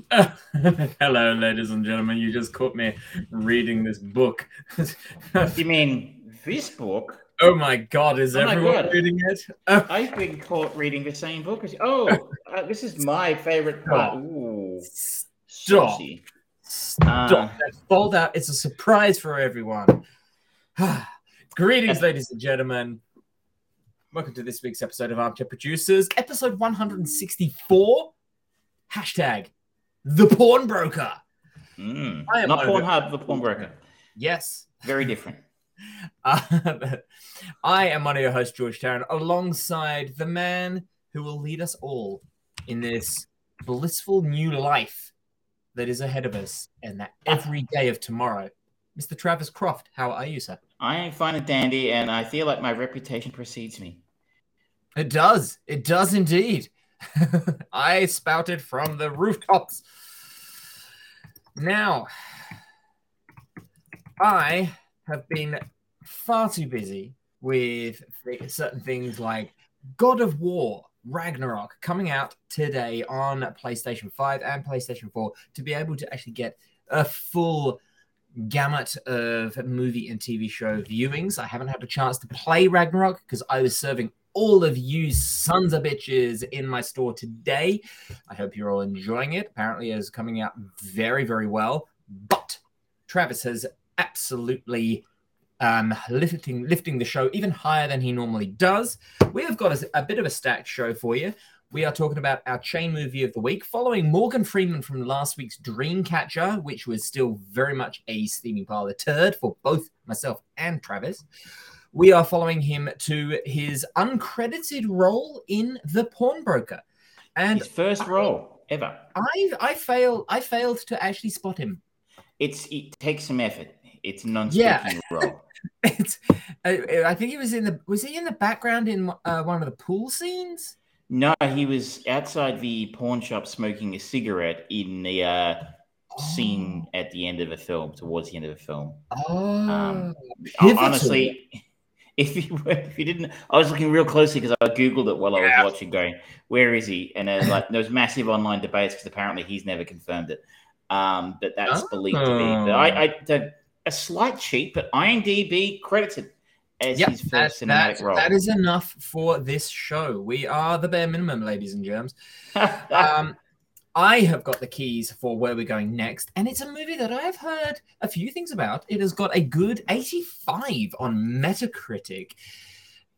Hello, ladies and gentlemen. You just caught me reading this book. You mean this book? oh my god, is Oh everyone reading it? Oh, I've been caught reading the same book as Oh, uh, this is my favorite part. Ooh, Stop. saucy. Stop. Uh, fold out. It's a surprise for everyone. Greetings, ladies and gentlemen. Welcome to this week's episode of Armchair Producers, episode 164. Hashtag the pawnbroker. mm. I am Not one of the- Pornhub, the pawnbroker. Yes. Very different. Uh, I am one of your hosts, George Tarrant, alongside the man who will lead us all in this blissful new life that is ahead of us and that every day of tomorrow. Mr. Travis Croft, how are you, sir? I am fine and dandy, and I feel like my reputation precedes me. It does. It does indeed. I spouted from the rooftops. Now, I have been far too busy with certain things like God of War Ragnarok coming out today on PlayStation 5 and PlayStation 4 to be able to actually get a full gamut of movie and TV show viewings. I haven't had a chance to play Ragnarok because I was serving all of you sons of bitches in my store today. I hope you're all enjoying it. Apparently, it is coming out very, very well. But Travis has absolutely um, lifting lifting the show even higher than he normally does. We have got a, a bit of a stacked show for you. We are talking about our chain movie of the week, following Morgan Freeman from last week's Dreamcatcher, which was still very much a steaming pile of turd for both myself and Travis. We are following him to his uncredited role in The Pawnbroker, and His first role ever. I I failed I failed to actually spot him. It's it takes some effort. It's non-speaking Yeah. role. It's I, I think he was in the was he in the background in uh, one of the pool scenes? No, he was outside the pawn shop smoking a cigarette in the uh, scene at the end of the film, towards the end of the film. Oh, Um. Honestly, if you were- if you didn't, I was looking real closely because I googled it while I was Yeah. watching, going, "Where is he?" And there's like there's massive online debates because apparently he's never confirmed it. Um, but that's believed to be. But I, I the, a slight cheat, but IMDb credited as Yep, his that, first cinematic that- role. that is enough for this show. We are the bare minimum, ladies and germs. Um, I have got the keys for where we're going next, and it's a movie that I have heard a few things about. It has got a good 85 on Metacritic,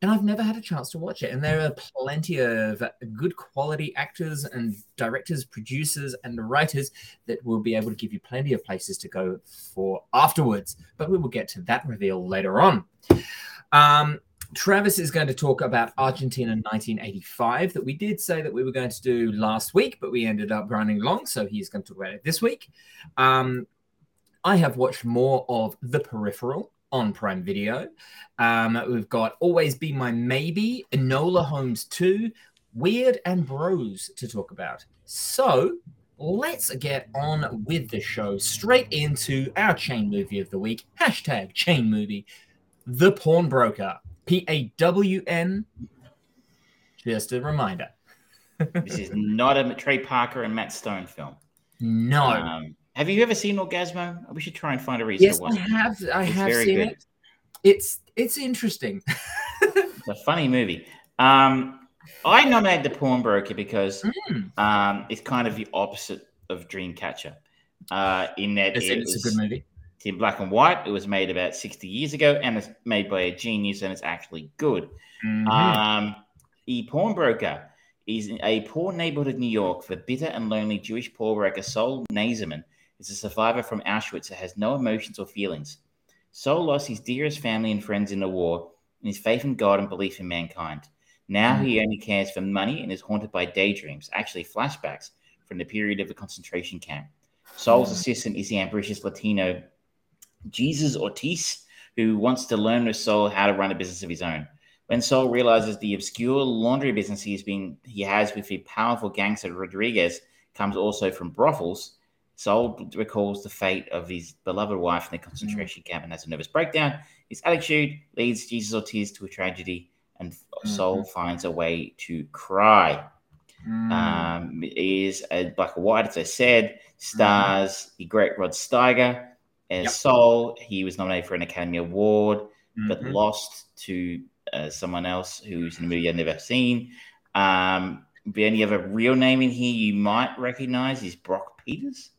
and I've never had a chance to watch it. And there are plenty of good quality actors and directors, producers, and writers that will be able to give you plenty of places to go for afterwards. But we will get to that reveal later on. Um, Travis is going to talk about Argentina 1985 that we did say that we were going to do last week, but we ended up running long. So he's going to talk about it this week. Um, I have watched more of The Peripheral on Prime Video. Um, we've got Always Be My Maybe, Enola Holmes 2, Weird and Bros to talk about. So let's get on with the show straight into our chain movie of the week. Hashtag chain movie. The Pawnbroker. P A W N. Just a reminder. this is not a Trey Parker and Matt Stone film. No. Um, have you ever seen Orgazmo? We should try and find a reason yes, to I watch it. have. I It's have seen good. it. It's it's interesting. It's a funny movie. Um, I nominated The Pawnbroker because Mm. um, it's kind of the opposite of Dreamcatcher. Uh, in that it it's a good movie. It's in black and white. It was made about 60 years ago and it's made by a genius and it's actually good. Mhm. Um, the pawnbroker is in a poor neighborhood of New York. The bitter and lonely Jewish pawnbroker Sol Nazerman is a survivor from Auschwitz that has no emotions or feelings. Sol lost his dearest family and friends in the war and his faith in God and belief in mankind. Now he only cares for money and is haunted by daydreams, actually flashbacks from the period of the concentration camp. Sol's assistant is the ambitious Latino Jesus Ortiz, who wants to learn with Sol how to run a business of his own. When Sol realizes the obscure laundry business he's been he has with the powerful gangster Rodriguez comes also from brothels, Sol recalls the fate of his beloved wife in the concentration camp and has a nervous breakdown. His attitude leads Jesus Ortiz to a tragedy, and Sol finds a way to cry. Mm. Um, it is a black and white, as I said, stars the great Rod Steiger as Yep. Sol. He was nominated for an Academy Award, but Mhm. lost to uh, someone else who's in a movie I've never seen. Um, the only other real name in here you might recognize is Brock Peters.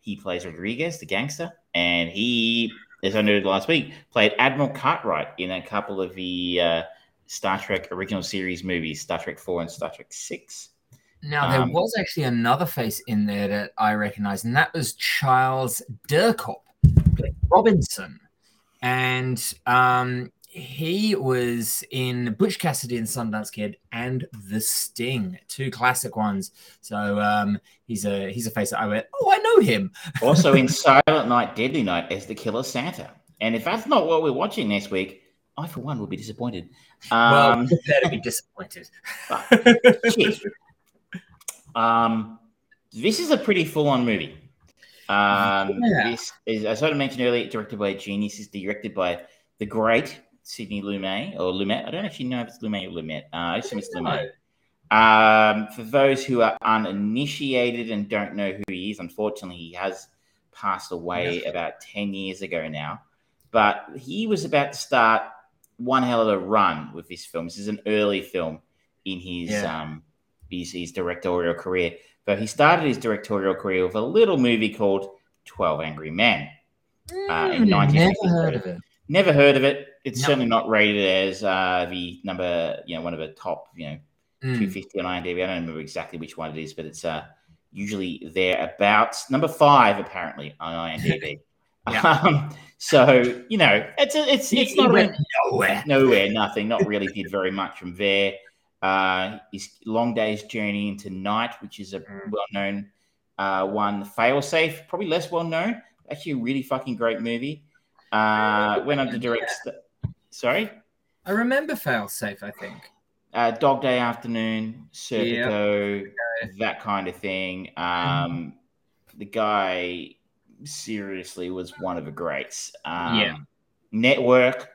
He plays Rodriguez, the gangster, and he, as I noted last week, played Admiral Cartwright in a couple of the uh, Star Trek original series movies, Star Trek 4 and Star Trek 6. Now there Um, was actually another face in there that I recognized, and that was Charles Dierkop, played Robinson, and um, he was in Butch Cassidy and Sundance Kid and The Sting, two classic ones. So um, he's a he's a face that I went, oh, I know him. Also in Silent Night, Deadly Night as the Killer Santa. And if that's not what we're watching next week, I, for one, will be disappointed. well, Um, prepare to be disappointed. shit. Um, this is a pretty full-on movie. Um, Yeah. This is, as I mentioned earlier, directed by a genius. Is directed by the great Sidney Lumet or Lumet. I don't actually know if it's Lumet or Lumet. Uh, I assume it's Lumet. Um, for those who are uninitiated and don't know who he is, unfortunately, he has passed away about 10 years ago now. But he was about to start one hell of a run with this film. This is an early film in his Yeah. um his, his directorial career. But he started his directorial career with a little movie called 12 Angry Men. Uh, in Mm, never heard of it. Never heard of it. It's No. certainly not rated as uh, the number, you know, one of the top, you know, Mm. 250 on IMDb. I don't remember exactly which one it is, but it's uh, usually thereabouts. Number five, apparently, on IMDb. Yeah. um, so you know, it's a, it's it's He not went a, nowhere. nowhere, nothing. Not really did very much from there. Uh, his Long Day's Journey into Night, which is a Mm. well-known uh, one. Failsafe, probably less well-known. Actually, a really fucking great movie. Uh, went on to direct. St- Sorry. I remember Failsafe, I think. uh, Dog Day Afternoon, Serpico, that kind of thing. Um, the guy seriously was one of the greats. Um, Yeah. Network.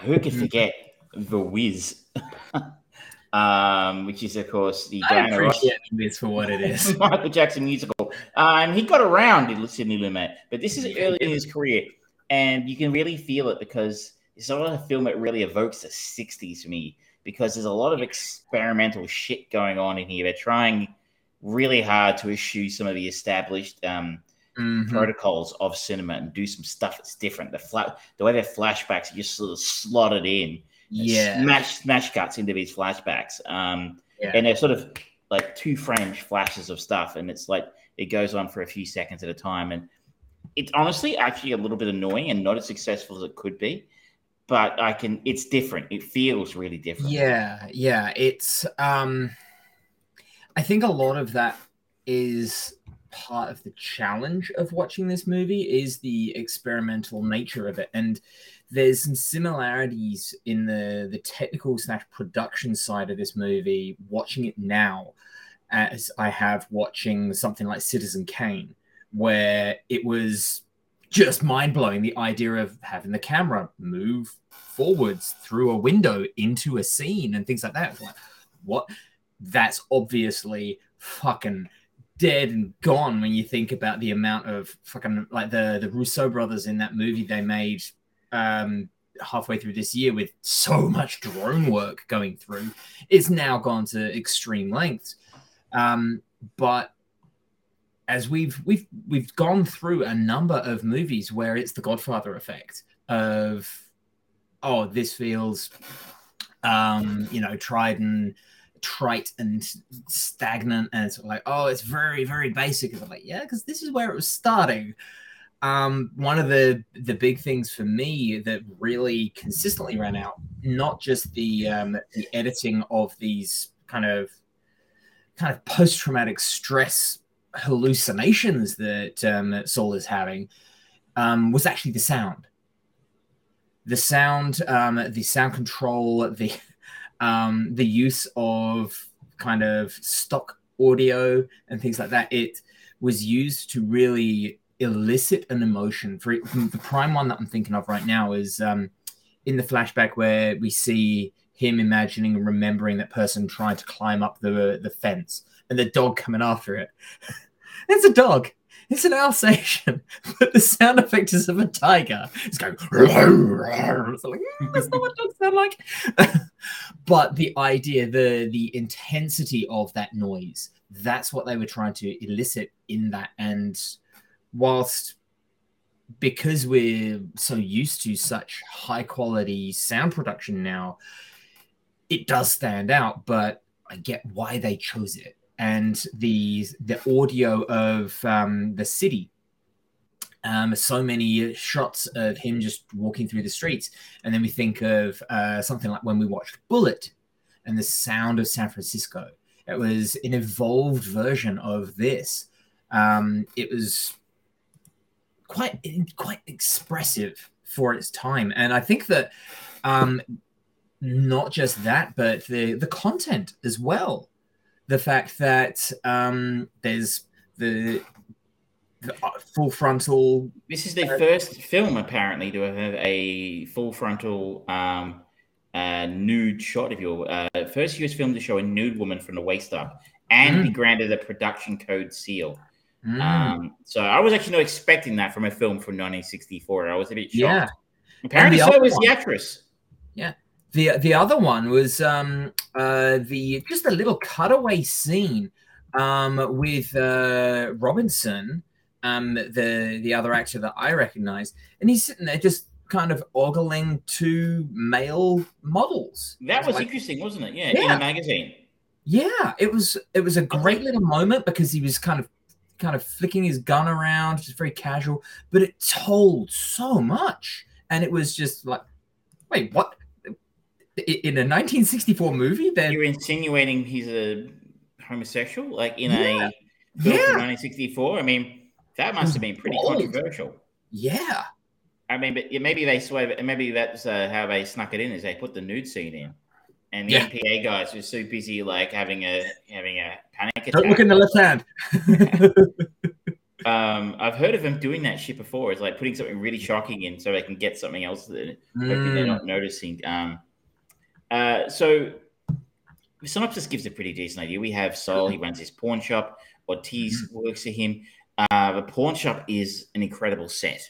Who could Mhm. forget The Wiz? um, which is, of course, the I Diana Ross this for what it is. Michael Jackson musical. Um, he got around in Sidney Lumet, but this is early in his career, and you can really feel it because it's not a film that really evokes the '60s for me because there's a lot of experimental shit going on in here. They're trying really hard to eschew some of the established um, Mhm. protocols of cinema and do some stuff that's different. The flat, the way their flashbacks are just sort of slotted in, Yeah. smash smash cuts into these flashbacks. Um, Yeah. and they're sort of like two frame flashes of stuff, and it's like it goes on for a few seconds at a time, and it's honestly actually a little bit annoying and not as successful as it could be. But I can, it's different. It feels really different. Yeah, yeah. It's um I think a lot of that is part of the challenge of watching this movie is the experimental nature of it. And there's some similarities in the the technical slash production side of this movie, watching it now, as I have watching something like Citizen Kane, where it was just mind blowing the idea of having the camera move forwards through a window into a scene and things like that. Like, what? That's obviously fucking dead and gone when you think about the amount of fucking like the the Russo brothers in that movie they made um halfway through this year with so much drone work going through. It's now gone to extreme lengths. Um, but as we've we've we've gone through a number of movies where it's the Godfather effect of oh this feels um you know tried and trite and stagnant and it's like oh it's very very basic and I'm like yeah because this is where it was starting um one of the the big things for me that really consistently ran out not just the um the editing of these kind of kind of post-traumatic stress hallucinations that um, Saul is having um, was actually the sound. The sound, um, the sound control, the um, the use of kind of stock audio and things like that. It was used to really elicit an emotion. For the prime one that I'm thinking of right now is um, in the flashback where we see him imagining and remembering that person trying to climb up the the fence and the dog coming after it. it's a dog. It's an Alsatian, but the sound effect is of a tiger. It's going. It's like, mm, that's not what dogs sound like. but the idea, the the intensity of that noise, that's what they were trying to elicit in that. And whilst because we're so used to such high quality sound production now, it does stand out. But I get why they chose it and the the audio of um, the city. Um, so many shots of him just walking through the streets, and then we think of uh, something like when we watched Bullet, and the sound of San Francisco. It was an evolved version of this. Um, it was quite quite expressive for its time, and I think that um, not just that, but the the content as well the fact that um, there's the, the uh, full frontal. This is the uh, first film apparently to have a full frontal um, uh, nude shot. If you uh, first US film to show a nude woman from the waist up and mm. be granted a production code seal. Mm. Um, so I was actually not expecting that from a film from 1964. I was a bit shocked. Yeah. Apparently, so was the actress. Yeah. The the other one was um, uh, the just a little cutaway scene um, with uh, Robinson, um, the the other actor that I recognize, and he's sitting there just kind of ogling two male models. That was like, interesting, wasn't it? Yeah, yeah, in a magazine. Yeah, it was. It was a great little moment because he was kind of kind of flicking his gun around, just very casual, but it told so much, and it was just like, wait, what? in a 1964 movie that you're insinuating he's a homosexual? Like in yeah. a yeah. 1964 i mean that must have been pretty bold. controversial. Yeah. I mean but maybe they swear maybe that's uh, how they snuck it in is they put the nude scene in and the yeah. MPA guys were so busy like having a having a panic attack. Don't look in the left hand. um, I've heard of them doing that shit before. It's like putting something really shocking in so they can get something else that mm. they're not noticing. Um, uh, so synopsis gives a pretty decent idea. We have Sol, he runs his pawn shop. Ortiz mm-hmm. works for him. Uh, the pawn shop is an incredible set.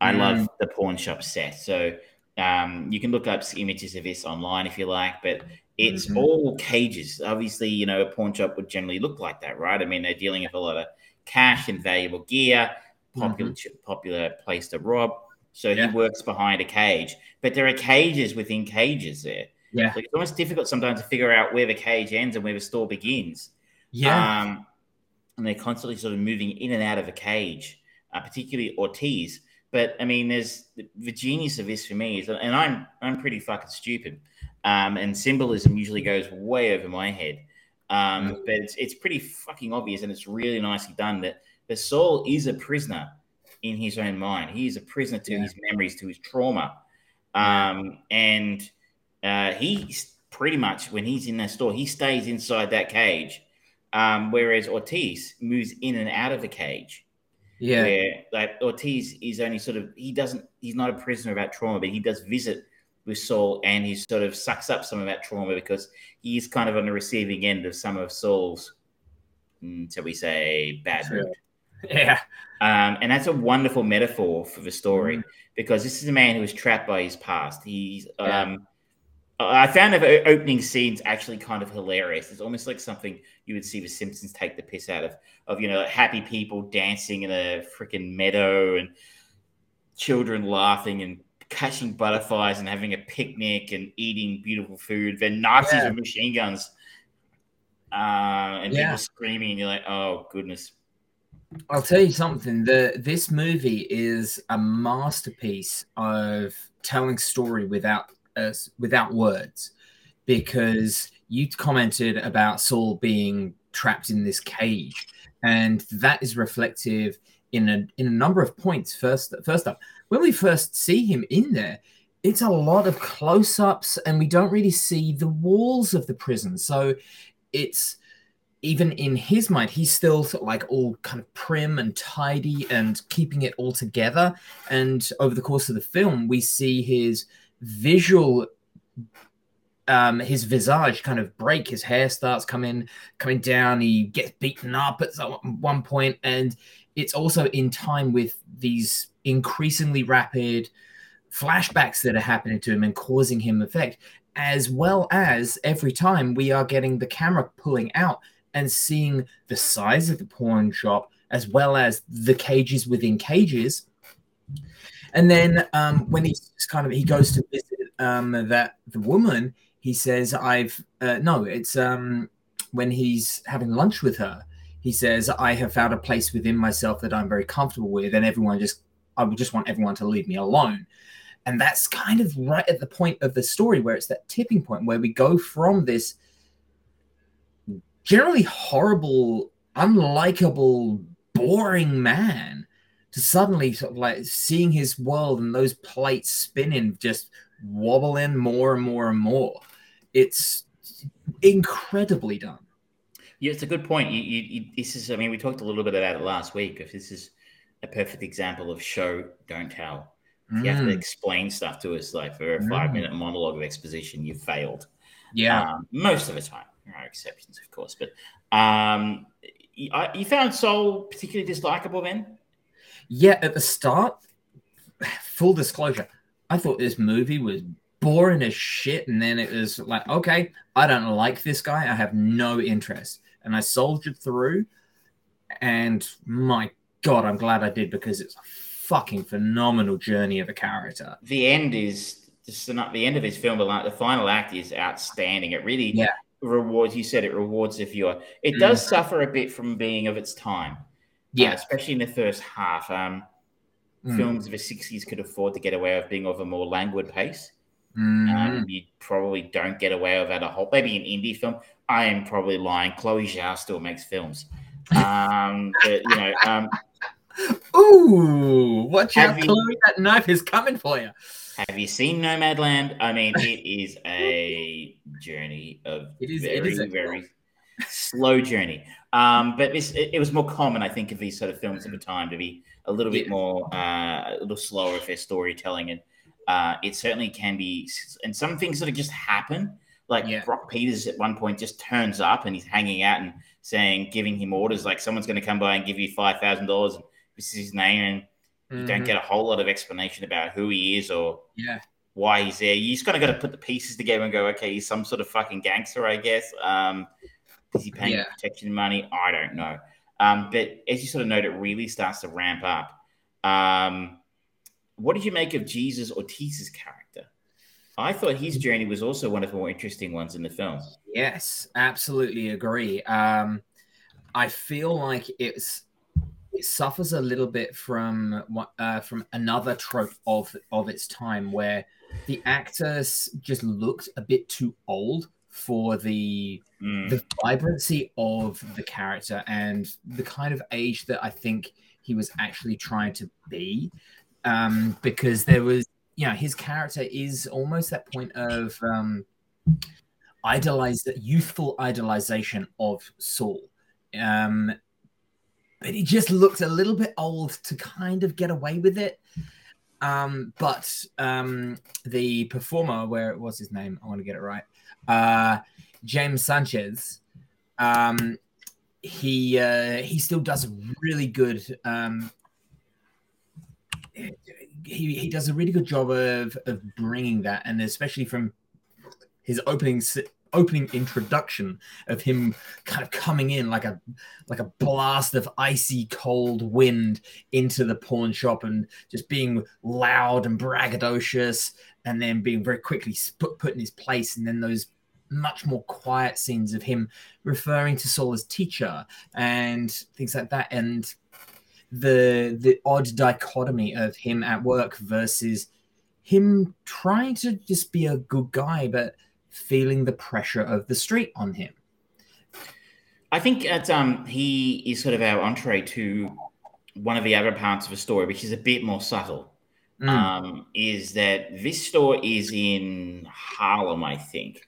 I mm. love the pawn shop set. So um, you can look up images of this online if you like, but it's mm-hmm. all cages. Obviously, you know, a pawn shop would generally look like that, right? I mean, they're dealing with a lot of cash and valuable gear, popular mm-hmm. popular place to rob. So yeah. he works behind a cage, but there are cages within cages there. Yeah. Like it's almost difficult sometimes to figure out where the cage ends and where the store begins. Yeah. Um, and they're constantly sort of moving in and out of a cage, uh, particularly Ortiz. But I mean, there's the genius of this for me is, and I'm I'm pretty fucking stupid, um, and symbolism usually goes way over my head. Um, mm-hmm. But it's it's pretty fucking obvious, and it's really nicely done that the soul is a prisoner in his own mind. He is a prisoner to yeah. his memories, to his trauma, um, and uh, he's pretty much when he's in that store, he stays inside that cage. Um, whereas Ortiz moves in and out of the cage. Yeah. Where like Ortiz is only sort of he doesn't he's not a prisoner of that trauma, but he does visit with Saul and he sort of sucks up some of that trauma because he's kind of on the receiving end of some of Saul's mm, shall we say, bad mood. Yeah. Um, and that's a wonderful metaphor for the story mm. because this is a man who was trapped by his past. He's um, I found the opening scenes actually kind of hilarious. It's almost like something you would see the Simpsons take the piss out of, of you know, happy people dancing in a freaking meadow and children laughing and catching butterflies and having a picnic and eating beautiful food. Then Nazis yeah. with machine guns uh, and yeah. people screaming, and you're like, oh goodness. I'll tell you something. The this movie is a masterpiece of telling story without us without words because you commented about Saul being trapped in this cage, and that is reflective in a in a number of points. First, first up, when we first see him in there, it's a lot of close-ups, and we don't really see the walls of the prison. So it's even in his mind, he's still like all kind of prim and tidy and keeping it all together. And over the course of the film, we see his visual um, his visage kind of break. His hair starts coming coming down. He gets beaten up at one point, and it's also in time with these increasingly rapid flashbacks that are happening to him and causing him effect, as well as every time we are getting the camera pulling out and seeing the size of the pawn shop as well as the cages within cages. And then um, when he's kind of he goes to visit um, that the woman, he says, "I've uh, no, it's um, when he's having lunch with her." He says, "I have found a place within myself that I'm very comfortable with, and everyone just I would just want everyone to leave me alone." And that's kind of right at the point of the story where it's that tipping point where we go from this generally horrible, unlikable, boring man to suddenly sort of like seeing his world and those plates spinning just wobbling more and more and more. It's incredibly done. Yeah, it's a good point. You, you, you, this is, I mean, we talked a little bit about it last week. If this is a perfect example of show, don't tell. Mm. You have to mm. explain stuff to us, like for a mm. five minute monologue of exposition, you failed. Yeah. Um, most of the time. There are exceptions, of course. But um, you, you found Sol particularly dislikable then? Yeah, at the start, full disclosure, I thought this movie was boring as shit. And then it was like, okay, I don't like this guy. I have no interest. And I soldiered through. And my God, I'm glad I did because it's a fucking phenomenal journey of a character. The end is just not the end of his film, but like the final act is outstanding. It really yeah. rewards. You said it rewards the viewer. It does mm. suffer a bit from being of its time. Yeah, uh, especially in the first half. Um, mm. Films of the '60s could afford to get away with being of a more languid pace. Mm. Um, you probably don't get away with that at a whole. Maybe an indie film. I am probably lying. Chloe Zhao still makes films. Um, but you know, um, Ooh, watch out, you, Chloe! That knife is coming for you. Have you seen Nomadland? I mean, it is a journey of it is, very, it is a- very slow journey. Um, but this it, it, was more common, I think, of these sort of films at the time to be a little bit more, uh, a little slower with their storytelling, and uh, it certainly can be. And some things sort of just happen. Like yeah. Brock Peters at one point just turns up and he's hanging out and saying, giving him orders like someone's going to come by and give you five thousand dollars. This is his name, and you mm-hmm. don't get a whole lot of explanation about who he is or yeah why he's there. You just kind of got to put the pieces together and go, okay, he's some sort of fucking gangster, I guess. Um, is he paying yeah. protection money? I don't know. Um, but as you sort of note, it really starts to ramp up. Um, what did you make of Jesus Ortiz's character? I thought his journey was also one of the more interesting ones in the film. Yes, absolutely agree. Um, I feel like it's it suffers a little bit from uh, from another trope of of its time where the actors just looked a bit too old for the mm. the vibrancy of the character and the kind of age that I think he was actually trying to be. Um, because there was, you know, his character is almost that point of um, idolized, youthful idolization of Saul. Um, but he just looked a little bit old to kind of get away with it. Um, but um, the performer, where it was his name? I want to get it right. Uh, James Sanchez. Um, he uh, he still does really good. Um, he he does a really good job of of bringing that, and especially from his opening opening introduction of him kind of coming in like a like a blast of icy cold wind into the pawn shop and just being loud and braggadocious and then being very quickly put, put in his place and then those much more quiet scenes of him referring to Saul as teacher and things like that and the the odd dichotomy of him at work versus him trying to just be a good guy but feeling the pressure of the street on him. I think that um, he is sort of our entree to one of the other parts of the story, which is a bit more subtle. Mm. Um, is that this store is in Harlem, I think.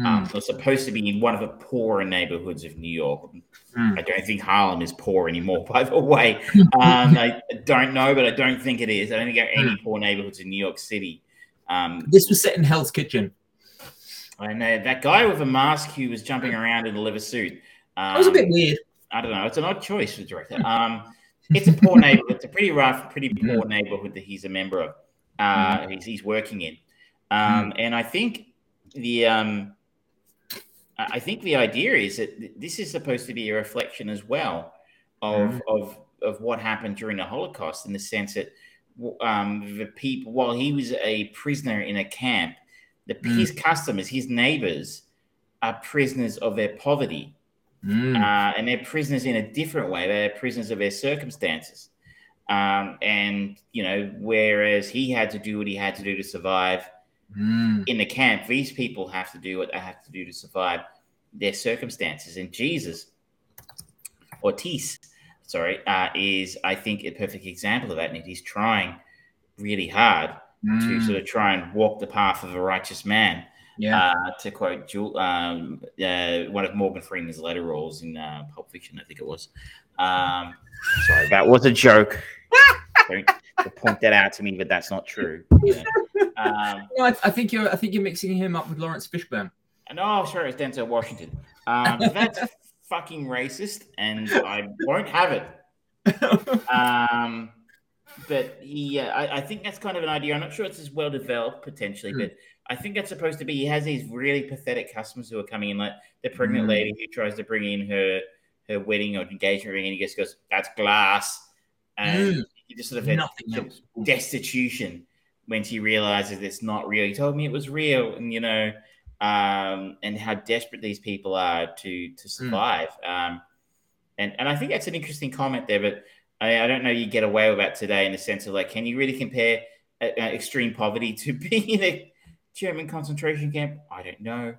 Mm. Um, it's supposed to be in one of the poorer neighborhoods of New York. Mm. I don't think Harlem is poor anymore, by the way. Um, I don't know, but I don't think it is. I don't think there are any mm. poor neighborhoods in New York City. Um, this was set in Hell's Kitchen. I know that guy with a mask who was jumping around in a leather suit. Um, That was a bit weird. I don't know. It's an odd choice for director. Um, it's a poor neighborhood. It's a pretty rough, pretty poor neighborhood that he's a member of. Uh, he's, he's working in, um, and I think the um, I think the idea is that this is supposed to be a reflection as well of Mhm. of of what happened during the Holocaust, in the sense that um, the people, while he was a prisoner in a camp, the, Mm. his customers, his neighbors, are prisoners of their poverty Mm. uh, and they're prisoners in a different way. They're prisoners of their circumstances. Um, and, you know, whereas he had to do what he had to do to survive Mm. in the camp, these people have to do what they have to do to survive their circumstances. And Jesus, Ortiz, sorry, uh, is, I think, a perfect example of that. And he's trying really hard to Mm. sort of try and walk the path of a righteous man Yeah. uh, to quote Jul- um, uh, one of Morgan Freeman's letter roles in uh, Pulp Fiction, I think it was. Um, sorry, that was a joke. Don't point that out to me, but that's not true. Yeah. Um, No, I, I think you're. I think you're mixing him up with Laurence Fishburne. no, sorry, it's Denzel Washington. Um, that's fucking racist, and I won't have it. Um, but he, uh, I, I think that's kind of an idea. I'm not sure it's as well developed potentially, Mm. but I think that's supposed to be. He has these really pathetic customers who are coming in, like the pregnant Mm. lady who tries to bring in her her wedding or engagement ring, and he just goes, "That's glass," and Mm. he just sort of had Nothing else. destitution when she realizes it's not real. He told me it was real, and you know, um, and how desperate these people are to to survive. Um, and and I think that's an interesting comment there, but I, I don't know you get away with that today in the sense of like, can you really compare uh, uh, extreme poverty to being in a German concentration camp? I don't know.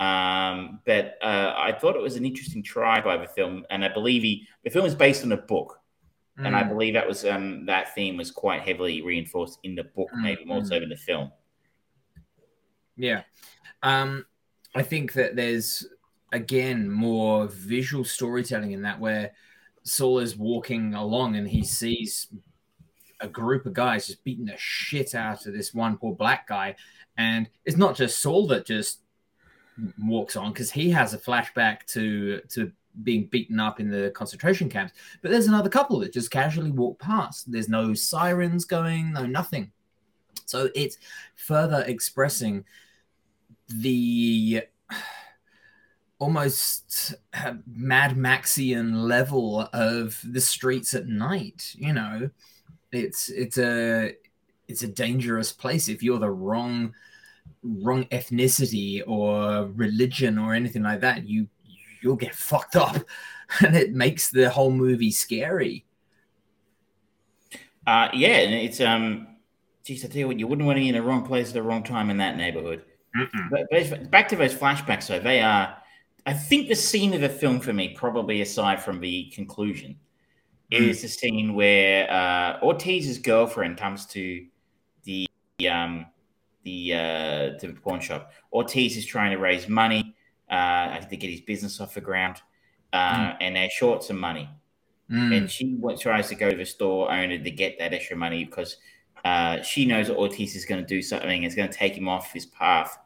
Um, but uh, I thought it was an interesting try by the film, and I believe he the film is based on a book, and I Mm. believe that was um, that theme was quite heavily reinforced in the book, Mm, maybe more so than the film. Yeah. Um, I think that there's again more visual storytelling in that where Saul is walking along and he sees a group of guys just beating the shit out of this one poor black guy. And it's not just Saul that just walks on because he has a flashback to to being beaten up in the concentration camps. But there's another couple that just casually walk past. There's no sirens going, no nothing. So it's further expressing the almost Mad Maxian level of the streets at night. You know, it's it's a it's a dangerous place if you're the wrong wrong ethnicity or religion or anything like that. You you'll get fucked up, and it makes the whole movie scary. Uh, yeah, and it's um, geez, I tell you what, you wouldn't want to be in the wrong place at the wrong time in that neighborhood. But, but back to those flashbacks, though, they are. I think the scene of the film for me, probably aside from the conclusion, Mm. is the scene where uh, Ortiz's girlfriend comes to the um, the uh, to the pawn shop. Ortiz is trying to raise money, uh, to get his business off the ground, uh, and they're short some money Mm. and she tries to go to the store owner to get that extra money because uh, she knows that Ortiz is going to do something. It's going to take him off his path.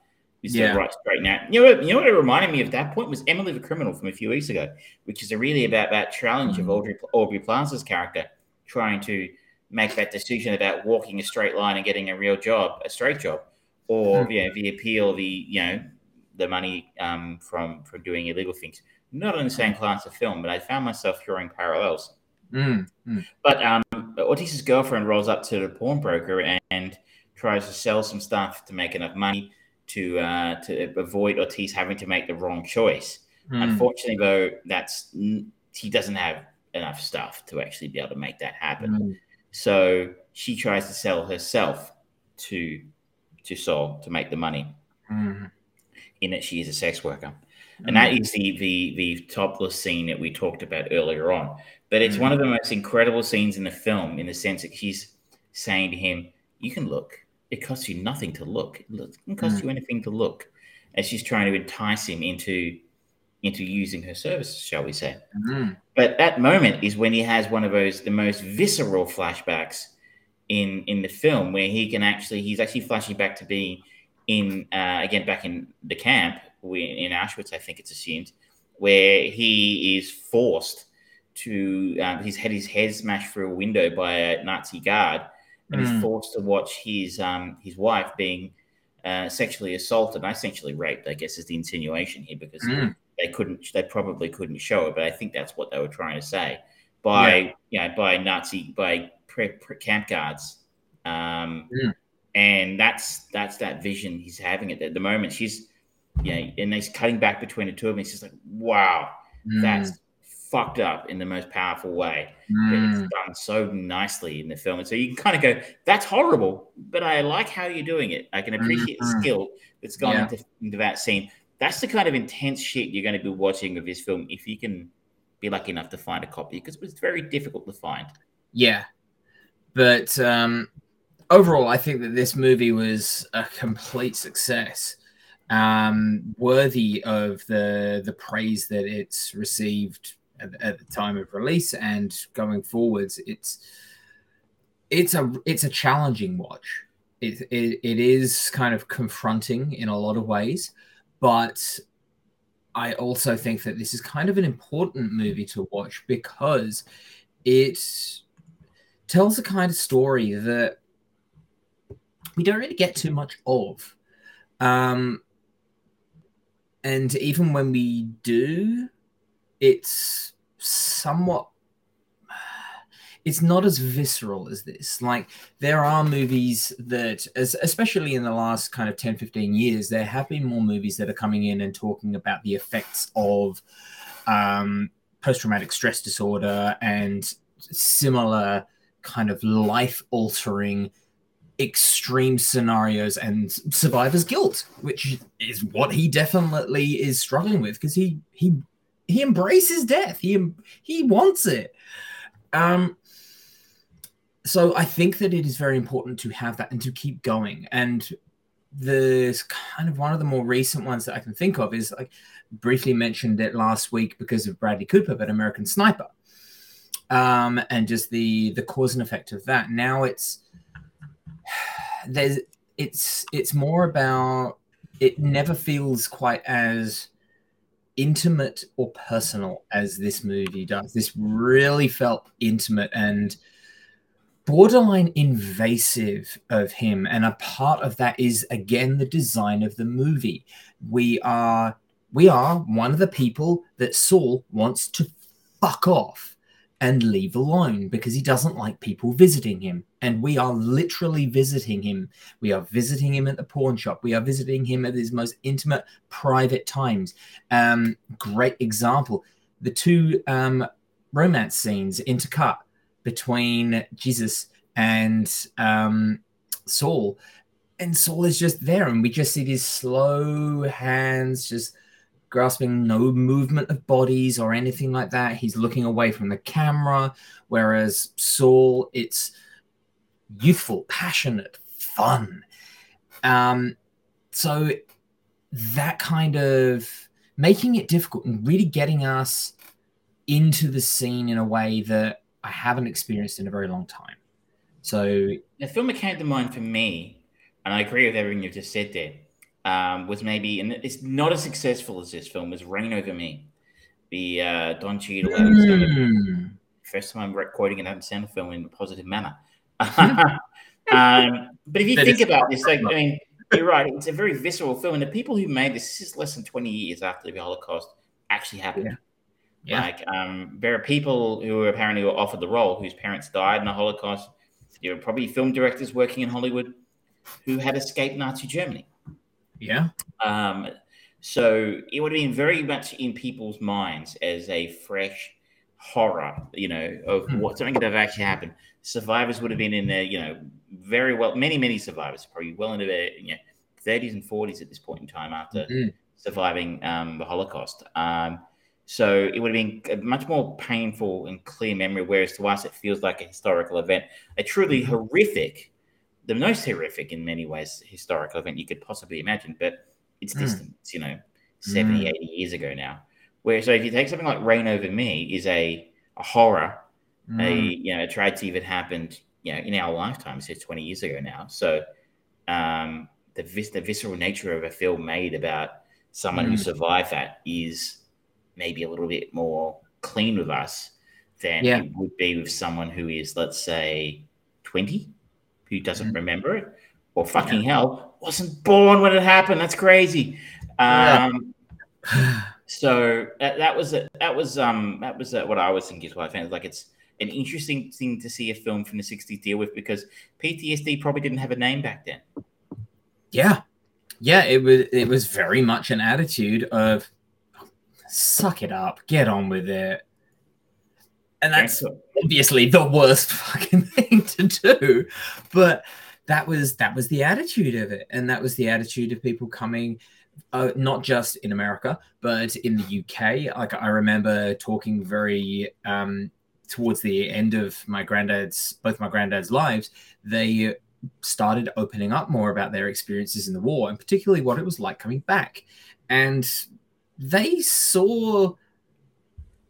He's Yeah. right straight now. You know, what, you know what it reminded me of that point was Emily the Criminal from a few weeks ago, which is really about that challenge of Mm. Aubrey, Aubrey Plaza's character trying to make that decision about walking a straight line and getting a real job, a straight job, or Mm. you know, the appeal, the you know, the money um, from from doing illegal things. Not in the same class of film, but I found myself drawing parallels. Mm. Mm. But um, Ortiz's girlfriend rolls up to the pawnbroker and, and tries to sell some stuff to make enough money to uh, to avoid Ortiz having to make the wrong choice. Mm. Unfortunately, though, that's he doesn't have enough stuff to actually be able to make that happen. Mm. So she tries to sell herself to to Saul to make the money. Mm. In that she is a sex worker, and that is the the the topless scene that we talked about earlier on. But it's Mm. one of the most incredible scenes in the film, in the sense that she's saying to him, "You can look. It costs you nothing to look. It doesn't cost you anything to look." And she's trying to entice him into into using her services, shall we say? Mm. But that moment is when he has one of those the most visceral flashbacks in in the film, where he can actually he's actually flashing back to being in uh, again back in the camp in Auschwitz, I think it's assumed, where he is forced to um, he's had his head smashed through a window by a Nazi guard, and mm. he's forced to watch his um, his wife being uh, sexually assaulted, and essentially raped. I guess is the insinuation here because mm. they couldn't, they probably couldn't show it, but I think that's what they were trying to say by yeah. you know by Nazi by pre, pre camp guards. Um, mm. And that's that's that vision he's having at the, moment. She's yeah, you know, and he's cutting back between the two of them. He's just like, wow, mm. that's fucked up in the most powerful way. Mm. It's done so nicely in the film. And so you can kind of go, that's horrible, but I like how you're doing it. I can appreciate mm-hmm. the skill that's gone yeah. into, into that scene. That's the kind of intense shit you're going to be watching of this film if you can be lucky enough to find a copy because it was very difficult to find. Yeah. But um, overall, I think that this movie was a complete success um, worthy of the the praise that it's received at, at, the time of release and going forwards. It's it's a it's a challenging watch. It, it, it is kind of confronting in a lot of ways, but I also think that this is kind of an important movie to watch because it tells a kind of story that we don't really get too much of. Um, and even when we do, it's somewhat it's not as visceral as this like there are movies that as especially in the last kind of 10 15 years there have been more movies that are coming in and talking about the effects of um, post-traumatic stress disorder and similar kind of life altering extreme scenarios and survivor's guilt, which is what he definitely is struggling with because he he he embraces death. He he wants it. Um, so I think that it is very important to have that and to keep going. And the kind of one of the more recent ones that I can think of is like briefly mentioned it last week because of Bradley Cooper, but American Sniper, um, and just the the cause and effect of that. Now it's there's it's it's more about it never feels quite as intimate or personal as this movie does. This really felt intimate and borderline invasive of him. And a part of that is again the design of the movie. We are we are one of the people that Saul wants to fuck off and leave alone because he doesn't like people visiting him. And we are literally visiting him. We are visiting him at the pawn shop. We are visiting him at his most intimate, private times. Um, great example the two um, romance scenes intercut between Jesus and um, Saul. And Saul is just there, and we just see these slow hands just grasping no movement of bodies or anything like that. He's looking away from the camera, whereas Saul, it's youthful, passionate, fun. Um, so that kind of making it difficult and really getting us into the scene in a way that I haven't experienced in a very long time. So the film came to mind for me, and I agree with everything you've just said there, um, was maybe, and it's not as successful as this film, was Reign Over Me, the uh, Don Cheadle. Mm. First time I'm quoting an Adam Sandler film in a positive manner. um, but if you that think about this, like, I mean, you're right, it's a very visceral film. And the people who made this, this is less than 20 years after the Holocaust actually happened. Yeah. Yeah. Like, um, there are people who were apparently were offered the role whose parents died in the Holocaust. There were probably film directors working in Hollywood who had escaped Nazi Germany. Yeah. Um, so it would have been very much in people's minds as a fresh horror, you know, of hmm. what something that have actually happened. Survivors would have been in there, you know, very well, many, many survivors, probably well into their you know, 30s and 40s at this point in time after mm-hmm. surviving um, the Holocaust. Um, so it would have been a much more painful and clear memory, whereas to us it feels like a historical event, a truly mm-hmm. horrific the most horrific in many ways historical event you could possibly imagine, but it's mm. distant, you know, 70, mm. 80 years ago now. Where so if you take something like Reign Over Me is a, a horror, mm. a you know, a tragedy that happened, you know, in our lifetime, say 20 years ago now. So um, the vis- the visceral nature of a film made about someone who Mm. survived that is maybe a little bit more clean with us than Yeah. it would be with someone who is, let's say, 20, who doesn't Mm. remember it, or fucking hell, wasn't born when it happened. That's crazy. Yeah. Um, so that, that was a, that was um that was uh what I was thinking as well. I found like it's an interesting thing to see a film from the 60s deal with because PTSD probably didn't have a name back then. Yeah. Yeah, it was it was very much an attitude of suck it up, get on with it. And that's obviously the worst fucking thing to do. But that was that was the attitude of it. And that was the attitude of people coming uh, not just in America, but in the UK. Like I remember talking very um towards the end of my granddad's both my granddad's lives, they started opening up more about their experiences in the war and particularly what it was like coming back. And they saw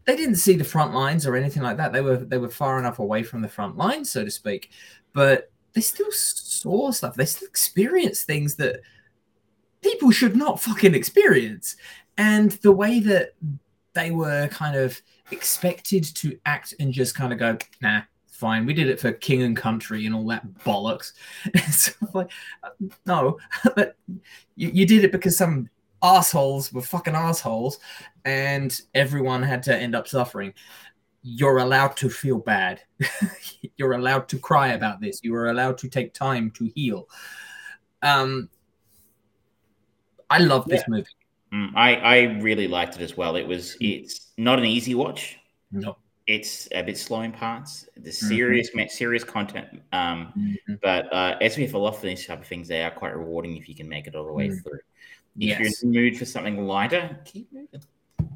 they didn't see the front lines or anything like that. They were they were far enough away from the front lines, so to speak. But they still saw stuff. They still experienced things that people should not fucking experience. And the way that they were kind of expected to act and just kind of go, nah, fine. We did it for king and country and all that bollocks. It's like, uh, no, but you, you did it because some assholes were fucking assholes and everyone had to end up suffering. You're allowed to feel bad. You're allowed to cry about this. You are allowed to take time to heal. Um, I love this movie. Mm, I I really liked it as well. It was it's not an easy watch. No. It's a bit slow in parts. The Mm-hmm. serious serious content. Um, Mhm. but uh, as we have a lot for these type of things, they are quite rewarding if you can make it all the way Mm. through. If Yes. you're in the mood for something lighter, keep moving.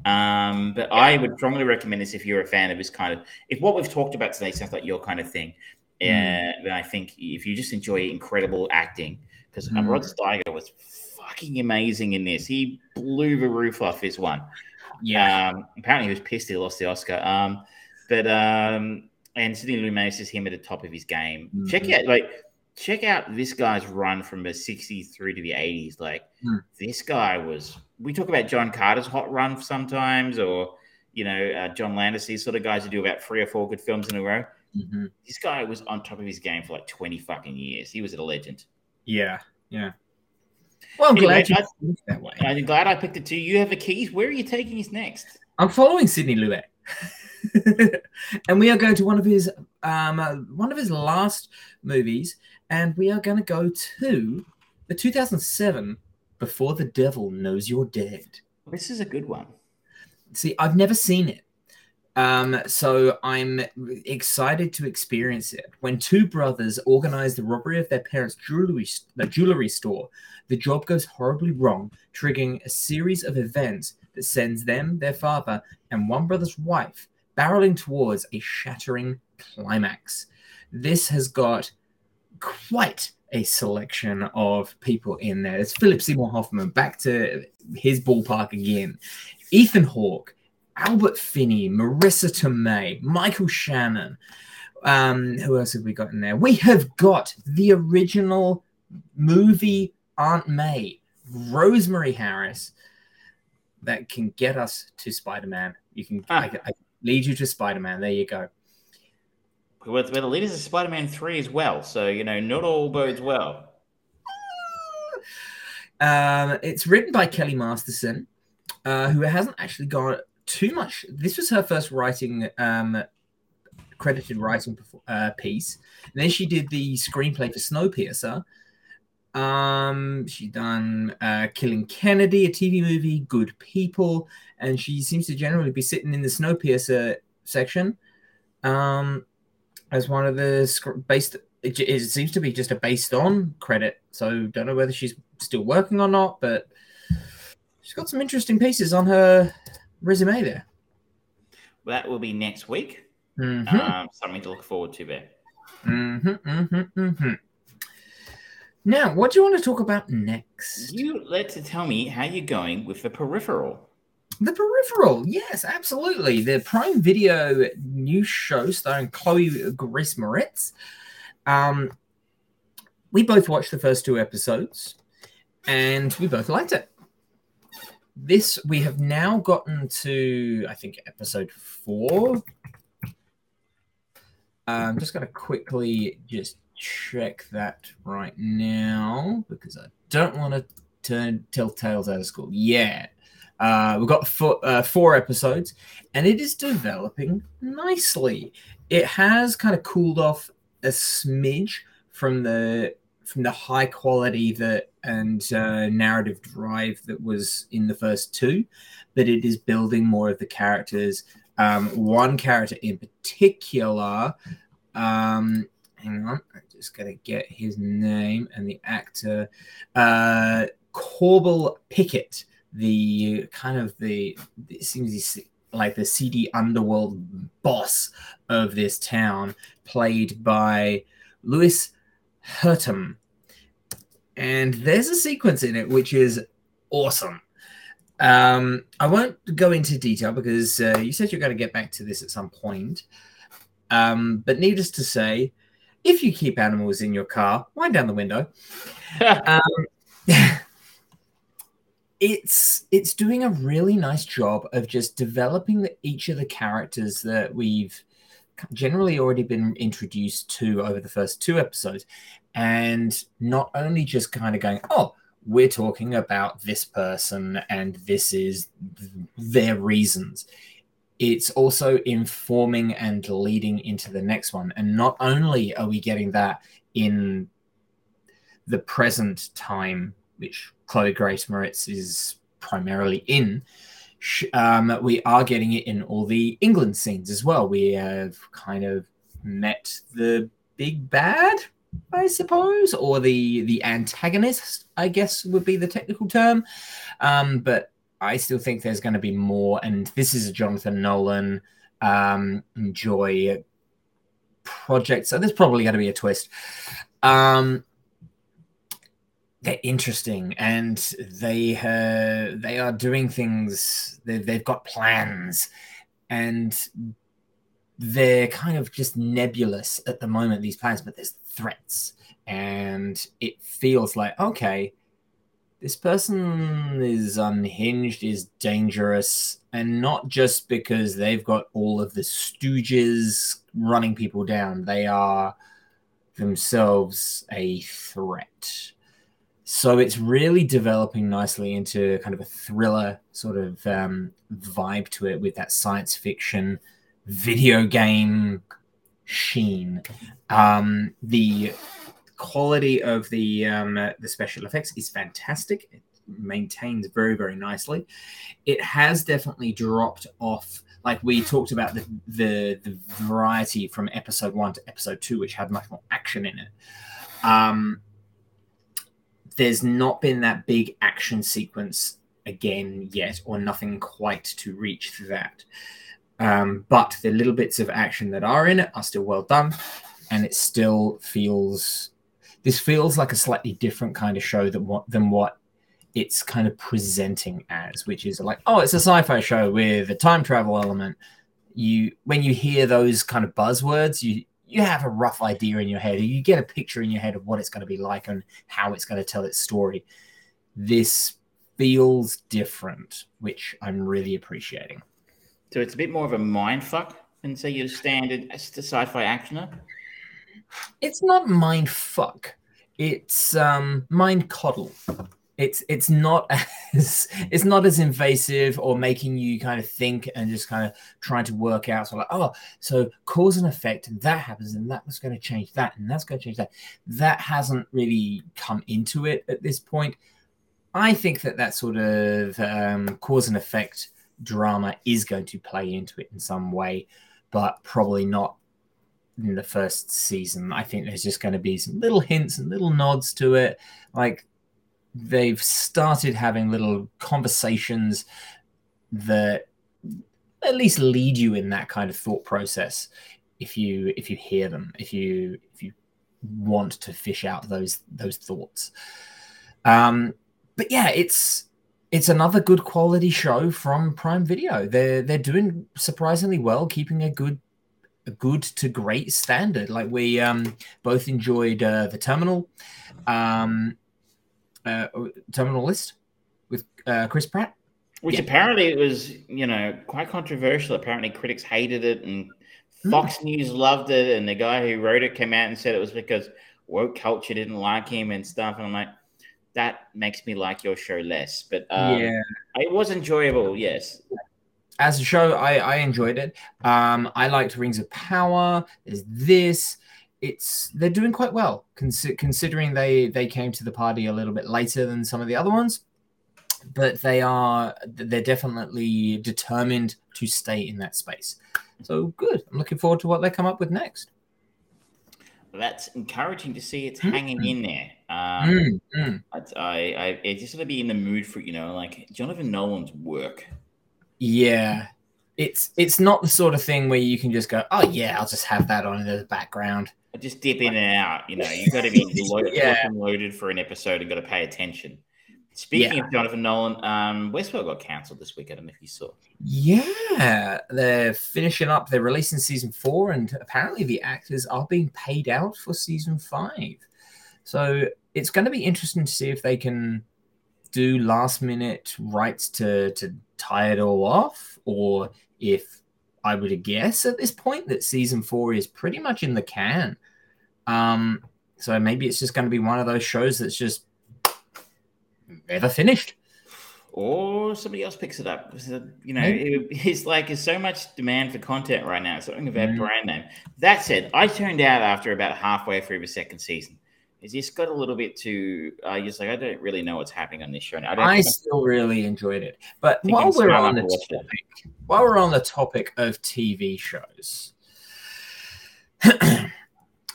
Um, but I would strongly recommend this if you're a fan of this kind of. If what we've talked about today sounds like your kind of thing, uh, Mm. then I think if you just enjoy incredible acting, because Mm. Rod Steiger was fucking amazing in this. He blew the roof off this one. Yeah. Um, apparently, he was pissed he lost the Oscar. Um, but um, and Sidney Lumet is him at the top of his game. Check it out like check out this guy's run from the '60s through to the '80s. Like Mm. this guy was. We talk about John Carter's hot run sometimes, or you know uh, John Landis, these sort of guys who do about three or four good films in a row. Mhm. This guy was on top of his game for like 20 fucking years. He was a legend. Yeah. Yeah. Well, I'm Anyway, glad you I- that way. I'm glad I picked it too. You have the keys. Where are you taking us next? I'm following Sidney Lumet, and we are going to one of his um uh, one of his last movies, and we are going to go to the 2007 Before the Devil Knows You're Dead. This is a good one. See, I've never seen it. Um, so I'm excited to experience it. When two brothers organize the robbery of their parents' jewelry, the jewelry store, the job goes horribly wrong, triggering a series of events that sends them, their father, and one brother's wife barreling towards a shattering climax. This has got quite a selection of people in there. It's Philip Seymour Hoffman back to his ballpark again. Ethan Hawke, Albert Finney, Marisa Tomei, Michael Shannon. Um, who else have we got in there? We have got the original movie Aunt May, Rosemary Harris, that can get us to Spider Man. You can Ah. I, I lead you to Spider Man. There you go. We're, the leaders of Spider Man 3 as well. So, you know, not all bodes well. Um, it's written by Kelly Masterson, uh, who hasn't actually got too much. This was her first writing, um, credited writing uh, piece. And then she did the screenplay for Snowpiercer. Um, she done uh, Killing Kennedy, a TV movie, Good People, and she seems to generally be sitting in the Snowpiercer section um, as one of the sc- based. It, it seems to be just a based on credit, so don't know whether she's still working or not, but she's got some interesting pieces on her resume there. Well, That will be next week. Mhm, Um, something to look forward to there. mhm, mhm, mhm. Now, what do you want to talk about next? You let to tell me how you're going with the peripheral. The Peripheral, yes, absolutely. The Prime Video new show starring Chloe Grace Moretz. Um, we both watched the first two episodes. and we both liked it. This we have now gotten to, I think, episode four. I'm just going to quickly just check that right now because I don't want to turn tell tales out of school. Yeah, uh, we've got four, uh, four episodes, and it is developing nicely. It has kind of cooled off a smidge from the from the high quality that and uh, narrative drive that was in the first two, but it is building more of the characters. Um, one character in particular, um, hang on, I'm just gonna get his name and the actor, uh, Corbell Pickett the kind of the it seems like the seedy underworld boss of this town, played by Louis Herthum. And there's a sequence in it which is awesome. Um, I won't go into detail because uh, you said you're going to get back to this at some point. Um, but needless to say, if you keep animals in your car, wind down the window. um, it's it's doing a really nice job of just developing the, each of the characters that we've generally already been introduced to over the first two episodes. And not only just kind of going oh we're talking about this person and this is their reasons it's also informing and leading into the next one. And not only are we getting that in the present time which Chloe Grace Moretz is primarily in, um, we are getting it in all the England scenes as well. We have kind of met the big bad, I suppose, or the the antagonist, I guess would be the technical term. Um, but I still think there's going to be more, and this is a Jonathan Nolan um, enjoy project, so there's probably going to be a twist. Um, they're interesting and they uh, they are doing things they've, they've got plans and they're kind of just nebulous at the moment these plans but there's threats and it feels like okay this person is unhinged is dangerous and not just because they've got all of the stooges running people down they are themselves a threat so it's really developing nicely into kind of a thriller sort of um, vibe to it with that science fiction video game sheen. Um, the quality of the um, the special effects is fantastic. It maintains very very nicely. It has definitely dropped off. Like we talked about the the, the variety from episode one to episode two, which had much more action in it. Um, there's not been that big action sequence again yet, or nothing quite to reach that. Um, but the little bits of action that are in it are still well done, and it still feels. This feels like a slightly different kind of show than what than what it's kind of presenting as, which is like, oh, it's a sci-fi show with a time travel element. You when you hear those kind of buzzwords, you you have a rough idea in your head, you get a picture in your head of what it's going to be like and how it's going to tell its story. This feels different, which I'm really appreciating. So it's a bit more of a mind fuck than say your standard sci-fi actioner. It's not mind fuck. It's um, mind coddle it's it's not as it's not as invasive or making you kind of think and just kind of trying to work out so like oh so cause and effect and that happens and that was going to change that and that's going to change that. That hasn't really come into it at this point. I think that that sort of um, cause and effect drama is going to play into it in some way but probably not in the first season. I think there's just going to be some little hints and little nods to it. Like they've started having little conversations that at least lead you in that kind of thought process if you if you hear them if you if you want to fish out those those thoughts. Um but yeah it's it's another good quality show from prime video. They're they're doing surprisingly well keeping a good a good to great standard. Like we um both enjoyed uh, the terminal. Um uh, Terminal List with uh, Chris Pratt. Which Yeah. apparently it was, you know, quite controversial. Apparently critics hated it and Hmm. Fox News loved it. And the guy who wrote it came out and said it was because woke culture didn't like him and stuff. And I'm like, that makes me like your show less. But um, yeah, it was enjoyable, yes. as a show, I, I enjoyed it. Um, I liked Rings of Power. There's this. It's they're doing quite well consi- considering they they came to the party a little bit later than some of the other ones, but they are they're definitely determined to stay in that space. So good. I'm looking forward to what they come up with next. That's encouraging to see it's Mm. hanging in there. Um, Mm, mm. I, I, I I just want to be in the mood for, you know, like Jonathan Nolan's work. Yeah. It's it's not the sort of thing where you can just go, oh yeah, I'll just have that on in the background. I just dip in and out. You know, you've got to be lo- Yeah. loaded for an episode and got to pay attention. Speaking Yeah. of Jonathan Nolan, um, Westworld got cancelled this week. I don't know if you saw. Yeah, they're finishing up. They're releasing season four, and apparently the actors are being paid out for season five. So it's going to be interesting to see if they can do last minute rights to to tie it all off, or if I were to guess at this point that season four is pretty much in the can. Um, so maybe it's just going to be one of those shows that's just never finished. Or somebody else picks it up. You know, it- it's like there's so much demand for content right now. It's something about Mm. brand name. That said, I turned out after about halfway through the second season. It just got a little bit too. Uh, I just like I don't really know what's happening on this show. Now. I I still really enjoyed it. But while we're on the enough to watch it. topic, while we're on the topic of TV shows,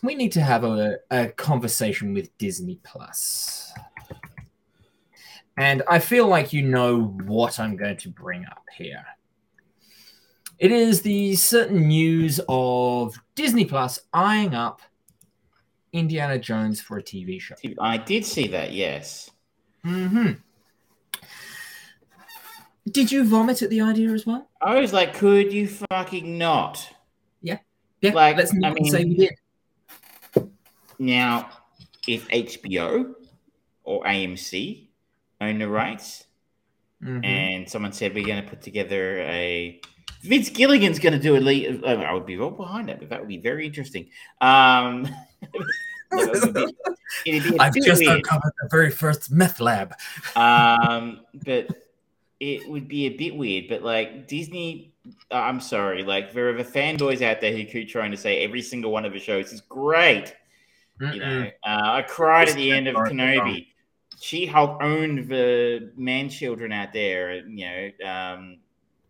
we need to have a, a conversation with Disney Plus. And I feel like you know what I'm going to bring up here. It is the certain news of Disney Plus eyeing up Indiana Jones for a TV show. I did see that. Yes. hmm Did you vomit at the idea as well? I was like, could you fucking not? Yeah, Yeah. Like, let's I not mean- say we did. Now, if HBO or AMC own the rights, Mhm. and someone said we're going to put together a Vince Gilligan's going to do a lead, I would be all behind that. But that would be very interesting. Um, that would be- it'd be I've just weird. uncovered the very first meth lab. um, but it would be a bit weird. But like Disney, uh, I'm sorry, like there are the fanboys out there who keep trying to say every single one of the shows is great. You know, uh, I cried at the end of Kenobi. She Hulk owned the man children out there. You know, um,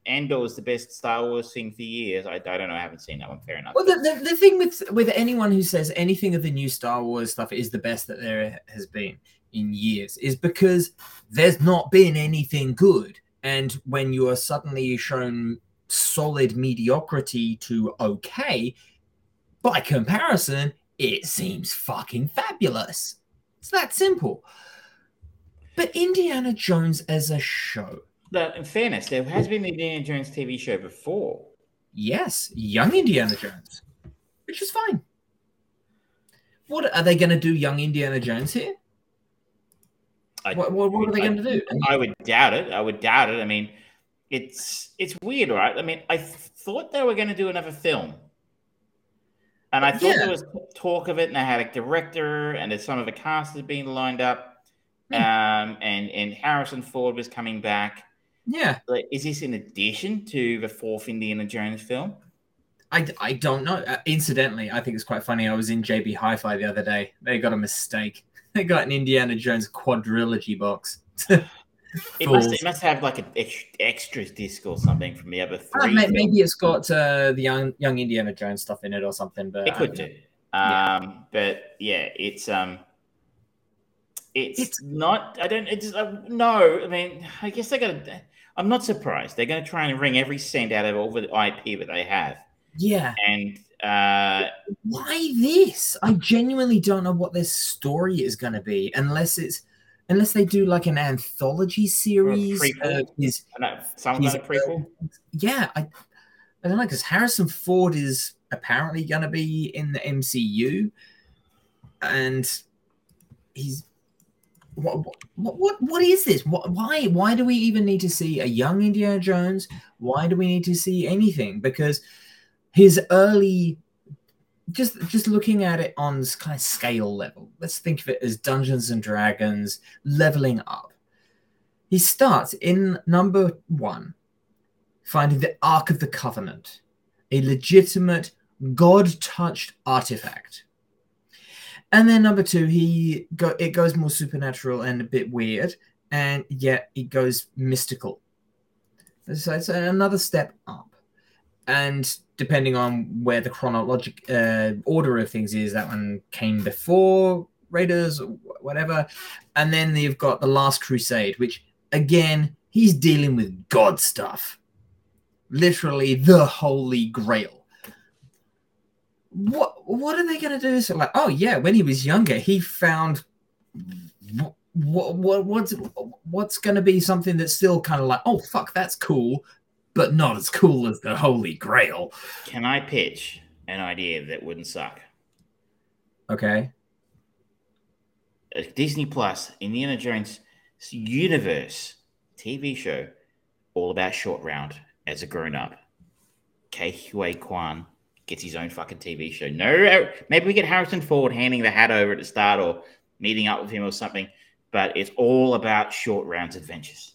Andor was the best Star Wars thing for years. I, I don't know. I haven't seen that one. Fair enough. Well, the, the, the thing with with anyone who says anything of the new Star Wars stuff is the best that there has been in years is because there's not been anything good. And when you are suddenly shown solid mediocrity to okay, by comparison, it seems fucking fabulous. It's that simple. But Indiana Jones as a show, But in fairness, there has been an Indiana Jones TV show before. yes, young Indiana Jones, which is fine. What are they going to do, young Indiana Jones here? I, What, what, what are they I- going to do? I would doubt it. I would doubt it. I mean, it's it's weird, right? I mean, I th- thought they were going to do another film, and I thought Yeah. there was talk of it, and they had a director, and that some of the cast had been lined up, Hmm. um, and and Harrison Ford was coming back. Yeah, Like, is this in addition to the fourth Indiana Jones film? I, I don't know. Uh, incidentally, I think it's quite funny. I was in JB Hi Fi the other day. They got a mistake. They got an Indiana Jones quadrilogy box. It must, it must have like an ex- extras disc or something from the other Uh, three. films. maybe it's got uh, the young young Indiana Jones stuff in it or something. But It could don't do. Um, but yeah, it's um, it's, It's- not. I don't. It's uh, no. I mean, I guess they got. I'm not surprised. They're gonna try and wring every cent out of all the IP that they have, Yeah, and uh, why this? I genuinely don't know what this story is going to be unless it's unless they do like an anthology series prequel. of his know, some kind of prequel. yeah, I, I don't know because Harrison Ford is apparently going to be in the MCU, and he's what, what, what, is this? Why, why do we even need to see a young Indiana Jones? Why do we need to see anything? Because his early, just just looking at it on this kind of scale level, let's think of it as Dungeons and Dragons leveling up. He starts in number one, finding the Ark of the Covenant, a legitimate God touched artifact. And then number two, he go it goes more supernatural and a bit weird, and yet it goes mystical. So it's another step up. And depending on where the chronologic uh, order of things is, that one came before Raiders or whatever. And then you've got the Last Crusade, which again, he's dealing with God stuff. Literally the Holy Grail what what are they going to do? So like, oh yeah, when he was younger, he found what, what what's what's going to be something that's still kind of like, oh fuck, that's cool, but not as cool as the Holy Grail. Can I pitch an idea that wouldn't suck? Okay. A Disney Plus Indiana Jones universe TV show, all about short round as a grown up. Ke Huy Quan gets his own fucking TV show. No, uh, maybe we get Harrison Ford handing the hat over at the start or meeting up with him or something, but it's all about short rounds adventures.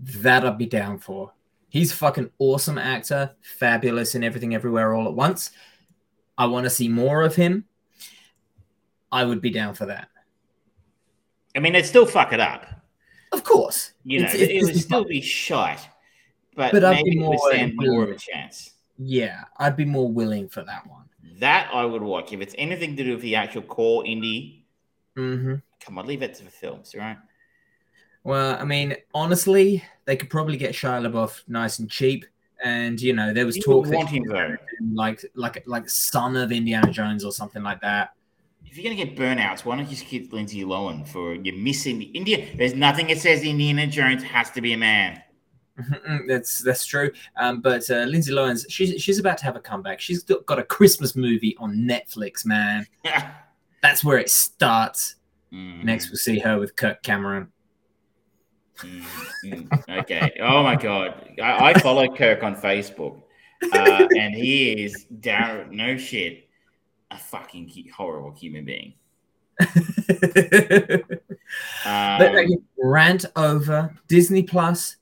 That I'd be down for. He's fucking awesome actor, fabulous in everything everywhere all at once. I want to see more of him. I would be down for that. I mean, they'd still fuck it up. Of course. You know, it's, it's, it would still be shite, but, but maybe I'd be more, it would stand more of a chance. Yeah, I'd be more willing for that one. That I would watch if it's anything to do with the actual core Indy. Mm-hmm. Come on, leave it to the films, right? Well, I mean, honestly, they could probably get Shia LaBeouf nice and cheap, and you know there was talk that him, like like like son of Indiana Jones or something like that. If you're gonna get burnouts, why don't you just get Lindsay Lohan for you're missing India? There's nothing that says Indiana Jones has to be a man. Mm-hmm, that's that's true. Um, but uh, Lindsay Lohan's she's she's about to have a comeback. She's got a Christmas movie on Netflix, man. that's where it starts. Mm. Next, we'll see her with Kirk Cameron. Mm, okay. Oh my god, I, I follow Kirk on Facebook, uh, and he is down. No shit, a fucking horrible human being. um, rant over Disney Plus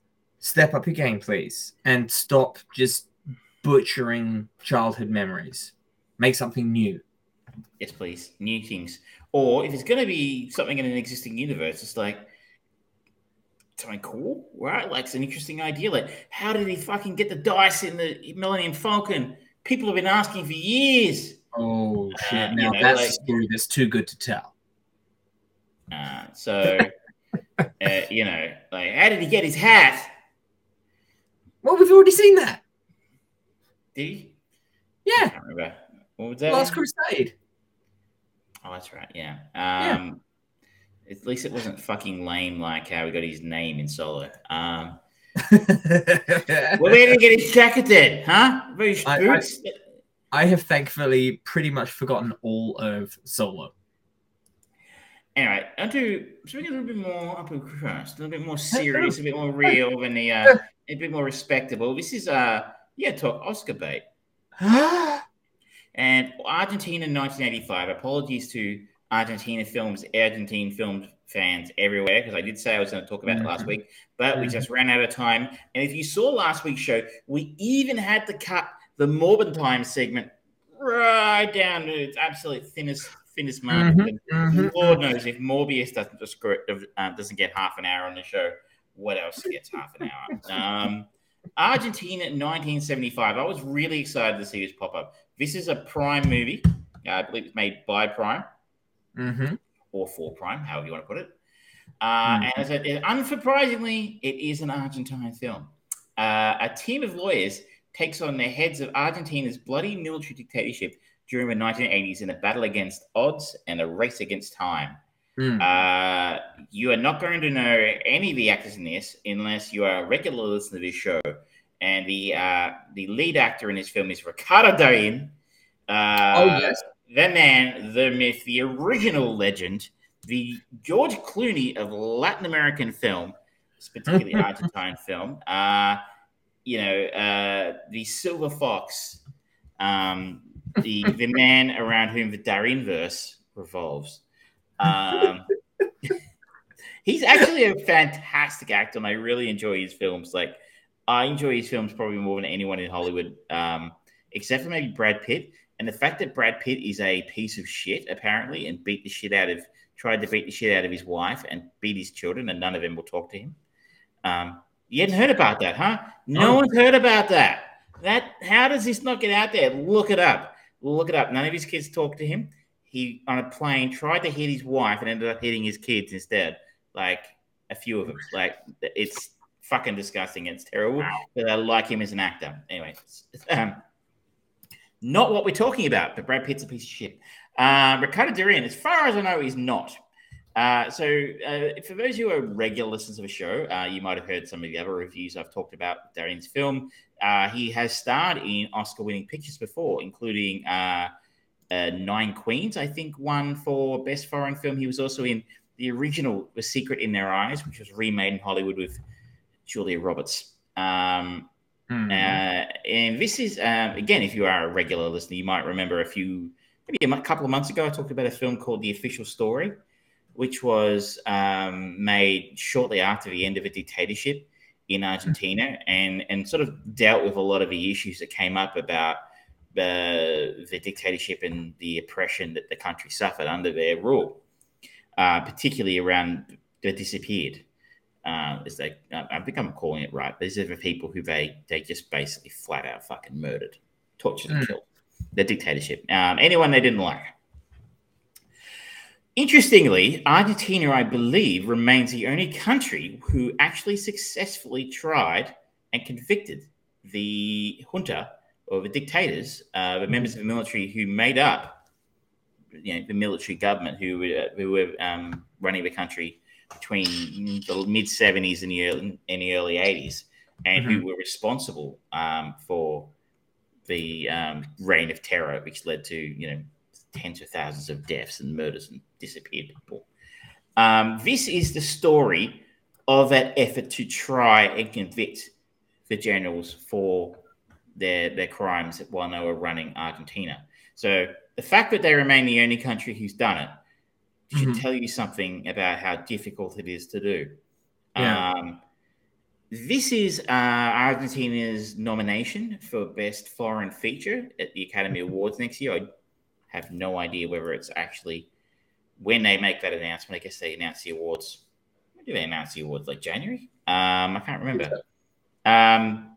step up your game, please, and stop just butchering childhood memories. Make something new. Yes, please. New things. Or if it's going to be something in an existing universe, it's like something cool, right? Like it's an interesting idea. Like, how did he fucking get the dice in the Millennium Falcon? People have been asking for years. Oh shit! Uh, now know, that's like, story that's too good to tell. Uh, so, uh, you know, like, how did he get his hat? Well, we've already seen that. Did he? Yeah. What was that? Last Crusade. Oh, that's right. Yeah. Um, yeah. At least it wasn't fucking lame like how we got his name in Solo. Um, well, where did he get his jacket then? Huh? Very I, I, I have thankfully pretty much forgotten all of Solo. Anyway, I do something a little bit more up close, a little bit more serious, a bit more real than the uh, a bit more respectable. This is uh yeah, talk Oscar bait. and Argentina 1985. Apologies to Argentina films, Argentine film fans everywhere, because I did say I was going to talk about mm-hmm. it last mm-hmm. week, but mm-hmm. we just ran out of time. And if you saw last week's show, we even had to cut the Morbid Time segment right down to its absolute thinnest thinnest margin. Mm-hmm. mm-hmm. Lord knows if Morbius doesn't just uh, doesn't get half an hour on the show, what else gets half an hour? Um, Argentina 1975. I was really excited to see this pop up. This is a Prime movie. Uh, I believe it's made by Prime mm-hmm. or for Prime, however you want to put it. Uh, mm-hmm. And as I unsurprisingly, it is an Argentine film. Uh, a team of lawyers takes on the heads of Argentina's bloody military dictatorship during the 1980s in a battle against odds and a race against time. Mm. Uh, you are not going to know any of the actors in this unless you are a regular listener to this show. And the uh, the lead actor in this film is Ricardo Darin. Uh, oh yes, the man, the myth, the original legend, the George Clooney of Latin American film, particularly Argentine film. Uh, you know, uh, the Silver Fox, um, the the man around whom the Darin verse revolves. Um, he's actually a fantastic actor, and I really enjoy his films. Like, I enjoy his films probably more than anyone in Hollywood, um, except for maybe Brad Pitt. And the fact that Brad Pitt is a piece of shit, apparently, and beat the shit out of, tried to beat the shit out of his wife and beat his children, and none of them will talk to him. Um, you hadn't heard about that, huh? No one's heard about that. That how does this not get out there? Look it up. Look it up. None of his kids talk to him. He on a plane tried to hit his wife and ended up hitting his kids instead. Like a few of them. Like it's fucking disgusting. It's terrible. But I like him as an actor. Anyway, um, not what we're talking about. But Brad Pitt's a piece of shit. Uh, Ricardo Darin, as far as I know, he's not. Uh, so, uh, for those who are regular listeners of the show, uh, you might have heard some of the other reviews I've talked about Darin's film. Uh, he has starred in Oscar-winning pictures before, including uh, Nine Queens, I think, one for best foreign film. He was also in the original The Secret in Their Eyes, which was remade in Hollywood with Julia Roberts. Um, mm-hmm. and this is um, again, if you are a regular listener, you might remember a few, maybe a couple of months ago, I talked about a film called The Official Story which was um, made shortly after the end of a dictatorship in Argentina, and and sort of dealt with a lot of the issues that came up about the the dictatorship and the oppression that the country suffered under their rule, uh, particularly around the disappeared. Uh, as they, I think I'm calling it right. These are the people who they they just basically flat out fucking murdered, tortured, and mm. killed. The dictatorship. Um, anyone they didn't like. Interestingly, Argentina, I believe, remains the only country who actually successfully tried and convicted the junta or the dictators, uh, the members of the military who made up you know, the military government who were, who were um, running the country between the mid 70s and the early, and the early 80s, and mm-hmm. who were responsible um, for the um, reign of terror, which led to you know tens of thousands of deaths and murders and disappeared people. Um, this is the story of that effort to try and convict the generals for their their crimes while they were running Argentina. So the fact that they remain the only country who's done it should mm-hmm. tell you something about how difficult it is to do. Yeah. Um, this is uh, Argentina's nomination for Best Foreign Feature at the Academy Awards next year. I have no idea whether it's actually when they make that announcement. I guess they announce the awards. When do they announce the awards? Like January? Um, I can't remember. Um,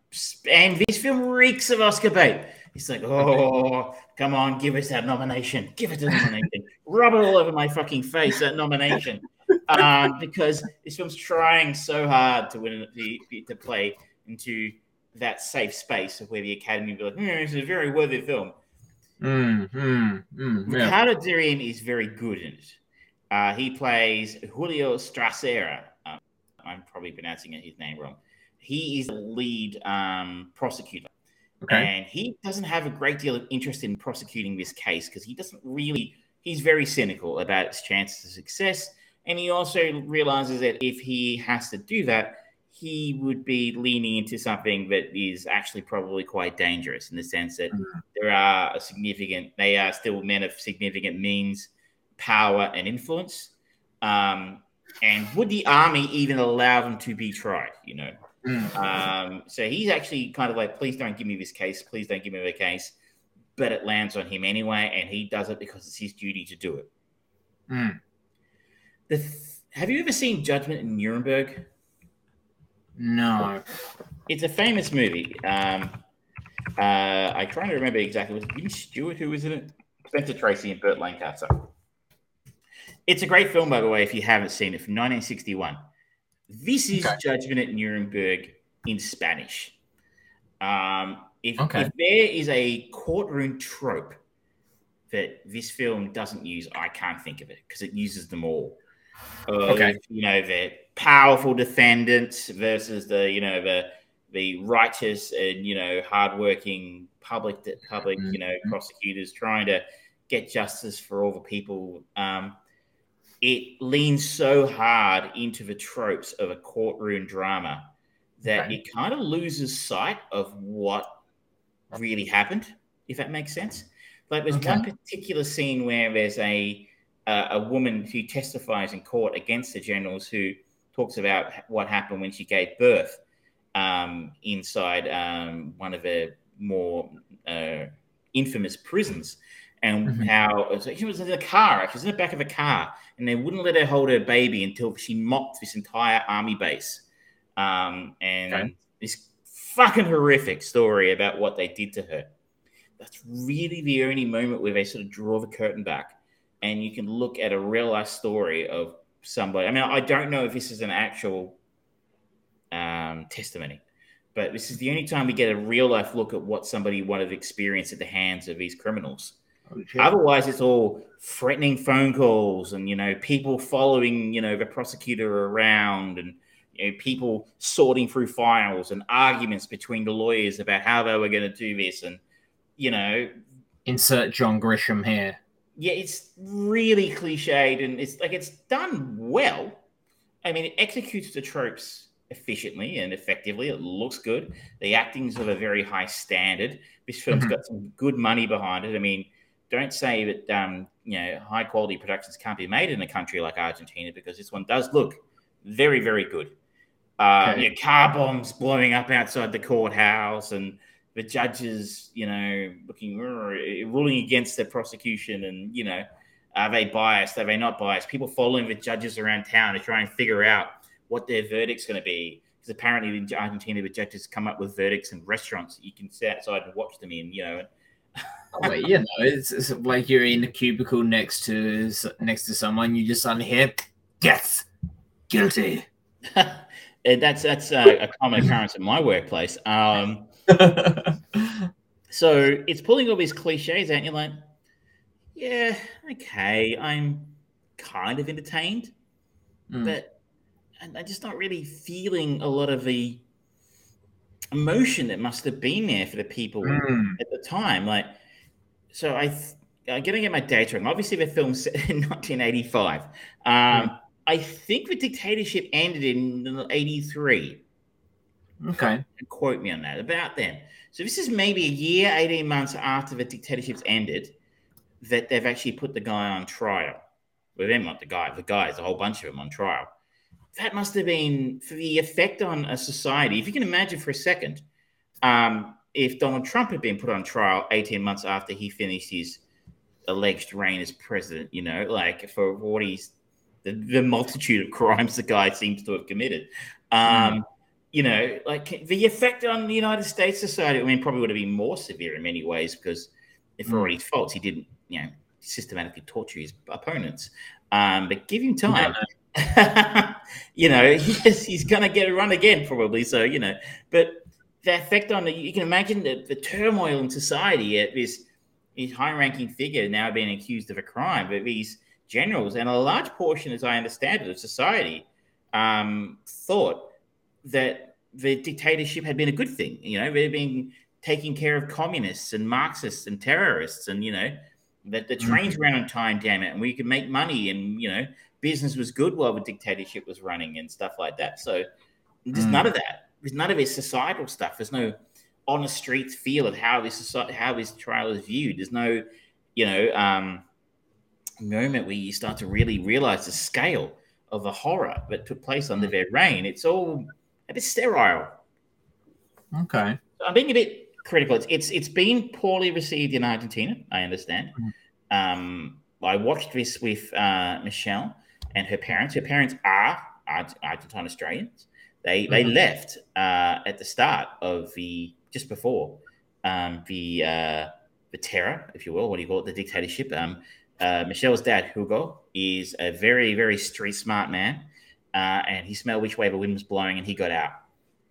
and this film reeks of Oscar bait. He's like, oh, come on, give us that nomination. Give it the nomination. Rub it all over my fucking face, that nomination. Um, because this film's trying so hard to win to play into that safe space of where the Academy will be like, mm, it's a very worthy film. Mm, mm, mm, yeah. Ricardo Darin is very good in it. Uh, he plays Julio Strassera. Um, I'm probably pronouncing his name wrong. He is the lead um, prosecutor. Okay. And he doesn't have a great deal of interest in prosecuting this case because he doesn't really, he's very cynical about its chances of success. And he also realizes that if he has to do that, he would be leaning into something that is actually probably quite dangerous in the sense that mm-hmm. there are a significant, they are still men of significant means, power, and influence. Um, and would the army even allow them to be tried? You know, mm-hmm. um, so he's actually kind of like, please don't give me this case, please don't give me the case. But it lands on him anyway, and he does it because it's his duty to do it. Mm. The th- have you ever seen Judgment in Nuremberg? No. It's a famous movie. Um, uh, I'm trying to remember exactly. Was it Jimmy Stewart who was in it? Spencer Tracy and Burt Lancaster. It's a great film, by the way, if you haven't seen it, from 1961. This is okay. Judgment at Nuremberg in Spanish. Um, if, okay. if there is a courtroom trope that this film doesn't use, I can't think of it because it uses them all. Uh, okay. You know, the powerful defendants versus the, you know, the the righteous and you know hardworking public public you know mm-hmm. prosecutors trying to get justice for all the people. Um, it leans so hard into the tropes of a courtroom drama that Okay. it kind of loses sight of what really happened, if that makes sense. Like there's one particular scene where there's a a, a woman who testifies in court against the generals who talks about what happened when she gave birth um, inside um, one of the more uh, infamous prisons, and Mhm. how like she was in a car. She was in the back of a car, and they wouldn't let her hold her baby until she mopped this entire army base. Um, and Okay. this fucking horrific story about what they did to her. That's really the only moment where they sort of draw the curtain back, and you can look at a real life story of somebody. I mean, I don't know if this is an actual um, testimony, but this is the only time we get a real life look at what somebody would have experienced at the hands of these criminals. Otherwise, it's all threatening phone calls and you know people following you know the prosecutor around and you know, people sorting through files and arguments between the lawyers about how they were going to do this and you know Insert John Grisham here. yeah, it's really cliched and it's like it's done well. I mean, it executes the tropes efficiently and effectively. It looks good. The acting's of a very high standard. This film's Mhm. got some good money behind it. I mean, don't say that um, you know high quality productions can't be made in a country like Argentina because this one does look very, very good. Uh, Okay. you know, car bombs blowing up outside the courthouse and the judges, you know, looking ruling against the prosecution, and you know, are they biased? Are they not biased? People following the judges around town to try and figure out what their verdict's going to be. Because apparently in Argentina, the judges come up with verdicts in restaurants that you can sit outside and watch them in. You know, You know, it's, it's like you're in a cubicle next to next to someone. You just suddenly hear, "Yes, guilty." that's that's uh, a common occurrence in my workplace. Um, so it's pulling all these cliches out, and you're like, yeah, okay, I'm kind of entertained. Mm. but I'm just not really feeling a lot of the emotion that must have been there for the people Mm. at the time. Like, so I, th- I'm gonna get my data wrong. Obviously, the film's set in 1985. Um, I think the dictatorship ended in 83. Okay. Quote me on that. About then. So this is maybe a year, 18 months after the dictatorships ended that they've actually put the guy on trial. Well, them not the guy, the guys, a whole bunch of them on trial. That must have been for the effect on a society. If you can imagine for a second, um, if Donald Trump had been put on trial 18 months after he finished his alleged reign as president, you know, like for what he's the, the multitude of crimes the guy seems to have committed. Um, you know, like the effect on the United States society, I mean, probably would have been more severe in many ways because if for all his faults, he didn't, you know, systematically torture his opponents. Um, but give him time. you know, yes, he's going to get a run again, probably. So, you know, but the effect on the, you can imagine the, the turmoil in society at this, this high ranking figure now being accused of a crime, but these generals and a large portion, as I understand it, of society um, thought that the dictatorship had been a good thing. You know, they'd been taking care of communists and Marxists and terrorists, and you know, that the trains ran on time, damn it, and we could make money, and you know, business was good while the dictatorship was running and stuff like that. So there's Mm. none of that. There's none of this societal stuff. There's no on the streets feel of how this society, how this trial is viewed. There's no, you know, um, moment where you start to really realize the scale of the horror that took place under their reign. It's all a bit sterile. Okay. I'm being a bit critical. It's it's, it's been poorly received in Argentina. I understand. Um, I watched this with uh, Michelle and her parents. Her parents are Argentine Australians. They they Mhm. left uh, at the start of the just before um, the uh, the terror, if you will. What do you call it? The dictatorship. Um, uh, Michelle's dad, Hugo, is a very very street smart man, uh, and he smelled which way the wind was blowing, and he got out.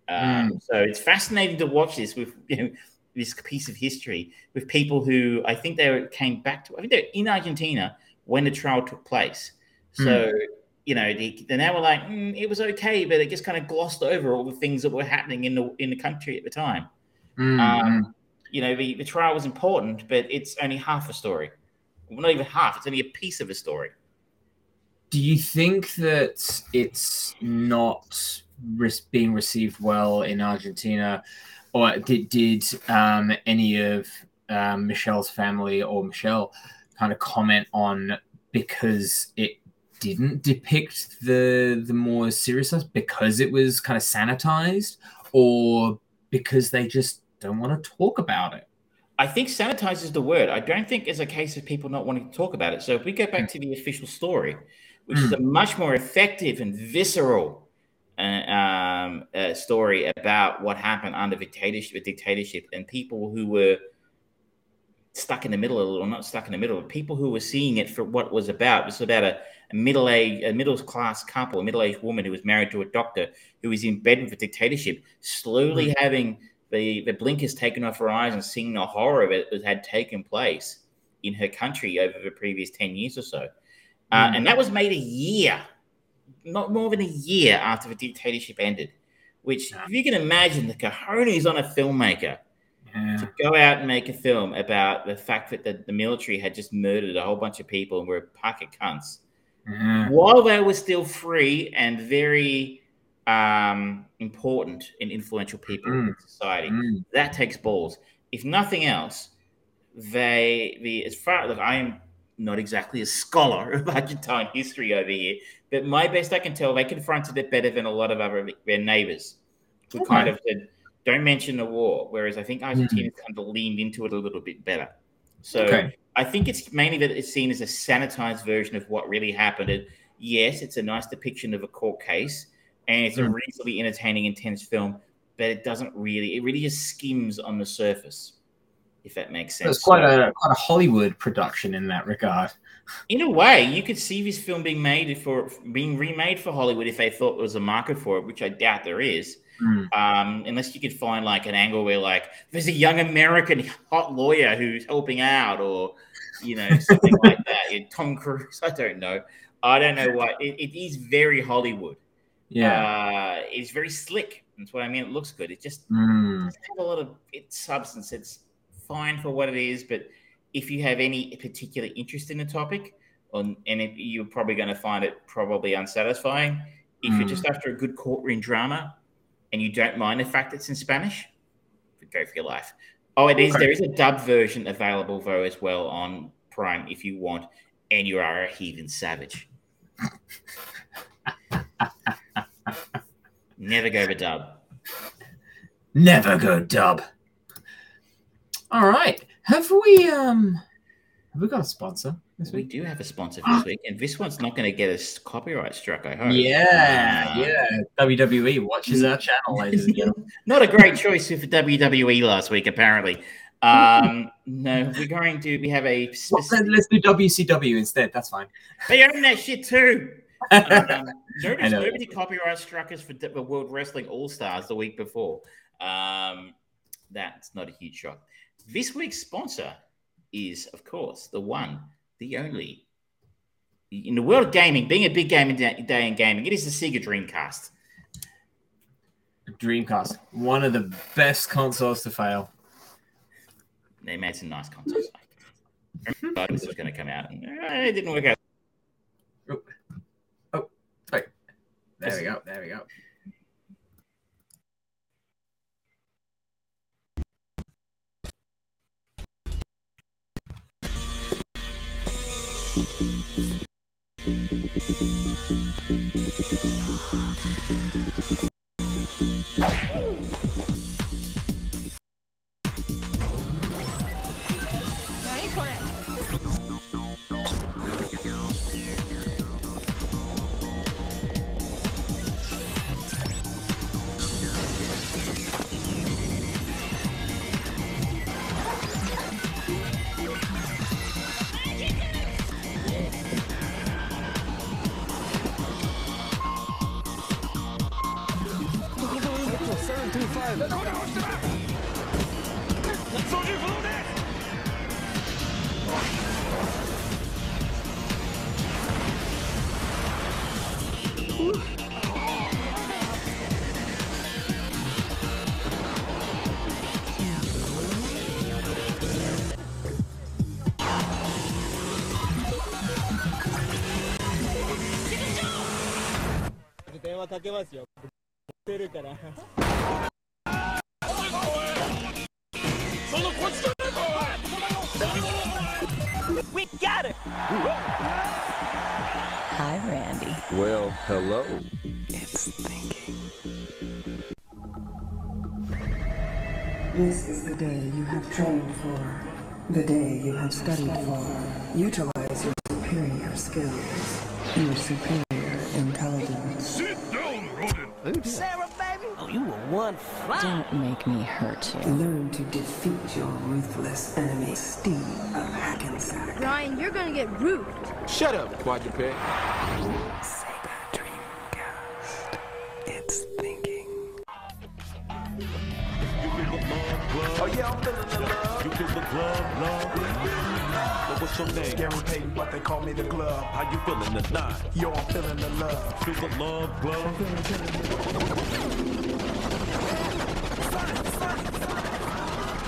Um, So it's fascinating to watch this with you know, this piece of history with people who I think they were- came back to. I think they're in Argentina when the trial took place. So you know, they, they now were like, "Mm, it was okay, but it just kind of glossed over all the things that were happening in the in the country at the time. Mm, Um, you know, the, the trial was important, but it's only half a story. Well, not even half. It's only a piece of a story. do you think that it's not res- being received well in Argentina, or did did um, any of um, Michelle's family or Michelle kind of comment on because it didn't depict the the more serious stuff because it was kind of sanitized, or because they just don't want to talk about it? I think sanitize is the word. I don't think it's a case of people not wanting to talk about it. So if we go back mm. to the official story, which mm. is a much more effective and visceral uh, um, uh, story about what happened under dictatorship, dictatorship and people who were stuck in the middle, or not stuck in the middle, people who were seeing it for what it was about. It was about a, a middle age, a middle class couple, a middle aged woman who was married to a doctor who was in bed with a dictatorship, slowly mm. having the, the blinkers taken off her eyes and seeing the horror of it that had taken place in her country over the previous 10 years or so. Uh, mm. And that was made a year, not more than a year after the dictatorship ended. Which, if you can imagine the cojones on a filmmaker yeah. to go out and make a film about the fact that the, the, military had just murdered a whole bunch of people and were a pack of cunts yeah. while they were still free and very um, important and influential people mm. in society. Mm. That takes balls. If nothing else, they the as far look, I am not exactly a scholar of Argentine history over here, but my best I can tell, they confronted it better than a lot of other their neighbors who okay. kind of said, "Don't mention the war." Whereas I think Argentina mm. kind of leaned into it a little bit better. So okay. I think it's mainly that it's seen as a sanitized version of what really happened. And yes, it's a nice depiction of a court case and it's mm. a reasonably entertaining, intense film, but it doesn't really. It really just skims on the surface, if that makes sense. It's quite so, a quite a Hollywood production in that regard. In a way, you could see this film being made for being remade for Hollywood if they thought there was a market for it, which I doubt there is. Mm. Um, unless you could find like an angle where like there's a young American hot lawyer who's helping out, or you know something like that. Tom Cruise, I don't know. I don't know what it, it is. Very Hollywood. Yeah, uh, it's very slick. That's what I mean. It looks good. It just mm. doesn't have a lot of its substance. It's fine for what it is, but if you have any particular interest in the topic, on, and it, you're probably going to find it probably unsatisfying. If mm. you're just mm. after a good courtroom drama and you don't mind the fact it's in Spanish, go for your life. Oh, it is. Okay. There is a dub version available though as well on Prime if you want, and you are a heathen savage. Never go to dub. Never go dub. All right. Have we um have we got a sponsor this week? We do have a sponsor this week, and this one's not going to get us copyright struck, I hope. Yeah, uh, yeah. WWE watches our channel, ladies and gentlemen. not a great choice for WWE last week, apparently. Um, no, we're going to we have a specific... let's do WCW instead. That's fine. They own that shit too. Um, nobody, nobody copyright struck us for the World Wrestling All Stars the week before. Um, that's not a huge shock. This week's sponsor is, of course, the one, the only. In the world of gaming, being a big game day in gaming, it is the Sega Dreamcast. Dreamcast, one of the best consoles to fail. They made some nice consoles. this was going to come out, and uh, it didn't work out. Oh, oh, wait. There we go. There we go. Thank you かけますよ。出るから。We got it! Hi, Randy. Well, hello. It's thinking. This is the day you have trained for, the day you have studied for. Utilize your superior skills, your superior intelligence. Sarah, baby! Oh, you were one fly. Don't make me hurt you. Learn to defeat your ruthless enemy, Steve of Hackensack. Ryan, you're gonna get roofed. Shut up, quadruped. It's thinking. Oh yeah, I'm feeling the love. You feel the glove, love. But what's your name? Gary Payton, but they call me the glove. How you feeling tonight? Yo, I'm feeling the love. Feel the love, glove.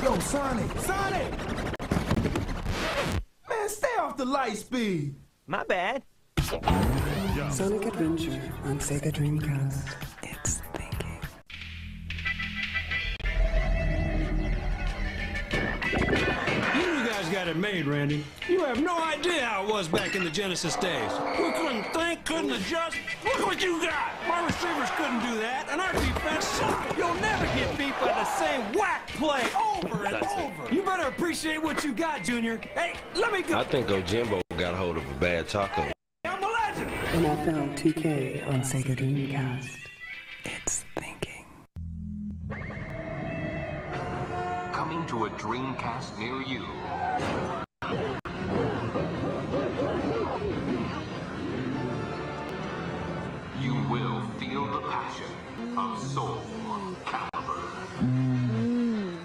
Yo, Sonic! Sonic! Man, stay off the light speed! My bad. Sonic Adventure on Sega Dreamcast. It's thinking. You got it made, Randy. You have no idea how it was back in the Genesis days. We couldn't think, couldn't adjust. Look what you got! My receivers couldn't do that, and our defense sucked. You'll never get beat by the same whack play over and over. You better appreciate what you got, Junior. Hey, let me go. I think Ojimbo got hold of a bad taco. I'm a legend. NFL 2K on Sega Dreamcast. To a Dreamcast near you. You will feel the passion of Soul Calibur. Mm-hmm.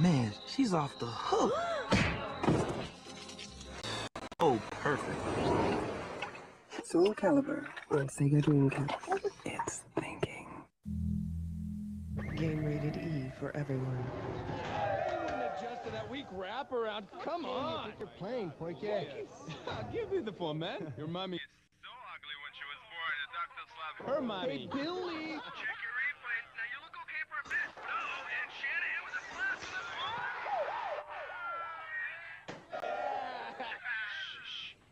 Man, she's off the hook. Oh, perfect. Soul Calibur on Sega Dreamcast. It's thinking. Game rated E for everyone. Adjust to that weak wraparound. Come on. You're playing, Poike. Give me the phone, man. Your mommy is so ugly when she was born. The doctor slapped her mommy. Hey, Billy. Check your replays. Now you look okay for a bit. No, and Shanahan was a slap to the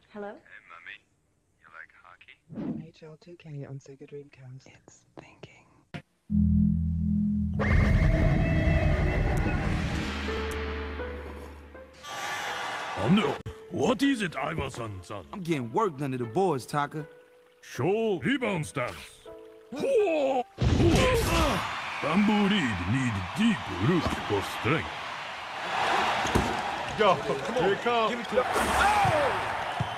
Hello? Hey, mommy. You like hockey? NHL 2K on Sega Dreamcast. It's thinking. What is it, Iverson-san? I'm getting worked under the boards, Taka. Show rebound stance. Bamboo reed need deep root for strength. Yo, come on. Here it comes. Give it to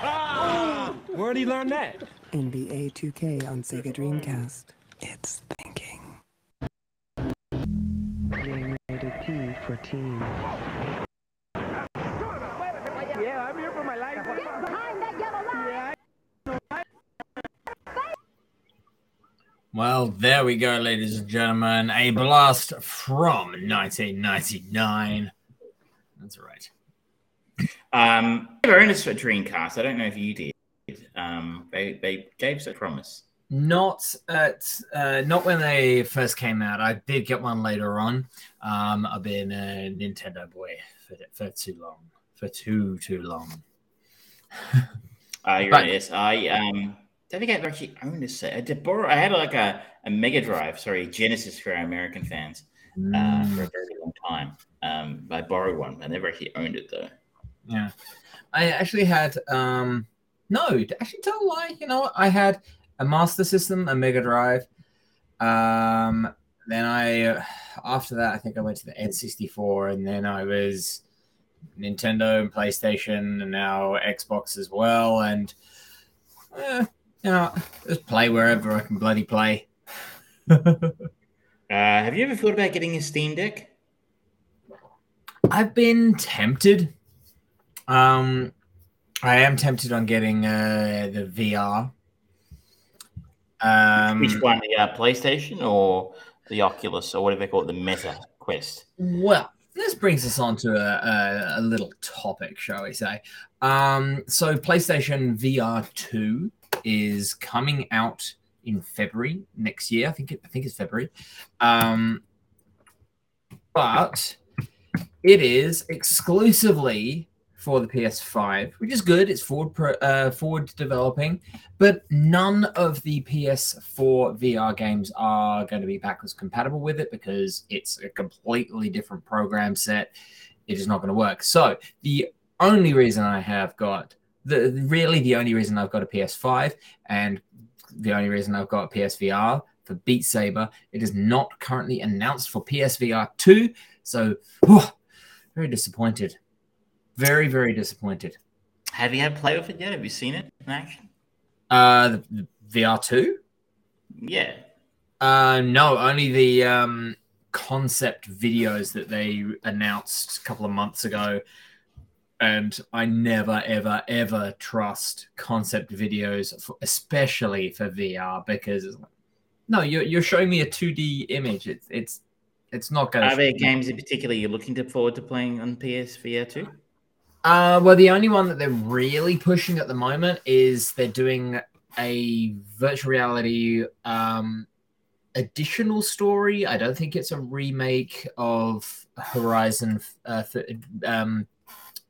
Ah! Where'd he learn that? NBA 2K on Sega Dreamcast. It's thinking. Game rated P for teen. Yeah, I'm here for my life. Get behind that yellow line! Well, there we go, ladies and gentlemen. A blast from 1999. That's right. Um, they owned us for Dreamcast. I don't know if you did. Um, they they gave us a promise. Not at uh, not when they first came out. I did get one later on. Um, I've been a Nintendo boy for, for too long, for too too long. Uh, you're But- right. Yes, I um. Don't think I actually owned a set. I did borrow. I had like a, a Mega Drive, sorry, Genesis for our American fans, uh, for a very long time. Um, I borrowed one. I never actually owned it though. Yeah, I actually had um no, to actually tell a lie. You know, what? I had a Master System, a Mega Drive. Um, then I uh, after that, I think I went to the N64, and then I was Nintendo and PlayStation, and now Xbox as well. And eh, you know, just play wherever I can bloody play. Uh, have you ever thought about getting a Steam Deck? I've been tempted. Um, I am tempted on getting uh, the VR. Um, Which one, the uh, PlayStation or the Oculus or whatever they call it, the Meta Quest? Well, this brings us on to a, a, a little topic, shall we say? Um, so, PlayStation VR 2 is coming out in February next year. I think it, I think it's February. Um, but it is exclusively for the PS5, which is good. It's forward pro, uh, forward developing, but none of the PS4 VR games are going to be backwards compatible with it because it's a completely different program set. It is not going to work. So the only reason I have got the really the only reason I've got a PS5 and the only reason I've got a PSVR for Beat Saber, it is not currently announced for PSVR 2. So, whew, very disappointed. Very, very disappointed. Have you had play with it yet? Have you seen it in action? Uh, the, the VR two? Yeah. Uh, no, only the um concept videos that they announced a couple of months ago. And I never, ever, ever trust concept videos, for, especially for VR, because it's like, no, you're, you're showing me a 2D image. It's it's it's not going Are there games in particular you're looking to forward to playing on PSVR 2? Uh, well, the only one that they're really pushing at the moment is they're doing a virtual reality um, additional story. I don't think it's a remake of Horizon uh, th- um,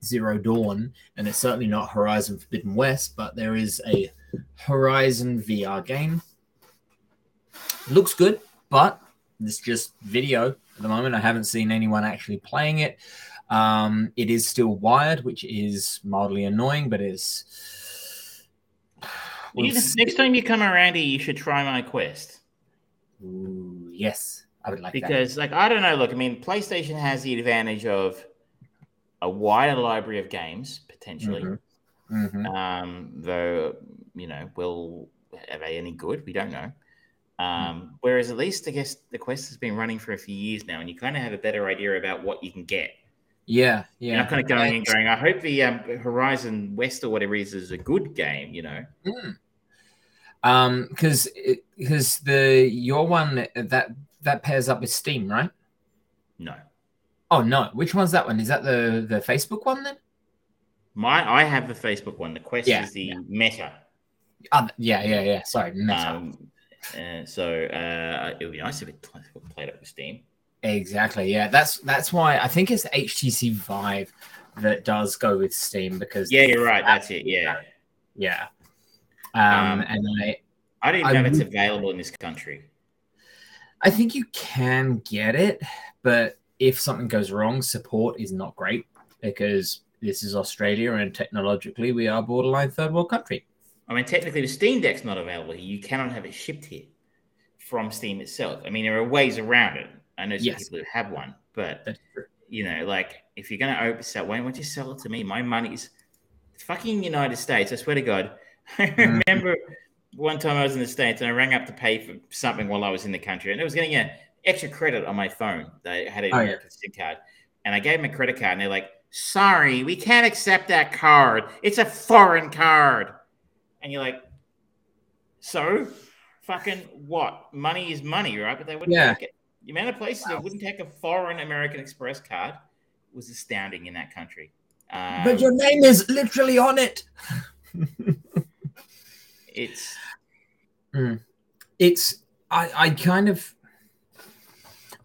Zero Dawn, and it's certainly not Horizon Forbidden West, but there is a Horizon VR game. Looks good, but it's just video at the moment. I haven't seen anyone actually playing it. Um, it is still wired, which is mildly annoying, but is. We'll next time you come around here, you should try my quest. Ooh, yes, I would like because, that. like, I don't know. Look, I mean, PlayStation has the advantage of a wider library of games potentially. Mm-hmm. Mm-hmm. Um, though, you know, will are they any good? We don't know. Hmm. Um, whereas at least I guess the quest has been running for a few years now, and you kind of have a better idea about what you can get. Yeah, yeah. And I'm kind of going and going. I hope the um, Horizon West or whatever it is is a good game. You know. Mm. Um, because because the your one that that pairs up with Steam, right? No. Oh no, which one's that one? Is that the the Facebook one then? My I have the Facebook one. The Quest Yeah, is the yeah. Meta. Oh, yeah, yeah, yeah. Sorry, Meta. Um, uh, so uh, it would be nice if it played up with Steam. Exactly. Yeah, that's that's why I think it's the HTC Vive that does go with Steam because Yeah, you're right. That's it. Yeah. yeah. Um, Um, and I I don't even know if it's available in this country. I think you can get it, but if something goes wrong, support is not great because this is Australia and technologically we are borderline third world country. I mean, technically, the Steam Deck's not available here. You cannot have it shipped here from Steam itself. I mean, there are ways around it. I know some Yes. people who have one, but you know, like if you're going to open sell, why don't you sell it to me? My money's fucking United States. I swear to God. I Mm. remember one time I was in the States and I rang up to pay for something while I was in the country, and it was getting an extra credit on my phone. They had an Oh, yeah. American SIM card, and I gave them a credit card, and they're like, "Sorry, we can't accept that card. It's a foreign card." And you're like, "So, fucking what? Money is money, right?" But they wouldn't Yeah. take it. The amount of places that wouldn't take a foreign American Express card was astounding in that country. Um, but your name is literally on it. it's it's I, I kind of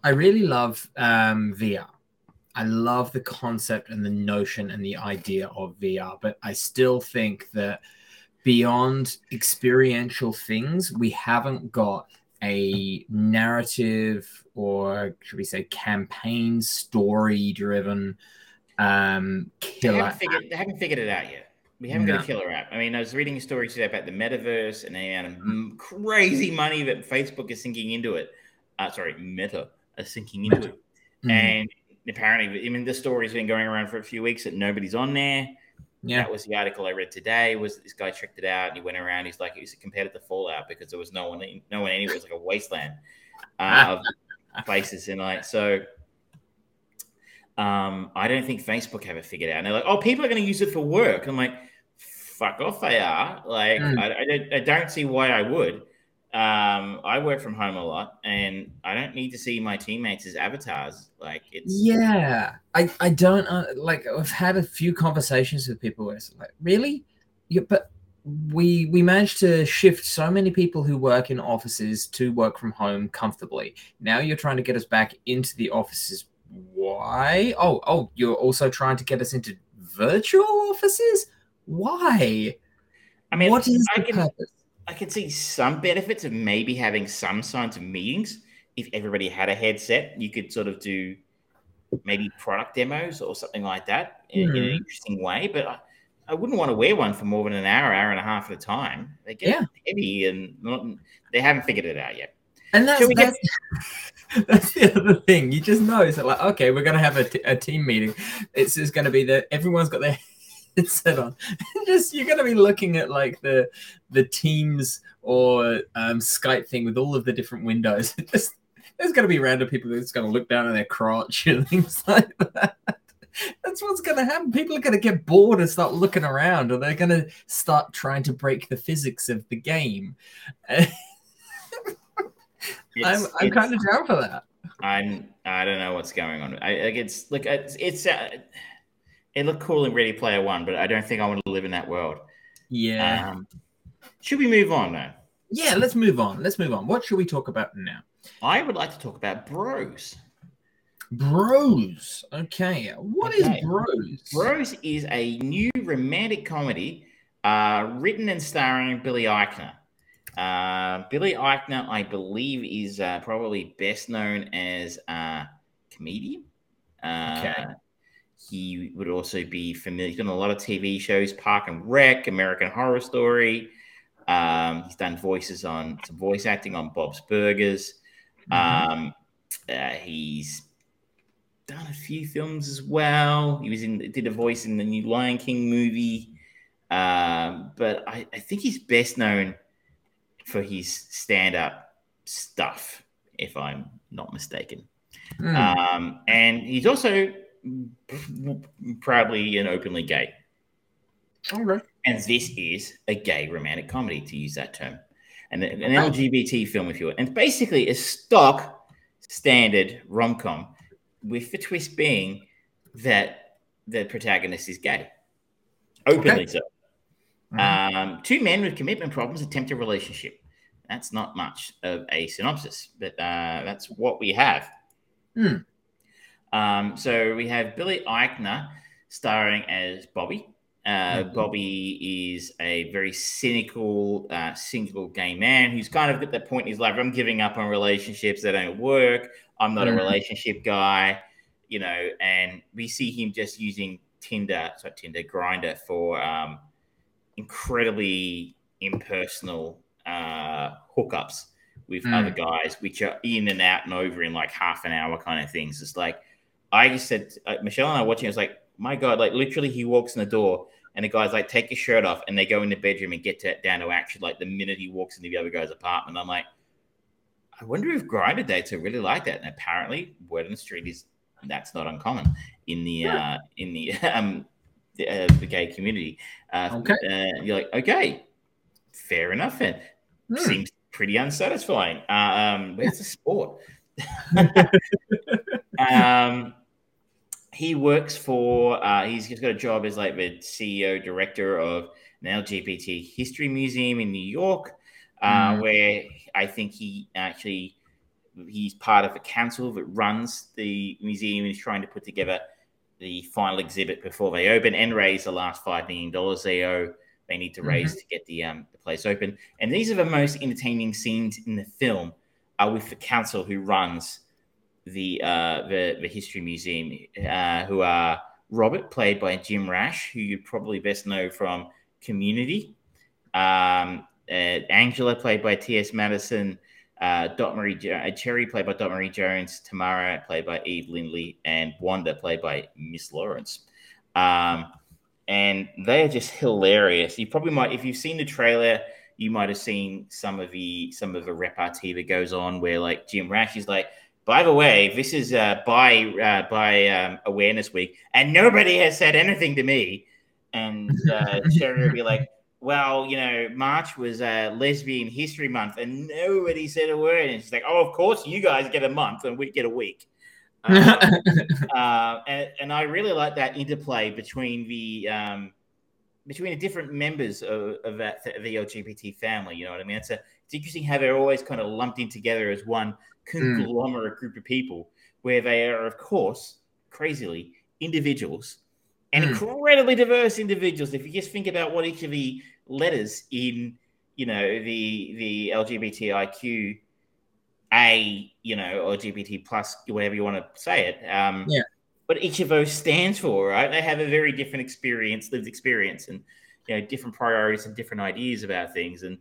I really love um, VR. I love the concept and the notion and the idea of VR, but I still think that beyond experiential things, we haven't got a narrative or should we say campaign story driven um They killer haven't, figured, they haven't figured it out yet. We haven't got a killer app. I mean, I was reading a story today about the metaverse and the amount of crazy money that Facebook is sinking into it. Uh, sorry, Meta sinking into it. Mhm. And apparently, I mean, the story's been going around for a few weeks that nobody's on there. yeah That was the article I read today. Was this guy checked it out and he went around? He's like, he compared it to Fallout because there was no one, no one anywhere. It was like a wasteland uh, of places, and like so. Um, I don't think Facebook have it figured out. And they're like, oh, people are going to use it for work. I'm like, fuck off, they are. Like, Mm. I, I, don't, I don't see why I would. Um, I work from home a lot, and I don't need to see my teammates as avatars. Like, it's Yeah, I I don't uh, like. I've had a few conversations with people where it's like, really, you, but we we managed to shift so many people who work in offices to work from home comfortably. Now you're trying to get us back into the offices. Why? Oh, oh, you're also trying to get us into virtual offices. Why? I mean, what is I the can, purpose? I can see some benefits of maybe having some of meetings. If everybody had a headset, you could sort of do maybe product demos or something like that in, in an Mhm. interesting way. But I, I wouldn't want to wear one for more than an hour, hour and a half at a time. They get Yeah. heavy and not, they haven't figured it out yet. And that's we get- that's, that's the other thing. You just know it's like okay, we're gonna have a, t- a team meeting. It's just gonna be that everyone's got their headset on. just you're gonna be looking at like the the Teams or um, Skype thing with all of the different windows. Just, there's gonna be random people that's gonna look down at their crotch and things like that. That's what's going to happen. People are going to get bored and start looking around, or they're going to start trying to break the physics of the game. I'm, I'm kind of down for that. I'm I don't know what's going on. I like it's like it's, it's uh, it looked cool in Ready Player One, but I don't think I want to live in that world. Yeah. Um, should we move on though? yeah, let's move on. Let's move on. What should we talk about now? I would like to talk about Bros. Bros. Okay. What is Okay. Bros? Bros is a new romantic comedy uh, written and starring Billy Eichner. Uh, Billy Eichner, I believe, is uh, probably best known as a comedian. Uh, Okay. He would also be familiar. He's done a lot of TV shows, Park and Rec, American Horror Story. Um, he's done voices on some voice acting on Bob's Burgers. Mhm. Um, uh, he's done a few films as well. He was in did a voice in the new Lion King movie. Um, but I, I think he's best known for his stand-up stuff, if I'm not mistaken. Hmm. Um, and he's also proudly and openly gay. Okay. And this is a gay romantic comedy, to use that term, and an LGBT film, if you will. And basically, a stock standard rom com, with the twist being that the protagonist is gay, openly Okay. so. Mhm. Um, two men with commitment problems attempt a relationship. That's not much of a synopsis, but uh, that's what we have. Hmm. Um, so we have Billy Eichner starring as Bobby. Uh, Mhm. Bobby is a very cynical, uh, single gay man who's kind of at that point in his life. I'm giving up on relationships that don't work. I'm not Mhm. a relationship guy, you know. And we see him just using Tinder, sorry, Tinder Grindr for um, incredibly impersonal uh, hookups with Mm. other guys, which are in and out and over in like half an hour kind of things. It's like I just said, uh, Michelle and I watching. I was like, my god, like literally, he walks in the door and the guy's like, take your shirt off, and they go in the bedroom and get to, down to action like the minute he walks into the other guy's apartment. I'm like, I wonder if Grindr dates are really like that. And apparently, word on the street is that's not uncommon in the uh, in the um the, uh, the gay community. Uh, Okay. uh, you're like, okay, fair enough. Then Hmm. seems pretty unsatisfying. Uh, um, where's the sport? um, he works for. Uh, he's, he's got a job as like the CEO director of an LGBT history museum in New York, uh, Mm. where I think he actually he's part of a council that runs the museum and is trying to put together the final exhibit before they open and raise the last five million dollars they owe. They need to raise to get the um, the place open. And these are the most entertaining scenes in the film. Are with the council who runs the uh, the the history museum, uh, who are Robert, played by Jim Rash, who you probably best know from Community. Um, uh, Angela, played by T.S. Madison. Uh, Dot Marie jo- uh, Cherry, played by Dot Marie Jones. Tamara, played by Eve Lindley, and Wanda, played by Miss Lawrence. Um, and they are just hilarious. You probably might, if you've seen the trailer, you might have seen some of the some of the repartee that goes on where like Jim Rash is like, by the way, this is uh, by uh, by um, Awareness Week, and nobody has said anything to me. And uh, Cherry will be like, well, you know, March was uh, Lesbian History Month, and nobody said a word. And she's like, oh, of course, you guys get a month, and we get a week. Uh, uh, and, and I really like that interplay between the um, between the different members of, of that of the LGBT family. You know what I mean? It's a it's interesting how they're always kind of lumped in together as one conglomerate group of people, where they are, of course, crazily individuals and Mm. incredibly diverse individuals. If you just think about what each of the letters in you know the the LGBTIQ a you know or LGBT plus whatever you want to say it. Um, Yeah. But each of those stands for, right? They have a very different experience, lived experience, and you know different priorities and different ideas about things. And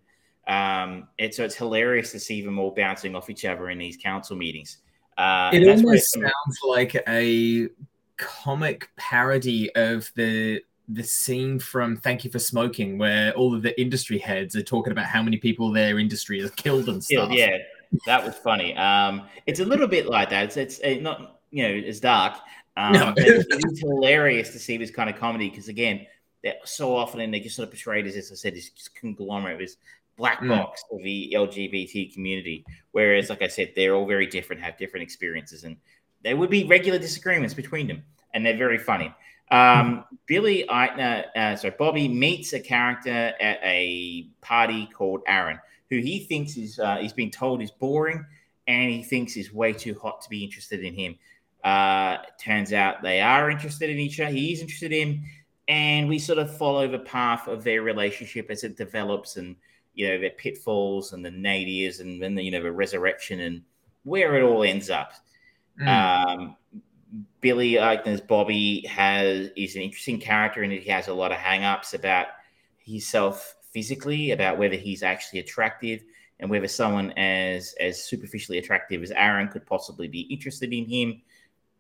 um, it's so it's hilarious to see them all bouncing off each other in these council meetings. Uh, It almost sounds like a comic parody of the the scene from Thank You for Smoking, where all of the industry heads are talking about how many people their industry has killed and stuff. yeah, that was funny. Um, it's a little bit like that. It's, it's uh, not you know as dark. Um, No. but it is hilarious to see this kind of comedy because again, they're so often and they just sort of portrayed as, as I said, this conglomerate, this black Mm. box of the LGBT community. Whereas, like I said, they're all very different, have different experiences, and there would be regular disagreements between them, and they're very funny. Um, Billy Eichner, uh, sorry, Bobby meets a character at a party called Aaron, who he thinks is uh, he's been told is boring, and he thinks is way too hot to be interested in him. Uh, turns out they are interested in each other. He is interested in, and we sort of follow the path of their relationship as it develops, and you know their pitfalls and the nadirs, and then the, you know the resurrection and where it all ends up. Mm. Um, Billy Eichner's Bobby has is an interesting character, and he has a lot of hang-ups about himself physically, about whether he's actually attractive, and whether someone as as superficially attractive as Aaron could possibly be interested in him.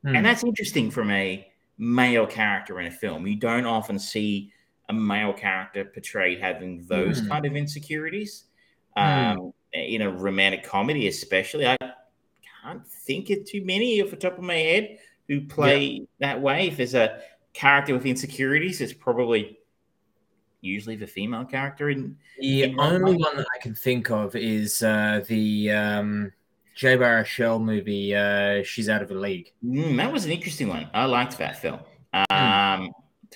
Hmm. And that's interesting from a male character in a film. You don't often see a male character portrayed having those Hmm. kind of insecurities. Hmm. Um, in a romantic comedy, especially. I can't think of too many off the top of my head who play that way. If there's a character with insecurities, it's probably usually the female character in The in only one that I can think of is uh, the um, Jay Baruchel movie. Uh, She's out of the league. Mm, that was an interesting one. I liked that film.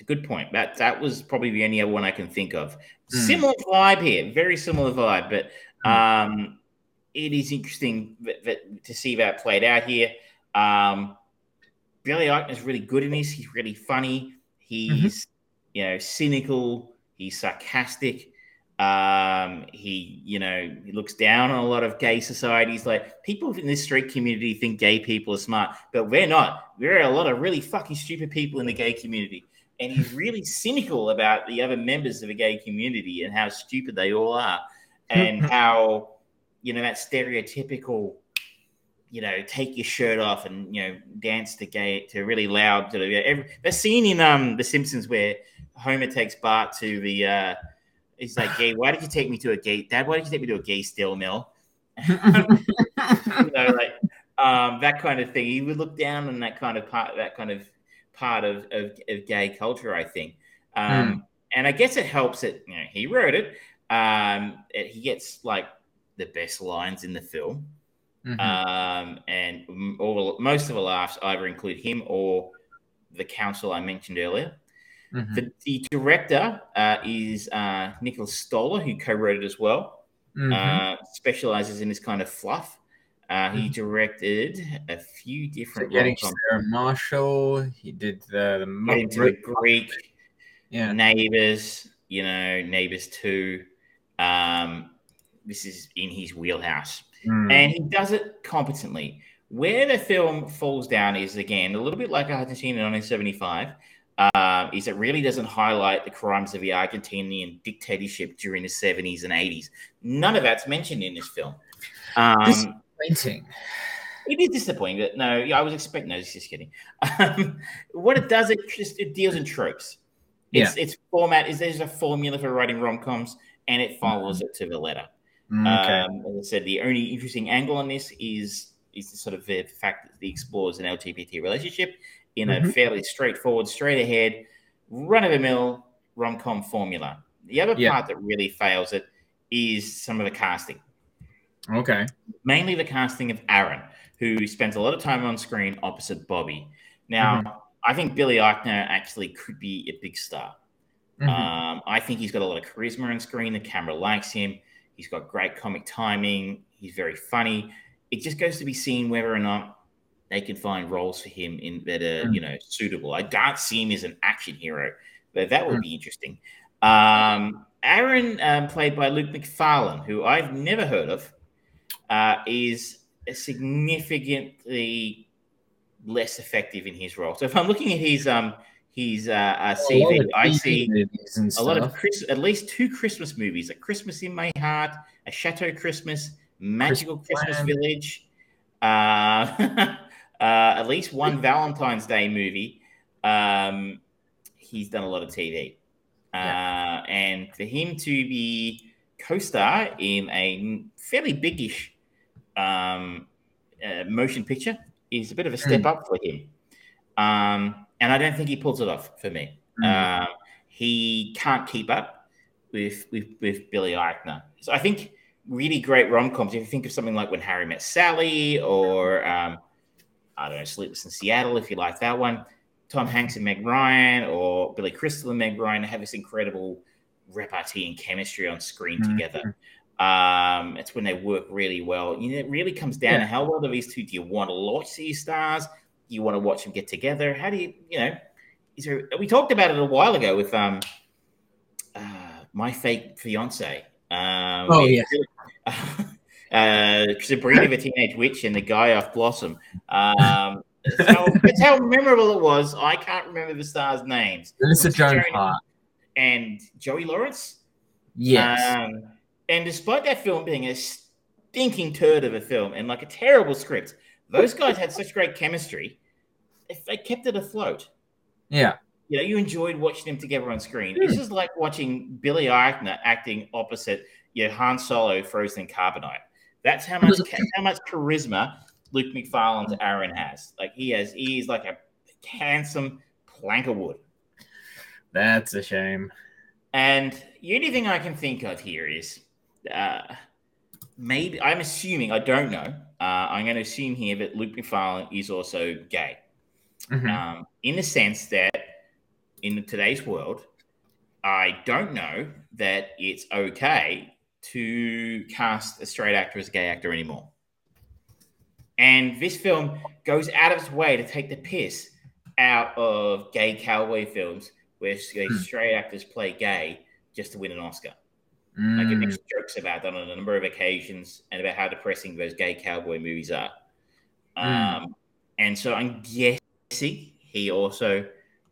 It's a good point. That that was probably the only other one I can think of. Mm. Similar vibe here, very similar vibe, but um, it is interesting that, that, to see that played out here. Um, Billy Eichner is really good in this. He's really funny. He's you know cynical. He's sarcastic. Um, he you know he looks down on a lot of gay societies. Like people in this street community think gay people are smart, but we're not. There are a lot of really fucking stupid people in the gay community. And he's really cynical about the other members of the gay community and how stupid they all are, and how you know that stereotypical you know, take your shirt off and you know dance to gay to really loud to the every, the scene in um The Simpsons where Homer takes Bart to the uh he's like, "Gay, why did you take me to a gay dad? Why did you take me to a gay steel mill?" you know, like um that kind of thing. He would look down on that kind of part, that kind of part of of, of gay culture. I think, um, and I guess it helps that you know he wrote it. Um, it- he gets like the best lines in the film. Mhm. Um, and all most of the laughs either include him or the council I mentioned earlier. Mhm. The, the director uh, is uh, Nicholas Stoller, who co-wrote it as well. Mhm. Uh, specializes in this kind of fluff. Uh, he directed a few different Getting Sarah Marshall. He did the, the the Greek, Yeah. Neighbors, you know, Neighbors 2. Um, this is in his wheelhouse. Mm. And he does it competently. Where the film falls down is, again, a little bit like Argentina in 1975, uh, is it really doesn't highlight the crimes of the Argentinian dictatorship during the 70s and 80s. None of that's mentioned in this film. Um, Disappointing. it is disappointing, but no, yeah, I was expecting. No, just kidding. Um, what it does, it just it deals in tropes. It's its format is there's a formula for writing rom coms, and it follows it to the letter. Mm, okay. Um, as I said, the only interesting angle on this is is the sort of the fact that he explores an LGBT relationship in a Mhm. fairly straightforward, straight ahead, run of the mill rom com formula. The other Yeah. part that really fails it is some of the casting Okay. mainly the casting of Aaron, who spends a lot of time on screen opposite Bobby. Now, Mm-hmm. I think Billy Eichner actually could be a big star. Mhm. Um, I think he's got a lot of charisma on screen. The camera likes him. He's got great comic timing. He's very funny. It just goes to be seen whether or not they can find roles for him in that are Mm. you know suitable. I can't see him as an action hero, but that would Mm. be interesting. Um, Aaron, um, played by Luke Macfarlane, who I've never heard of, uh, is significantly less effective in his role. So if I'm looking at his um his uh, uh, CV, I see a lot of. Chris, at least two Christmas movies: A Christmas in My Heart, A Chateau Christmas, Magical Christmas, Christmas Village. Uh, uh, at least one Valentine's Day movie. Um, he's done a lot of TV, uh, and for him to be co-star in a fairly biggish um, uh, motion picture is a bit of a step Mm. up for him. Um, and I don't think he pulls it off for me. Mm. Um, he can't keep up with, with with Billy Eichner. So I think really great rom coms. If you think of something like When Harry Met Sally, or um, I don't know, Sleepless in Seattle, if you like that one, Tom Hanks and Meg Ryan, or Billy Crystal and Meg Ryan have this incredible repartee and chemistry on screen Mhm. together. Um, it's when they work really well. You know, it really comes down to how well do these two. Do you want to watch these stars? Do you want to watch them get together? How do you, you know? Is there? We talked about it a while ago with um, uh, my fake fiance. Um, Oh, yeah. uh, Sabrina the Teenage Witch and the guy off Blossom. Um, that's, how, that's how memorable it was. I can't remember the stars' names. Melissa Joan- Hart. and Joey Lawrence. Yes. Um, and despite that film being a stinking turd of a film and like a terrible script, those guys had such great chemistry. They, they kept it afloat. yeah. You know, you enjoyed watching them together on screen. This is hmm. like watching Billy Eichner acting opposite you know, Han Solo, Frozen Carbonite. That's how much how much charisma Luke Macfarlane's Aaron has. Like he has, he is like a handsome plank of wood. That's a shame. And the only thing I can think of here is uh, maybe I'm assuming I don't know. Uh, I'm going to assume here that Luke Macfarlane is also gay, Mhm. um, in the sense that in today's world, I don't know that it's okay to cast a straight actor as a gay actor anymore. And this film goes out of its way to take the piss out of gay cowboy films where Hmm. straight actors play gay just to win an Oscar. Like it Mm. makes jokes about that on a number of occasions and about how depressing those gay cowboy movies are. Mm. Um, and so I'm guessing he also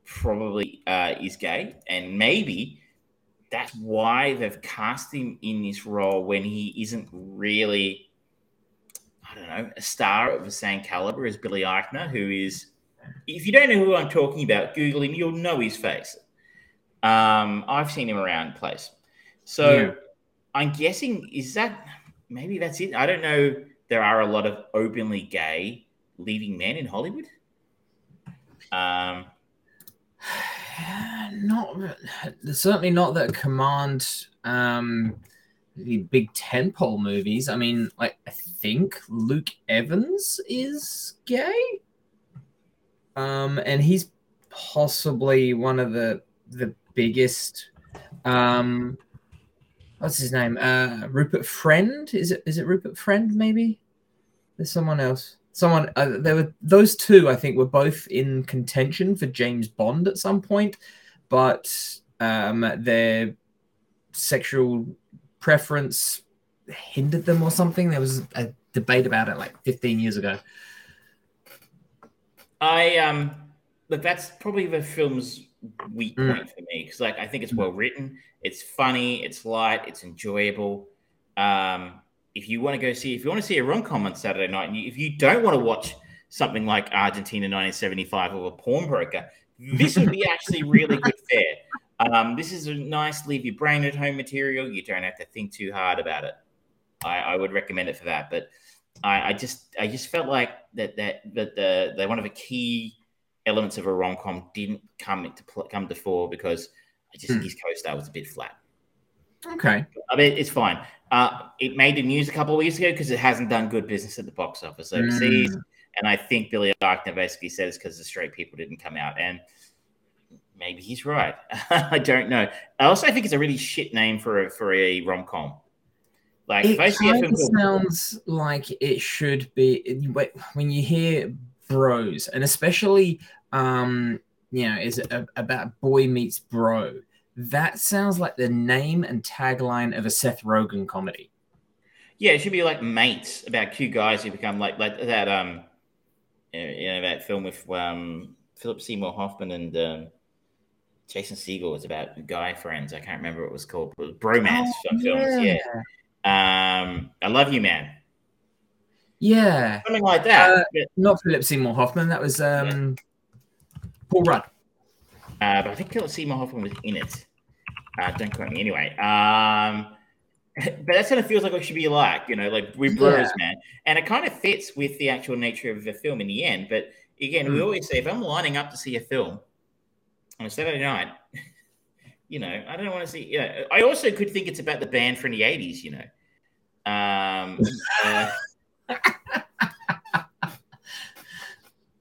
probably uh, is gay, and maybe that's why they've cast him in this role when he isn't really, I don't know, a star of the same caliber as Billy Eichner, who is. If you don't know who I'm talking about, Google him, you'll know his face. Um, I've seen him around the place. So Yeah. I'm guessing is that maybe that's it. I don't know. There are a lot of openly gay leading men in Hollywood. Um, not certainly not that command um the big tentpole movies. I mean, like I think Luke Evans is gay. Um and he's possibly one of the the biggest um what's his name? Uh Rupert Friend? Is it is it Rupert Friend maybe? There's someone else. Someone uh, there were those two I think were both in contention for James Bond at some point, but um their sexual preference hindered them or something. There was a debate about it like 15 years ago. I um, but that's probably the film's weak Mm. point for me because like I think it's well written, it's funny, it's light, it's enjoyable. Um, if you want to go see, if you want to see a rom com on Saturday night, and you, if you don't want to watch something like Argentina 1975 or a pawnbroker, this would be actually really good fare. Um, this is a nice leave your brain at home material. You don't have to think too hard about it. I, I would recommend it for that. But I, I just I just felt like that that that the, the one of the key elements of a rom com didn't come into pl- come to fore because I just think Hmm. his co-star was a bit flat. Okay. I mean, it's fine. Uh, it made the news a couple of weeks ago because it hasn't done good business at the box office overseas. Mm. And I think Billy Eichner basically said it's because the straight people didn't come out. And maybe he's right. I don't know. I also think it's a really shit name for a for a rom com. Like It kind of sounds like it should be when you hear bros, and especially um, you know, is a, about boy meets bro. That sounds like the name and tagline of a Seth Rogen comedy. Yeah, it should be like mates about two guys who become like like that um you know that film with um Philip Seymour Hoffman and um Jason Segel was about guy friends. I can't remember what it was called. It was bromance Oh, films. Yeah. Um I love you, man. Yeah. Something like that. Uh, But- not Philip Seymour Hoffman. That was um, Paul Rudd. Uh, but I think Seymour Hoffman was in it. Uh, don't quote me anyway. Um, but that's what of feels like it should be like, you know, like we're bros, Yeah. man. And it kind of fits with the actual nature of the film in the end. But again, we Mm. always say if I'm lining up to see a film on a Saturday night, you know, I don't want to see. You know, I also could think it's about the band from the '80s, you know. Um, uh,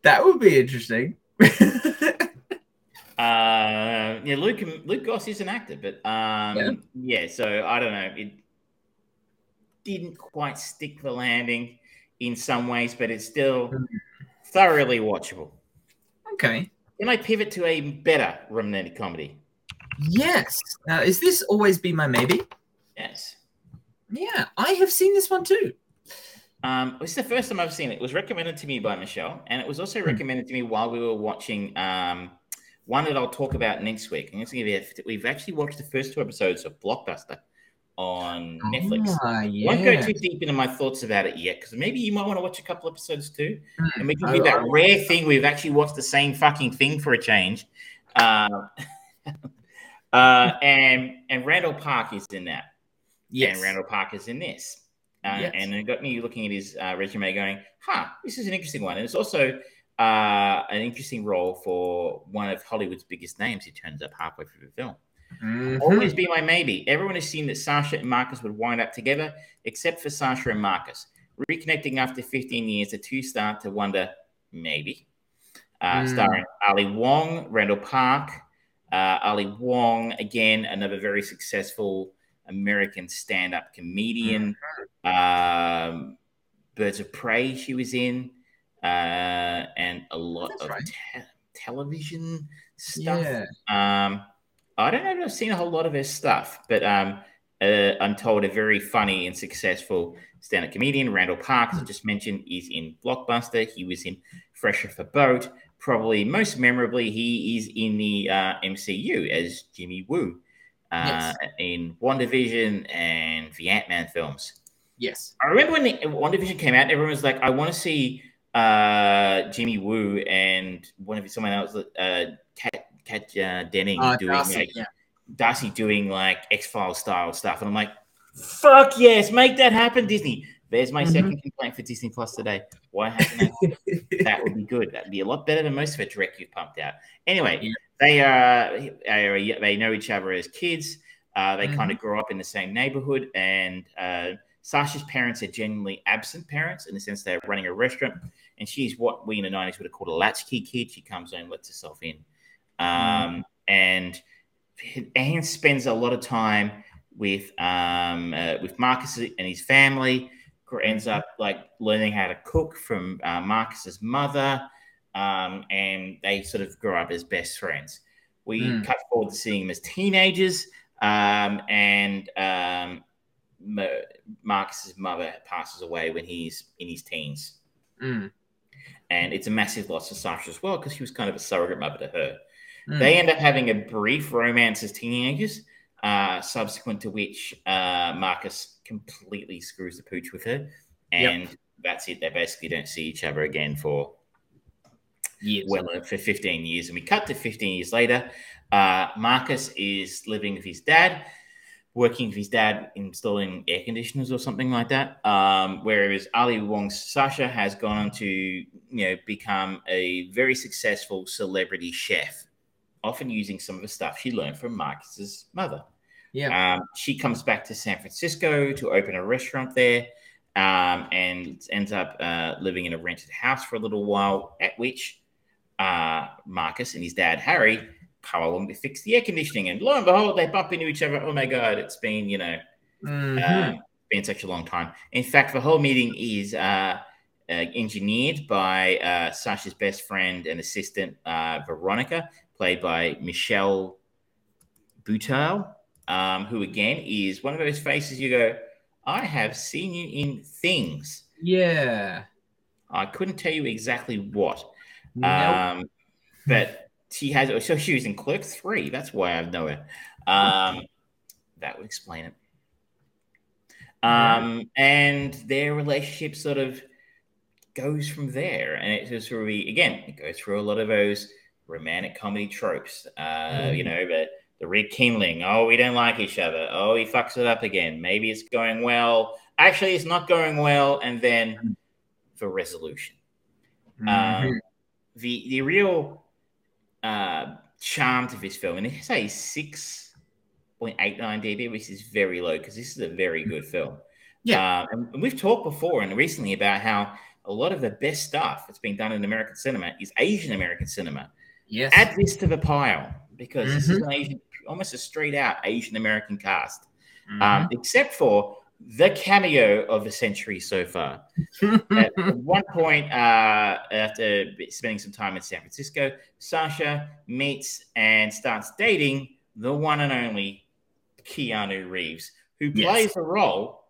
That would be interesting. Uh, yeah, Luke Luke Goss is an actor, but um, yeah. So I don't know. It didn't quite stick the landing in some ways, but it's still thoroughly watchable. Okay. Can I pivot to a better romantic comedy? Yes. Now, is this always be my maybe? Yes. Yeah, I have seen this one too. Um, this is the first time I've seen it. It was recommended to me by Michelle, and it was also recommended to me while we were watching um, one that I'll talk about next week. I'm going to give you. A, we've actually watched the first two episodes of Blockbuster on Netflix. Ah, I won't go too deep into my thoughts about it yet, because maybe you might want to watch a couple episodes too, Hmm. and we can do that rare thing we've actually watched the same fucking thing for a change. Uh, uh, and and Randall Park is in that. Yes. And Randall Park is in this. Uh, Yes. And it got me looking at his uh, resume going, huh, this is an interesting one. And it's also uh, an interesting role for one of Hollywood's biggest names who turns up halfway through the film. Mhm. Always be my maybe. Everyone assumed that Sasha and Marcus would wind up together, except for Sasha and Marcus. Reconnecting after 15 years, the two start to wonder, maybe. Uh, Mm. Starring Ali Wong, Randall Park. Uh, Ali Wong, again, another very successful American stand up comedian. Um, Birds of Prey, she was in, uh, and a lot That's of right. te- television stuff. Yeah. Um, I don't know if I've seen a whole lot of her stuff, but um, uh, I'm told a very funny and successful stand-up comedian, Randall Park, as I just mentioned, is in Blockbuster. He was in Fresh Off Boat. Probably most memorably, he is in the uh, MCU as Jimmy Woo uh, in WandaVision and the Ant-Man films. Yes. I remember when the WandaVision came out, everyone was like, I want to see uh, Jimmy Woo and one of someone else, uh, Kat, Kat uh, Denning Uh, doing Darcy, like yeah. Darcy doing like X Files style stuff, and I'm like, fuck yes, make that happen, Disney. There's my Mhm. second complaint for Disney Plus today. Why hasn't that? that would be good. That'd be a lot better than most of the direct you've pumped out. Anyway, Yeah. they uh they, are, they know each other as kids. Uh, they kind Mm-hmm. of grow up in the same neighborhood, and uh, Sasha's parents are genuinely absent parents in the sense they're running a restaurant, and she's what we in the nineties would have called a latchkey kid. She comes home, lets herself in, um, and Anne spends a lot of time with um, uh, with Marcus and his family. Ends up like learning how to cook from uh, Marcus's mother, um, and they sort of grow up as best friends. We Mm. cut forward to seeing them as teenagers, um, and um, Ma- Marcus's mother passes away when he's in his teens, Mm. and it's a massive loss for Sasha as well because she was kind of a surrogate mother to her. Mm. They end up having a brief romance as teenagers, uh, subsequent to which uh, Marcus completely screws the pooch with her, and that's it. They basically don't see each other again for Years. well uh, for 15 years. And we cut to 15 years later. Uh, Marcus is living with his dad, working with his dad installing air conditioners or something like that. Um, whereas Ali Wong's Sasha has gone on to you know become a very successful celebrity chef, often using some of the stuff she learned from Marcus's mother. Yeah. Um, she comes back to San Francisco to open a restaurant there um, and ends up uh, living in a rented house for a little while, at which uh, Marcus and his dad, Harry, power along to fix the air conditioning. And lo and behold, they bump into each other. Oh my God, it's been, you know, Mhm. uh, been such a long time. In fact, the whole meeting is uh, uh, engineered by uh, Sasha's best friend and assistant, uh, Veronica, played by Michelle Buteau, um, who again is one of those faces you go, I have seen you in things. yeah. I couldn't tell you exactly what. Nope. Um, but she has, so she was in Clerk 3. That's why I know her. Um, that would explain it. Um, and their relationship sort of goes from there. And it just really, again, it goes through a lot of those romantic comedy tropes. Uh, You Mhm. know, the, the rekindling. Oh, we don't like each other. Oh, he fucks it up again. Maybe it's going well. Actually, it's not going well. And then the resolution. Mhm. Um, the the real uh, charm to this film, and it has a six point eight IMDb, which is very low because this is a very good film. Yeah. Uh, and, we've talked before and recently about how a lot of the best stuff that's been done in American cinema is Asian American cinema. yes. Add this to the pile because this is Mhm. an Asian, almost a straight out Asian American cast, Mhm. um, except for the cameo of the century so far. At one point, uh, after spending some time in San Francisco, Sasha meets and starts dating the one and only Keanu Reeves, who Yes. plays the role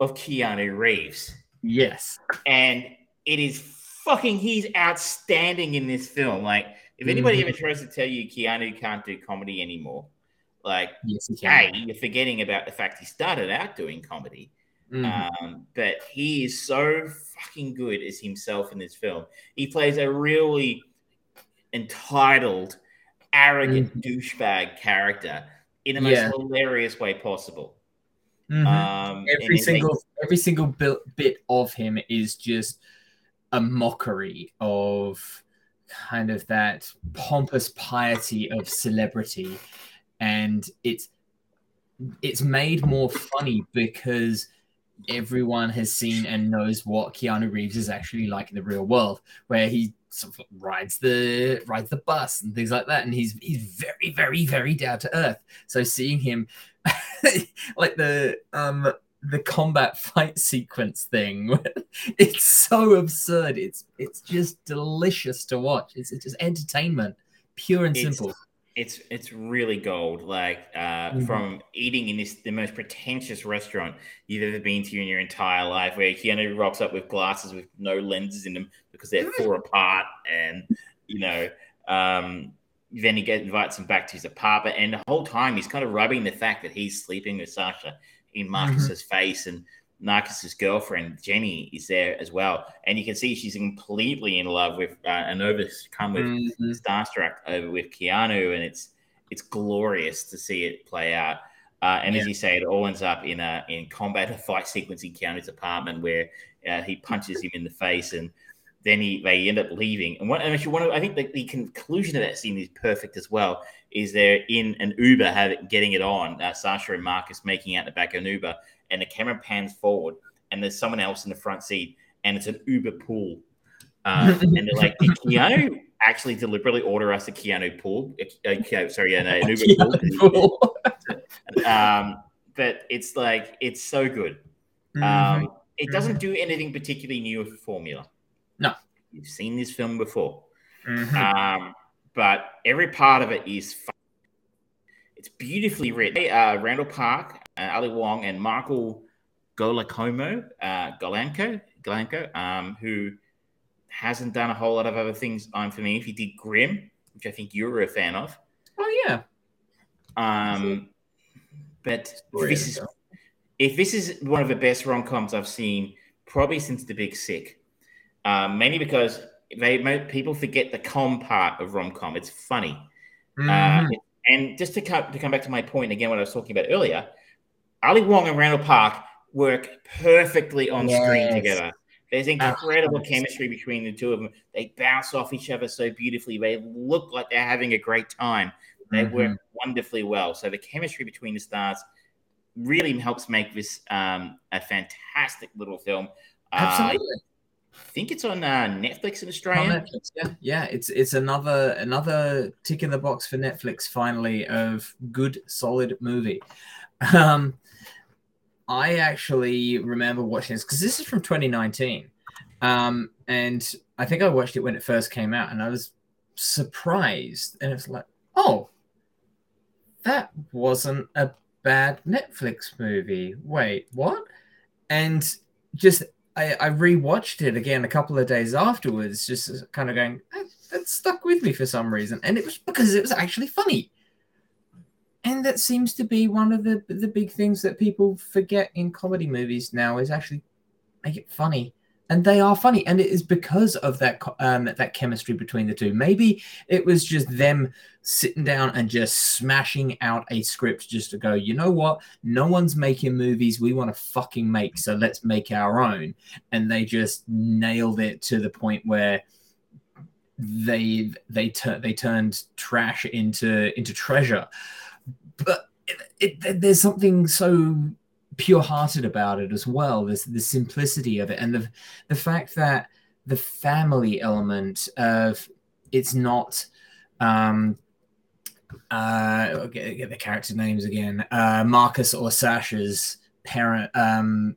of Keanu Reeves. yes. And it is fucking, he's outstanding in this film. Like, if anybody Mhm. ever tries to tell you Keanu can't do comedy anymore, like, Yes, he hey, you're forgetting about the fact he started out doing comedy. Mhm. Um, but he is so fucking good as himself in this film. He plays a really entitled, arrogant douchebag character in the most Yeah. hilarious way possible. Mhm. Um, every single every single bit of him is just a mockery of kind of that pompous piety of celebrity. And it's it's made more funny because everyone has seen and knows what Keanu Reeves is actually like in the real world where he sort of rides the rides the bus and things like that. And he's he's very very very down to earth. So seeing him like the um the combat fight sequence thing. It's so absurd. It's it's just delicious to watch. It's, it's just entertainment pure and It's- simple. It's it's really gold. Like uh, Mhm. from eating in this the most pretentious restaurant you've ever been to in your entire life, where Keanu rocks up with glasses with no lenses in them because they're four apart, and you know, um, then he get invites him back to his apartment, and the whole time he's kind of rubbing the fact that he's sleeping with Sasha in Marcus's face, and Marcus's girlfriend Jenny is there as well, and you can see she's completely in love with uh, and overcome with Mhm. starstruck over with Keanu, and it's it's glorious to see it play out. Uh, and as you say, it all ends up in a in combat a fight sequence in Keanu's apartment where uh, he punches him in the face, and then he they end up leaving. And, one, and actually, one of I think the, the conclusion of that scene is perfect as well. Is they're in an Uber, having getting it on. Uh, Sasha and Marcus making out the back of an Uber, and the camera pans forward, and there's someone else in the front seat, and it's an Uber pool. Uh, and they're like, did Keanu actually deliberately order us a Keanu pool? Uh, uh, sorry, an, an Uber pool. Um, but it's like it's so good. Mhm. Um, it doesn't do anything particularly new with the formula. You've seen this film before. Mhm. Um, but every part of it is fun. It's beautifully written. Uh, Randall Park, uh, Ali Wong, and Michael Golamco, uh, Golanko, Golanko, um, who hasn't done a whole lot of other things I'm familiar If he did Grimm, which I think you were a fan of. oh yeah Um, but this is if this is one of the best rom coms I've seen probably since The Big Sick, um, mainly because they people forget the com part of rom com. It's funny, uh, Mhm. and just to come to come back to my point again, what I was talking about earlier, Ali Wong and Randall Park work perfectly on screen together. There's incredible 100%. chemistry between the two of them. They bounce off each other so beautifully. They look like they're having a great time. They work wonderfully well. So the chemistry between the stars really helps make this um, a fantastic little film. Uh, absolutely think it's on uh, Netflix in Australia. Netflix, yeah, yeah. It's it's another another tick in the box for Netflix. Finally, of good solid movie. Um, I actually remember watching this because this is from 2019, um, and I think I watched it when it first came out, and I was surprised, and it's like, oh, that wasn't a bad Netflix movie. Wait, what? And just I, I rewatched it again a couple of days afterwards, just kind of going, that, that stuck with me for some reason, and it was because it was actually funny. And that seems to be one of the the big things that people forget in comedy movies now is actually make it funny and they are funny and it is because of that um, that chemistry between the two. Maybe it was just them sitting down and just smashing out a script just to go you know what? No one's making movies. We want to fucking make so let's make our own. And they just nailed it to the point where they they tur- they turned trash into into treasure. But it, it, there's something so pure-hearted about it as well. There's the simplicity of it, and the the fact that the family element of it's not. Um, uh, get, get the character names again. Uh, Marcus or Sasha's parent um,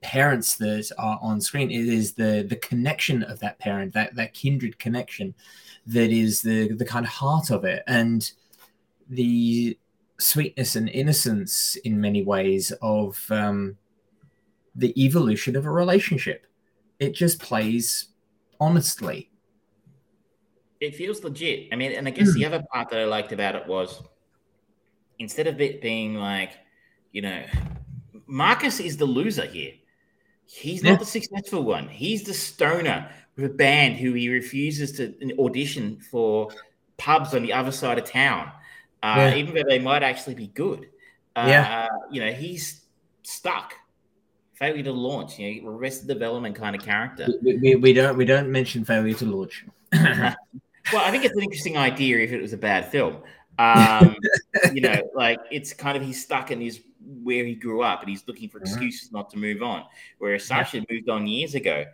parents that are on screen. It is the the connection of that parent, that that kindred connection, that is the the kind of heart of it, and the sweetness and innocence in many ways of um, the evolution of a relationship. It just plays honestly. It feels legit. I mean, and I guess the other part that I liked about it was instead of it being like, you know, Marcus is the loser here. He's not Yeah. the successful one. He's the stoner with a band who he refuses to audition for pubs on the other side of town, uh, Yeah. even though they might actually be good. Uh, Yeah. You know, he's stuck. Failure to launch, you know, arrested development kind of character. We, we, we don't we don't mention failure to launch. Well, I think it's an interesting idea if it was a bad film. Um, you know, like it's kind of he's stuck in his where he grew up and he's looking for Mhm. excuses not to move on. Whereas Sasha moved on years ago.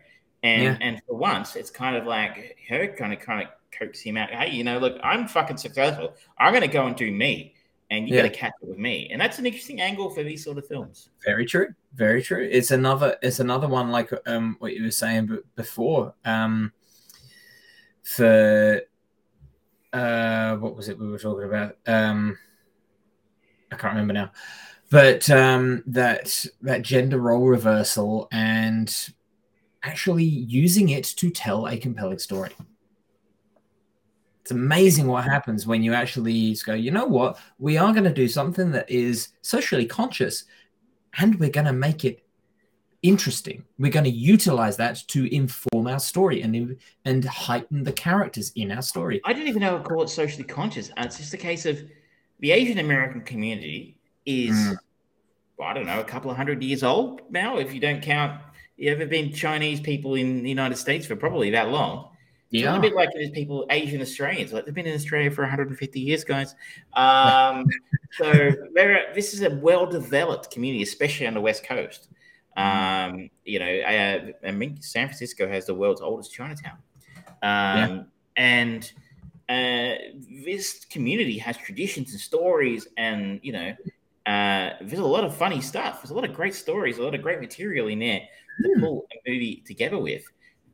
And Yeah. and for once it's kind of like her kind of kind of coax him out. Hey, you know, look, I'm fucking successful. I'm gonna go and do me. And you Yeah. gotta catch up with me. And that's an interesting angle for these sort of films. Very true. Very true. It's another. It's another one like um what you were saying before. Um, for uh, what was it we were talking about? Um, I can't remember now. But um, that that gender role reversal and actually using it to tell a compelling story. It's amazing what happens when you actually go, you know what? We are going to do something that is socially conscious and we're going to make it interesting. We're going to utilize that to inform our story and and heighten the characters in our story. I didn't even know I'd call it socially conscious. Uh, It's just a case of the Asian American community is, Mm. well, I don't know, a couple of hundred years old now, if you don't count. You ever been Chinese people in the United States for probably that long? It's a little bit like there's people, Asian Australians, like they've been in Australia for 150 years, guys. Um, so this is a well-developed community, especially on the West Coast. Um, you know, I, I mean, San Francisco has the world's oldest Chinatown, um, and uh, this community has traditions and stories, and you know, uh, there's a lot of funny stuff. There's a lot of great stories, a lot of great material in there to pull a movie together with,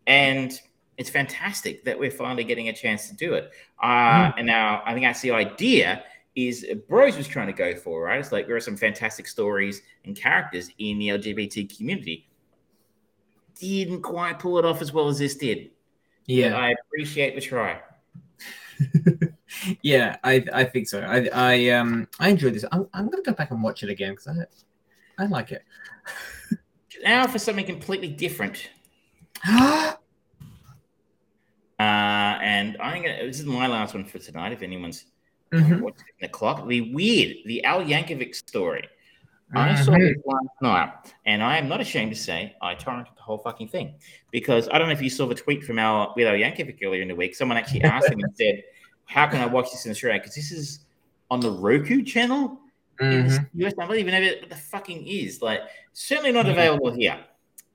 and it's fantastic that we're finally getting a chance to do it. Uh, And now I think that's the idea is Bros was trying to go for, right? It's like there are some fantastic stories and characters in the LGBT community. Didn't quite pull it off as well as this did. Yeah. I appreciate the try. yeah, I I think so. I I um I enjoyed this. I'm, I'm gonna go back and watch it again because I I like it. Now for something completely different. Uh, and I'm gonna. This is my last one for tonight. If anyone's Mhm. watching the clock, the weird, the Al Yankovic story. I saw this last night, and I am not ashamed to say I torrented the whole fucking thing because I don't know if you saw the tweet from Al with Al Yankovic earlier in the week. Someone actually asked him and said, "How can I watch this in Australia? Because this is on the Roku channel in the. US. I don't even know what the fucking is. Like, certainly not Mhm. available here."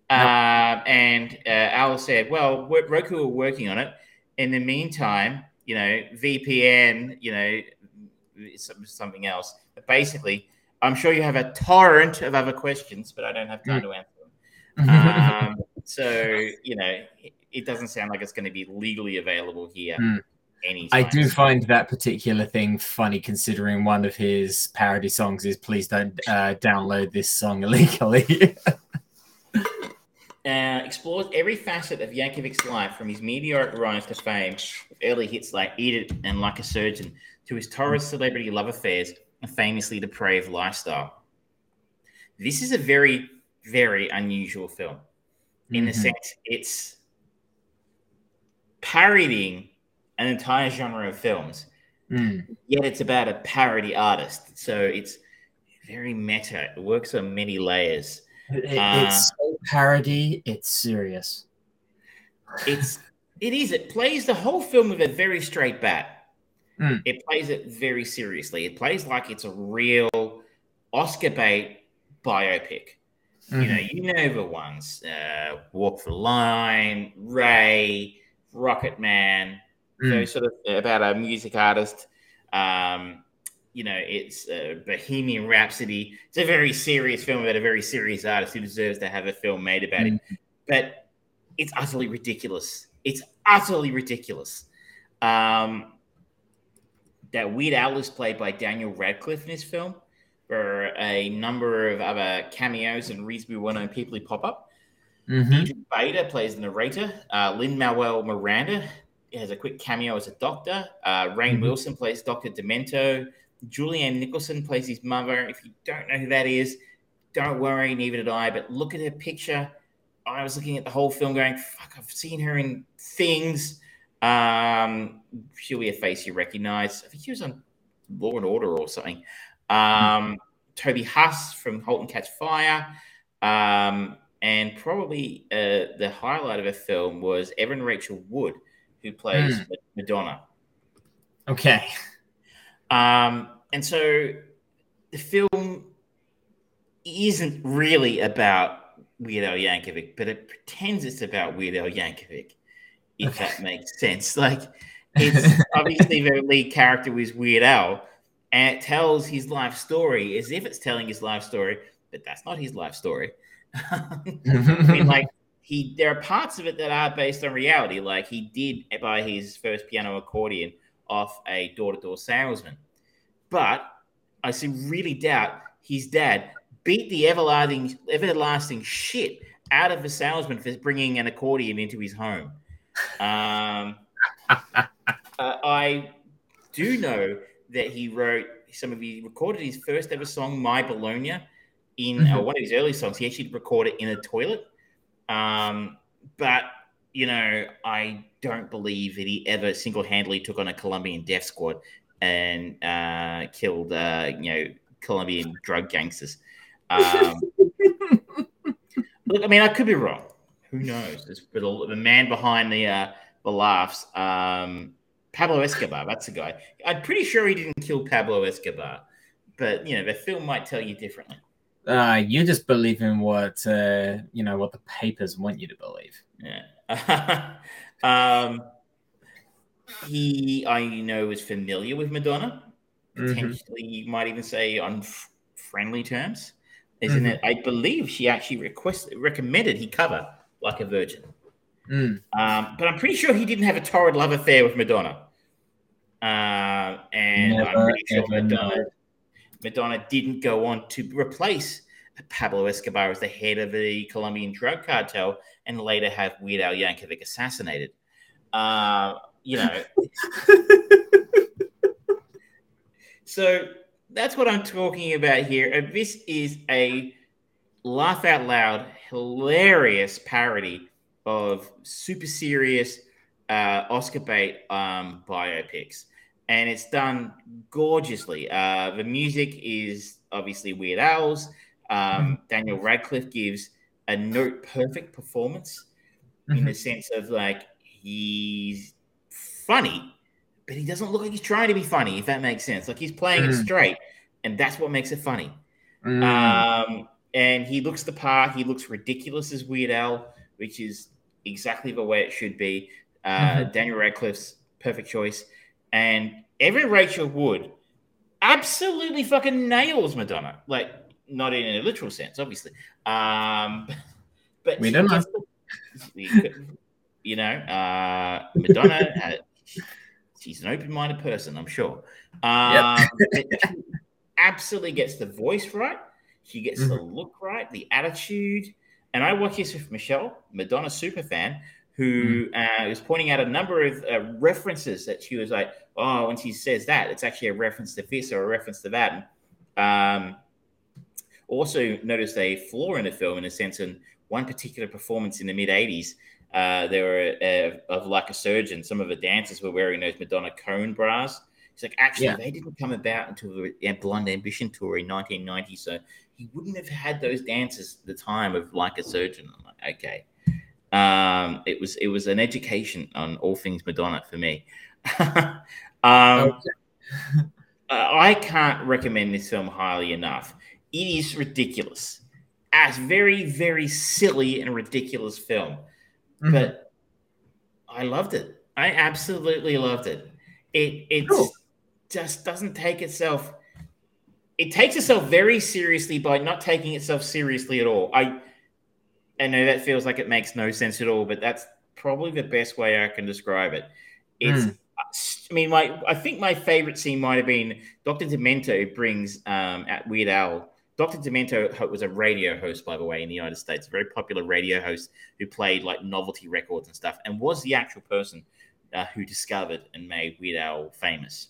Um, and uh, Al said, "Well, Roku are working on it. In the meantime, you know, VPN, you know, something else. But basically, I'm sure you have a torrent of other questions, but I don't have time to answer them. Um, so, you know, it, doesn't sound like it's going to be legally available here Mm. anytime. I do find that particular thing funny, considering one of his parody songs is "Please don't uh, download this song illegally." uh, explores every facet of Yankovic's life from his meteoric rise to fame, with early hits like Eat It and Like a Surgeon, to his torrid celebrity love affairs and famously depraved lifestyle. This is a very, very unusual film in the Mhm. sense it's parodying an entire genre of films, Mm. yet it's about a parody artist. So it's very meta. It works on many layers. It- Uh, it's so parody. It's serious. it's it is it plays the whole film with a very straight bat Mm. it plays it very seriously it plays like it's a real oscar bait biopic you know you know the ones uh, walk the line ray rocket man Mm. those sort of about a music artist um you know it's uh, bohemian rhapsody it's a very serious film about a very serious artist who deserves to have a film made about him but it's utterly ridiculous. It's utterly ridiculous. Um, that Weird Al is played by Daniel Radcliffe in this film. There are a number of other cameos and reasonably well-known people who pop up. Mhm. Diedrich Bader plays the narrator. Uh, Lin-Manuel Miranda has a quick cameo as a doctor. Uh, Rainn Mhm. Wilson plays Dr. Demento. Julianne Nicholson plays his mother. If you don't know who that is, don't worry, neither did I. But look at her picture. I was looking at the whole film going, fuck, I've seen her in things. Um, she'll be a face you recognize. I think she was on Law and Order or something. Um, Toby Huss from Halt and Catch Fire. Um, and probably uh, the highlight of a film was Evan Rachel Wood, who plays Hmm. Madonna. Okay. Um, and so the film isn't really about Weird Al Yankovic, but it pretends it's about Weird Al Yankovic, if that makes sense. Like, it's obviously the lead character was Weird Al, and it tells his life story as if it's telling his life story, but that's not his life story. I mean, like, he there are parts of it that are based on reality. Like he did buy his first piano accordion off a door-to-door salesman. But I see really doubt his dad beat the everlasting everlasting shit out of the salesman for bringing an accordion into his home. Um, uh, I do know that he wrote some of he recorded his first ever song, "My Bologna," in uh, Mhm. one of his early songs. He actually recorded it in a toilet. Um, but you know, I don't believe that he ever single-handedly took on a Colombian death squad and uh, killed, uh, you know, Colombian drug gangsters. Um, look, I mean, I could be wrong. Who knows? It's, but the the man behind the uh, the laughs, um, Pablo Escobar. That's the guy. I'm pretty sure he didn't kill Pablo Escobar, but you know, the film might tell you differently. Uh, you just believe in what uh, you know what the papers want you to believe. Yeah. um, he, I know, is familiar with Madonna. Mhm. Potentially, you might even say on f- friendly terms. Isn't Mhm. it? I believe she actually requested, recommended he cover like a virgin. Mm. Um, but I'm pretty sure he didn't have a torrid love affair with Madonna. Uh, and I'm pretty sure Madonna. Madonna didn't go on to replace Pablo Escobar as the head of the Colombian drug cartel and later have Weird Al Yankovic assassinated. Uh, you know. so that's what I'm talking about here. And this is a laugh out loud, hilarious parody of super serious uh, Oscar bait um, biopics. And it's done gorgeously. Uh, the music is obviously Weird Al's. Um, Daniel Radcliffe gives a note perfect performance in the sense of like he's funny, but he doesn't look like he's trying to be funny, if that makes sense. Like he's playing it Mm. straight, and that's what makes it funny. Mm. Um, and he looks the part. He looks ridiculous as Weird Al, which is exactly the way it should be. Uh, Mhm. Daniel Radcliffe's perfect choice, and Evan Rachel Wood absolutely fucking nails Madonna. Like not in a literal sense, obviously. Um, but We don't know. you know, uh, Madonna. uh, she's an open-minded person, I'm sure. Um, she absolutely gets the voice right. She gets the look right, the attitude. And I watched this with Michelle, Madonna super fan, who uh, was pointing out a number of uh, references that she was like, "Oh, when she says that, it's actually a reference to this or a reference to that." And, Um, also noticed a flaw in the film in a sense in one particular performance in the mid 80s uh, there were uh, of like a surgeon some of the dancers were wearing those madonna cone bras. It's like actually Yeah. they didn't come about until the blonde ambition tour in 1990 so he wouldn't have had those dances at the time of like a surgeon. I'm like okay. Um, it was it was an education on all things madonna for me. Um, uh, I can't recommend this film highly enough. It is ridiculous. It's very, very silly and ridiculous film. Mhm. But I loved it. I absolutely loved it. It it Cool. just doesn't take itself. It takes itself very seriously by not taking itself seriously at all. I I know that feels like it makes no sense at all, but that's probably the best way I can describe it. It's Mm. I mean, my I think my favorite scene might have been Dr. Demento brings um, at Weird Al. Dr. Demento was a radio host, by the way, in the United States, a very popular radio host who played like novelty records and stuff, and was the actual person uh, who discovered and made Weird Al famous.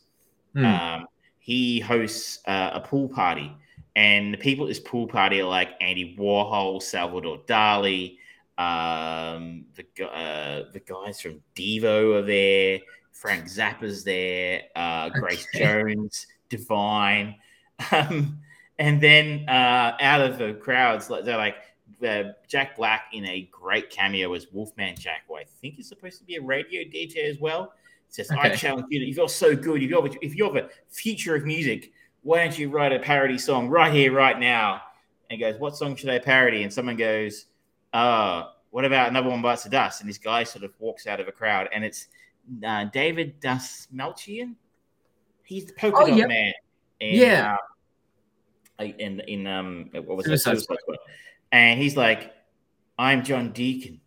Hmm. Um, he hosts uh, a pool party, and the people at this pool party are like Andy Warhol, Salvador Dali, um, the uh, the guys from Devo are there, Frank Zappa's there, uh, Grace Okay. Jones, Divine, um, and then uh, out of the crowds, like they're like uh, Jack Black in a great cameo as Wolfman Jack, who I think is supposed to be a radio DJ as well. Says, I challenge you. If you're so good, if you're if you're the future of music, why don't you write a parody song right here, right now? And goes, What song should I parody? And someone goes, uh, what about another one bites the dust? And this guy sort of walks out of a crowd, and it's uh, David Dastmalchian. He's the polka Oh, dot yep. man. In, Yeah. uh, in in um what was Suicide it? Suicide Squad. And he's like, I'm John Deacon.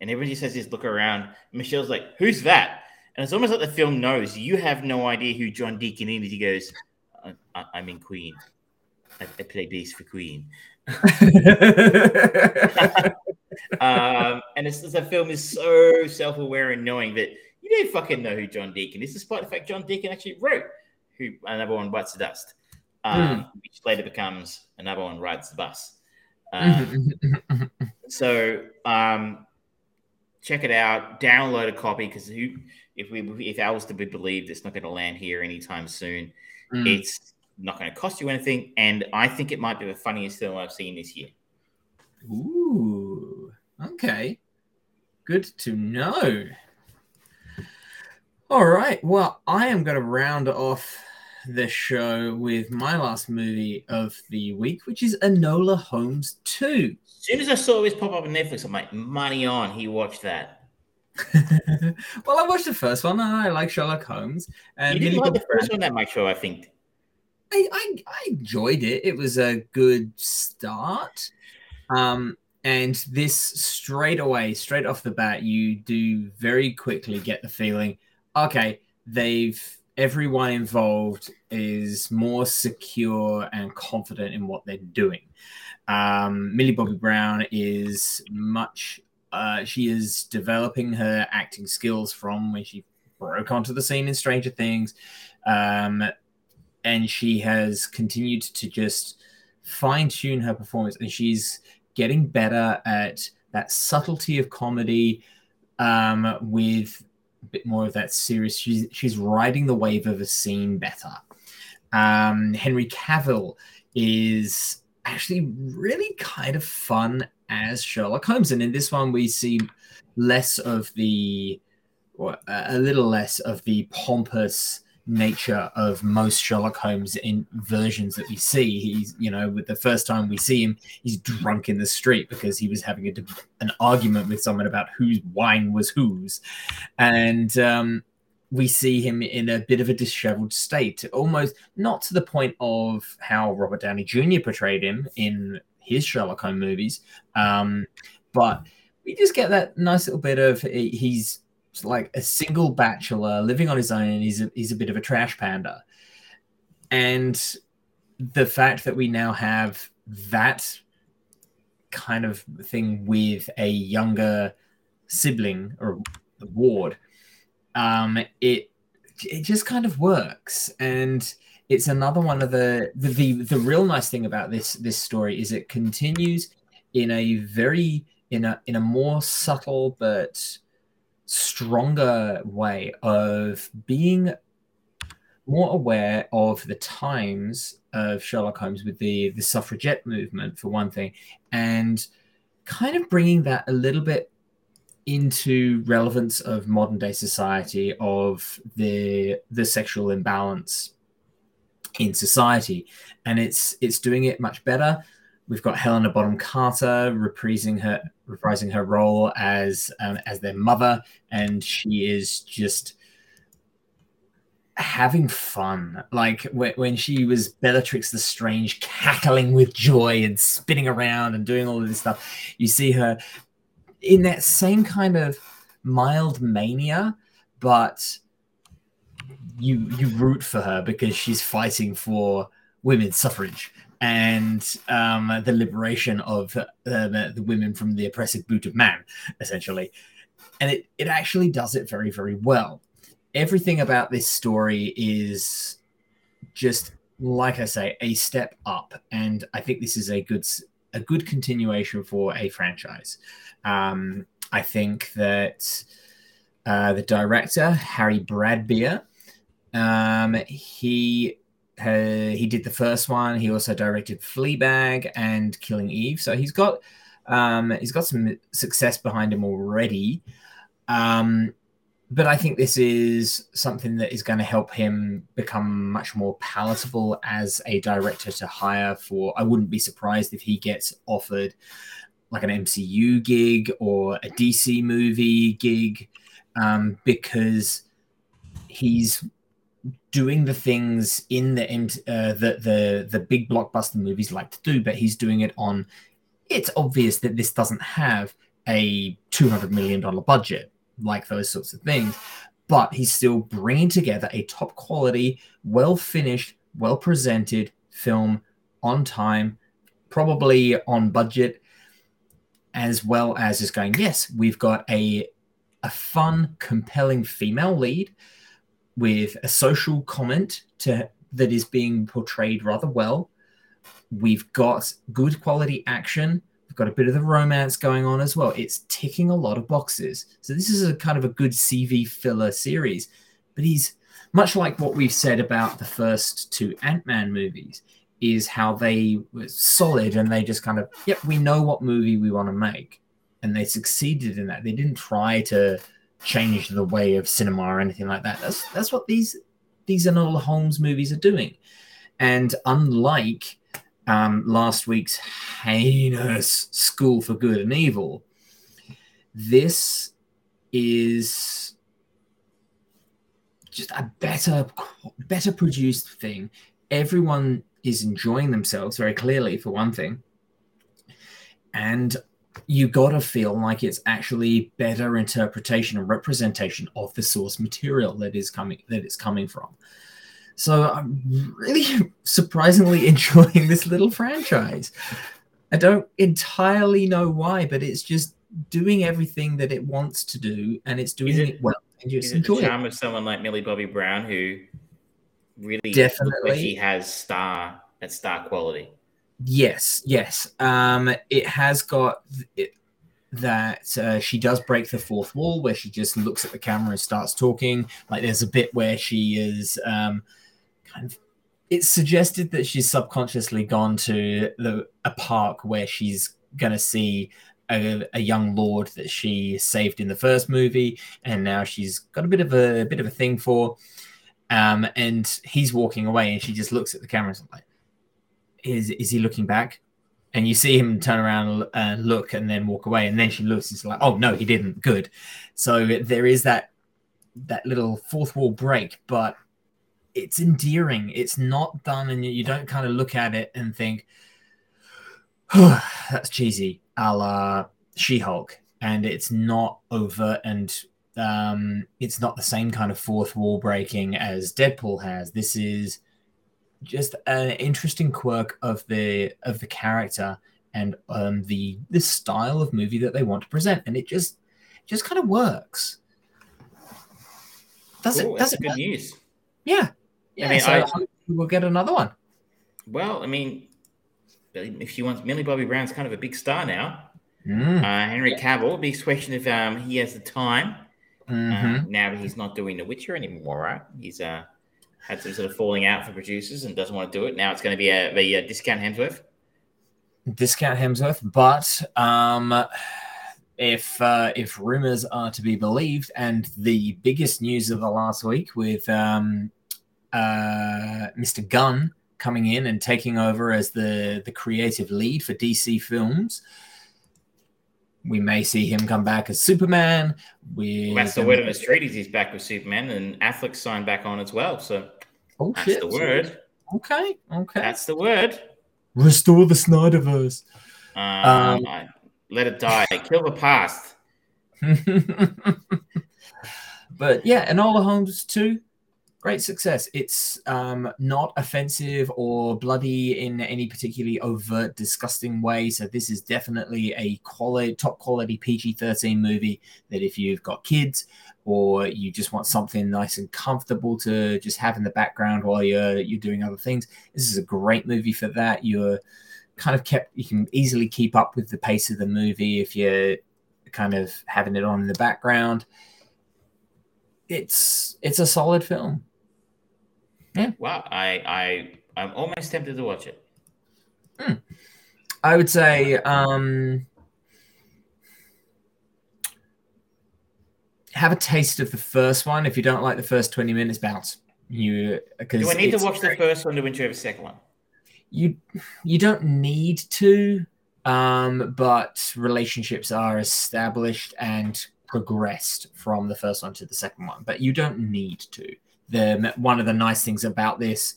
And everybody says this look around. Michelle's like, Who's that? And it's almost like the film knows you have no idea who John Deacon is. He goes, I, I'm in Queen. I, I play bass for Queen. um, and it's, the film is so self-aware and knowing that you don't fucking know who John Deacon is, despite the fact John Deacon actually wrote "Who Another One Bites the Dust," um, which later becomes "Another One Rides the Bus." Um, so um, check it out. Download a copy because if we if I was to be believed, it's not going to land here anytime soon. Mm. It's not going to cost you anything, and I think it might be the funniest film I've seen this year. Ooh, okay. Good to know. All right. Well, I am going to round off the show with my last movie of the week, which is Enola Holmes 2. As soon as I saw this pop up on Netflix, I'm like, money on. He watched that. well, I watched the first one and I like Sherlock Holmes. And you didn't Millie like the first one that much, show, I think. I, I, I enjoyed it. It was a good start. Um, and this straight away, straight off the bat, you do very quickly get the feeling, okay, they've everyone involved is more secure and confident in what they're doing. Um, Millie Bobby Brown is much. Uh, she is developing her acting skills from when she broke onto the scene in Stranger Things. Um, and she has continued to just fine tune her performance and she's getting better at that subtlety of comedy um, with a bit more of that serious she's she's riding the wave of a scene better. Um, henry cavill is actually really kind of fun as sherlock holmes. And in this one we see less of the or a little less of the pompous nature of most Sherlock Holmes in versions that we see. He's, you know, with the first time we see him, he's drunk in the street because he was having a, an argument with someone about whose wine was whose. And um, we see him in a bit of a disheveled state, almost not to the point of how Robert Downey Jr. portrayed him in his Sherlock Holmes movies, um, but we just get that nice little bit of he's like a single bachelor living on his own and he's a, he's a bit of a trash panda. And the fact that we now have that kind of thing with a younger sibling or ward um it it just kind of works. And it's another one of the, the the the real nice thing about this this story is it continues in a very in a in a more subtle but stronger way of being more aware of the times of Sherlock Holmes with the the suffragette movement for one thing, and kind of bringing that a little bit into relevance of modern day society of the the sexual imbalance in society, and it's it's doing it much better. We've got Helena Bonham Carter reprising her reprising her role as um, as their mother, and she is just having fun. Like when, when she was Bellatrix Lestrange, cackling with joy and spinning around and doing all of this stuff. You see her in that same kind of mild mania, but you you root for her because she's fighting for women's suffrage and um, the liberation of uh, the, the, women from the oppressive boot of man, essentially. And it, it actually does it very, very well. Everything about this story is just, like I say, a step up. And I think this is a good a good continuation for a franchise. Um, I think that uh, the director, Harry Bradbeer, um, he uh, he did the first one. He also directed Fleabag and Killing Eve. So he's got um, he's got some success behind him already. Um, but I think this is something that is going to help him become much more palatable as a director to hire for. I wouldn't be surprised if he gets offered like an MCU gig or a DC movie gig um, because he's doing the things in the uh, the the the big blockbuster movies like to do, but he's doing it on. It's obvious that this doesn't have a two hundred million dollar budget like those sorts of things, but he's still bringing together a top quality, well finished, well presented film on time, probably on budget, as well as just going. Yes, we've got a a fun, compelling female lead with a social comment to that is being portrayed rather well. We've got good quality action. We've got a bit of the romance going on as well. It's ticking a lot of boxes. So this is a kind of a good CV filler series. But he's much like what we've said about the first two Ant-Man movies is how they were solid and they just kind of, yep, we know what movie we want to make. And they succeeded in that. They didn't try to change the way of cinema or anything like that. That's that's what these these Enola Holmes movies are doing. And unlike um, last week's heinous School for Good and Evil, this is just a better better produced thing. Everyone is enjoying themselves very clearly for one thing. And you got to feel like it's actually better interpretation and representation of the source material that is coming that it's coming from. So I'm really surprisingly enjoying this little franchise. I don't entirely know why, but it's just doing everything that it wants to do, and it's doing it, it, well. And just is it the charm it. of someone like Millie Bobby Brown, who really Definitely. she has star that star quality. Yes, yes. Um, it has got it, that uh, she does break the fourth wall where she just looks at the camera and starts talking. Like there's a bit where she is um, kind of. It's suggested that she's subconsciously gone to the a park where she's gonna see a, a, young lord that she saved in the first movie, and now she's got a bit of a, a bit of a thing for. Um, and he's walking away, and she just looks at the camera and like, "Is is he looking back?" And you see him turn around and look, and then walk away. And then she looks, it's like, "Oh no, he didn't. Good." So there is that that little fourth wall break, but it's endearing. It's not done, and you don't kind of look at it and think, oh, "That's cheesy," a la She-Hulk, and it's not overt and um, it's not the same kind of fourth wall breaking as Deadpool has. This is just an interesting quirk of the of the character and um, the the style of movie that they want to present, and it just just kind of works. Does Cool, it? that's Does it? good work? news. Yeah, yeah. mean, so I- hopefully we'll get another one. Well, I mean, if she wants Millie Bobby Brown's kind of a big star now. Mm. Uh, Henry Cavill, big question if um, he has the time uh, Mhm. now that he's not doing The Witcher anymore, right? He's uh, had some sort of falling out for producers and doesn't want to do it. Now it's going to be a, the uh, discount Hemsworth. discount Hemsworth, but um, if uh, if rumors are to be believed, and the biggest news of the last week with um, uh, Mr. Gunn coming in and taking over as the the creative lead for DC films. We may see him come back as Superman. Well, that's the word on the street. Is he's back with Superman and Affleck signed back on as well. So Oh that's shit! the word. Okay, okay. That's the word. Restore the Snyderverse. Um, I- let it die. Kill the past. but yeah, and Enola Holmes 2, great success. It's um, not offensive or bloody in any particularly overt, disgusting way. So this is definitely a quality, top quality PG-13 movie that if you've got kids or you just want something nice and comfortable to just have in the background while you're you're doing other things, this is a great movie for that. You're kind of kept you can easily keep up with the pace of the movie if you're kind of having it on in the background it's it's a solid film Wow, I I I'm almost tempted to watch it. i would say um have a taste of the first one. If you don't like the first 20 minutes bounce. You because Do I need to watch the first one to enjoy the second one? you you don't need to um but relationships are established and progressed from the first one to the second one but you don't need to the one of the nice things about this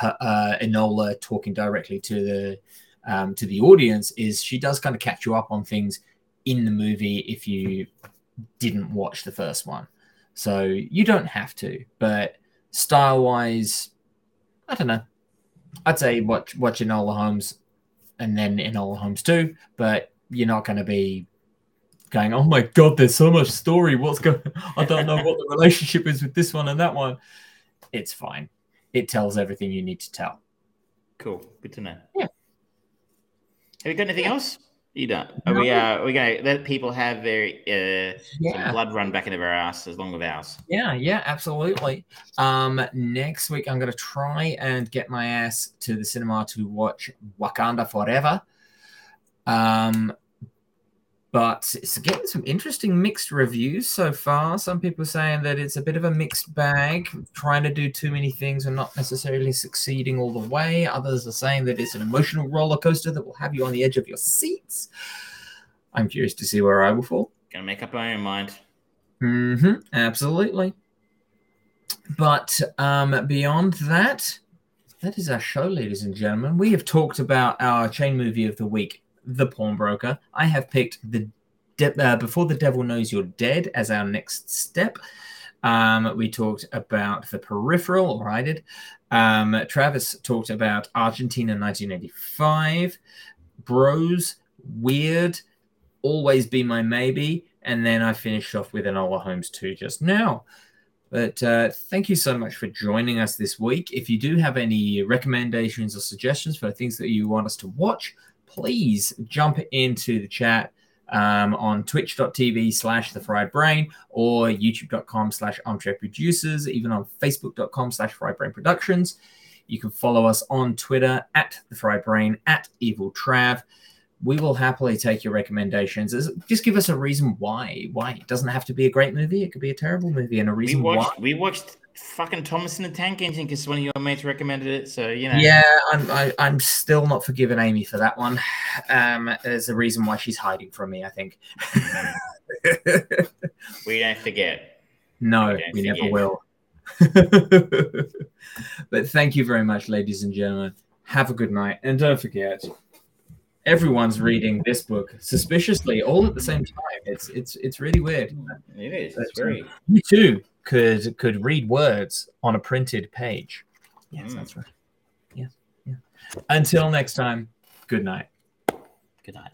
uh enola talking directly to the um to the audience is she does kind of catch you up on things in the movie if you didn't watch the first one. So you don't have to but style wise i don't know. I'd say watch watch Enola Holmes and then Enola Holmes 2, but you're not going to be going, oh my god, there's so much story. What's going? I don't know what the relationship is with this one and that one. It's fine. It tells everything you need to tell. Cool, good to know. Yeah. Have you got anything else? You don't. Are we uh, are we going to let people have their uh, Yeah. blood run back into their ass as long as ours? Yeah, yeah, absolutely. Um, next week I'm going to try and get my ass to the cinema to watch Wakanda Forever. Um, but it's getting some interesting mixed reviews so far. Some people are saying that it's a bit of a mixed bag, trying to do too many things and not necessarily succeeding all the way. Others are saying that it's an emotional roller coaster that will have you on the edge of your seats. I'm curious to see where I will fall. Gonna make up my own mind. Mm-hmm. absolutely. But um, beyond that, that is our show, ladies and gentlemen. We have talked about our chain movie of the week, The Pawnbroker. I have picked the De- uh, Before the Devil Knows You're Dead as our next step. Um, we talked about The Peripheral, or I did. Um, Travis talked about Argentina 1985, Bros, Weird, Always Be My Maybe, and then I finished off with Enola Holmes 2 just now. But uh, thank you so much for joining us this week. If you do have any recommendations or suggestions for things that you want us to watch, please jump into the chat um, on twitch.tv slash the fried brain or youtube.com slash armchair producers, even on facebook.com slash fried brain productions. You can follow us on Twitter at the fried brain, at evil trav we will happily take your recommendations. Just give us a reason why. Why it doesn't have to be a great movie; it could be a terrible movie, and a We reason watched why. we watched fucking Thomas and the Tank Engine because one of your mates recommended it. So you know. Yeah, I'm I, I'm still not forgiving Amy for that one. Um, there's a reason why she's hiding from me. I think. We don't forget. no, don't we never will. but thank you very much, ladies and gentlemen. Have a good night, and don't forget, everyone's reading this book suspiciously all at the same time. It's it's it's really weird. It is. It's uh, very. You too could could read words on a printed page. Yes, Mm. that's right. Yes, yeah. Until next time. Good night. Good night.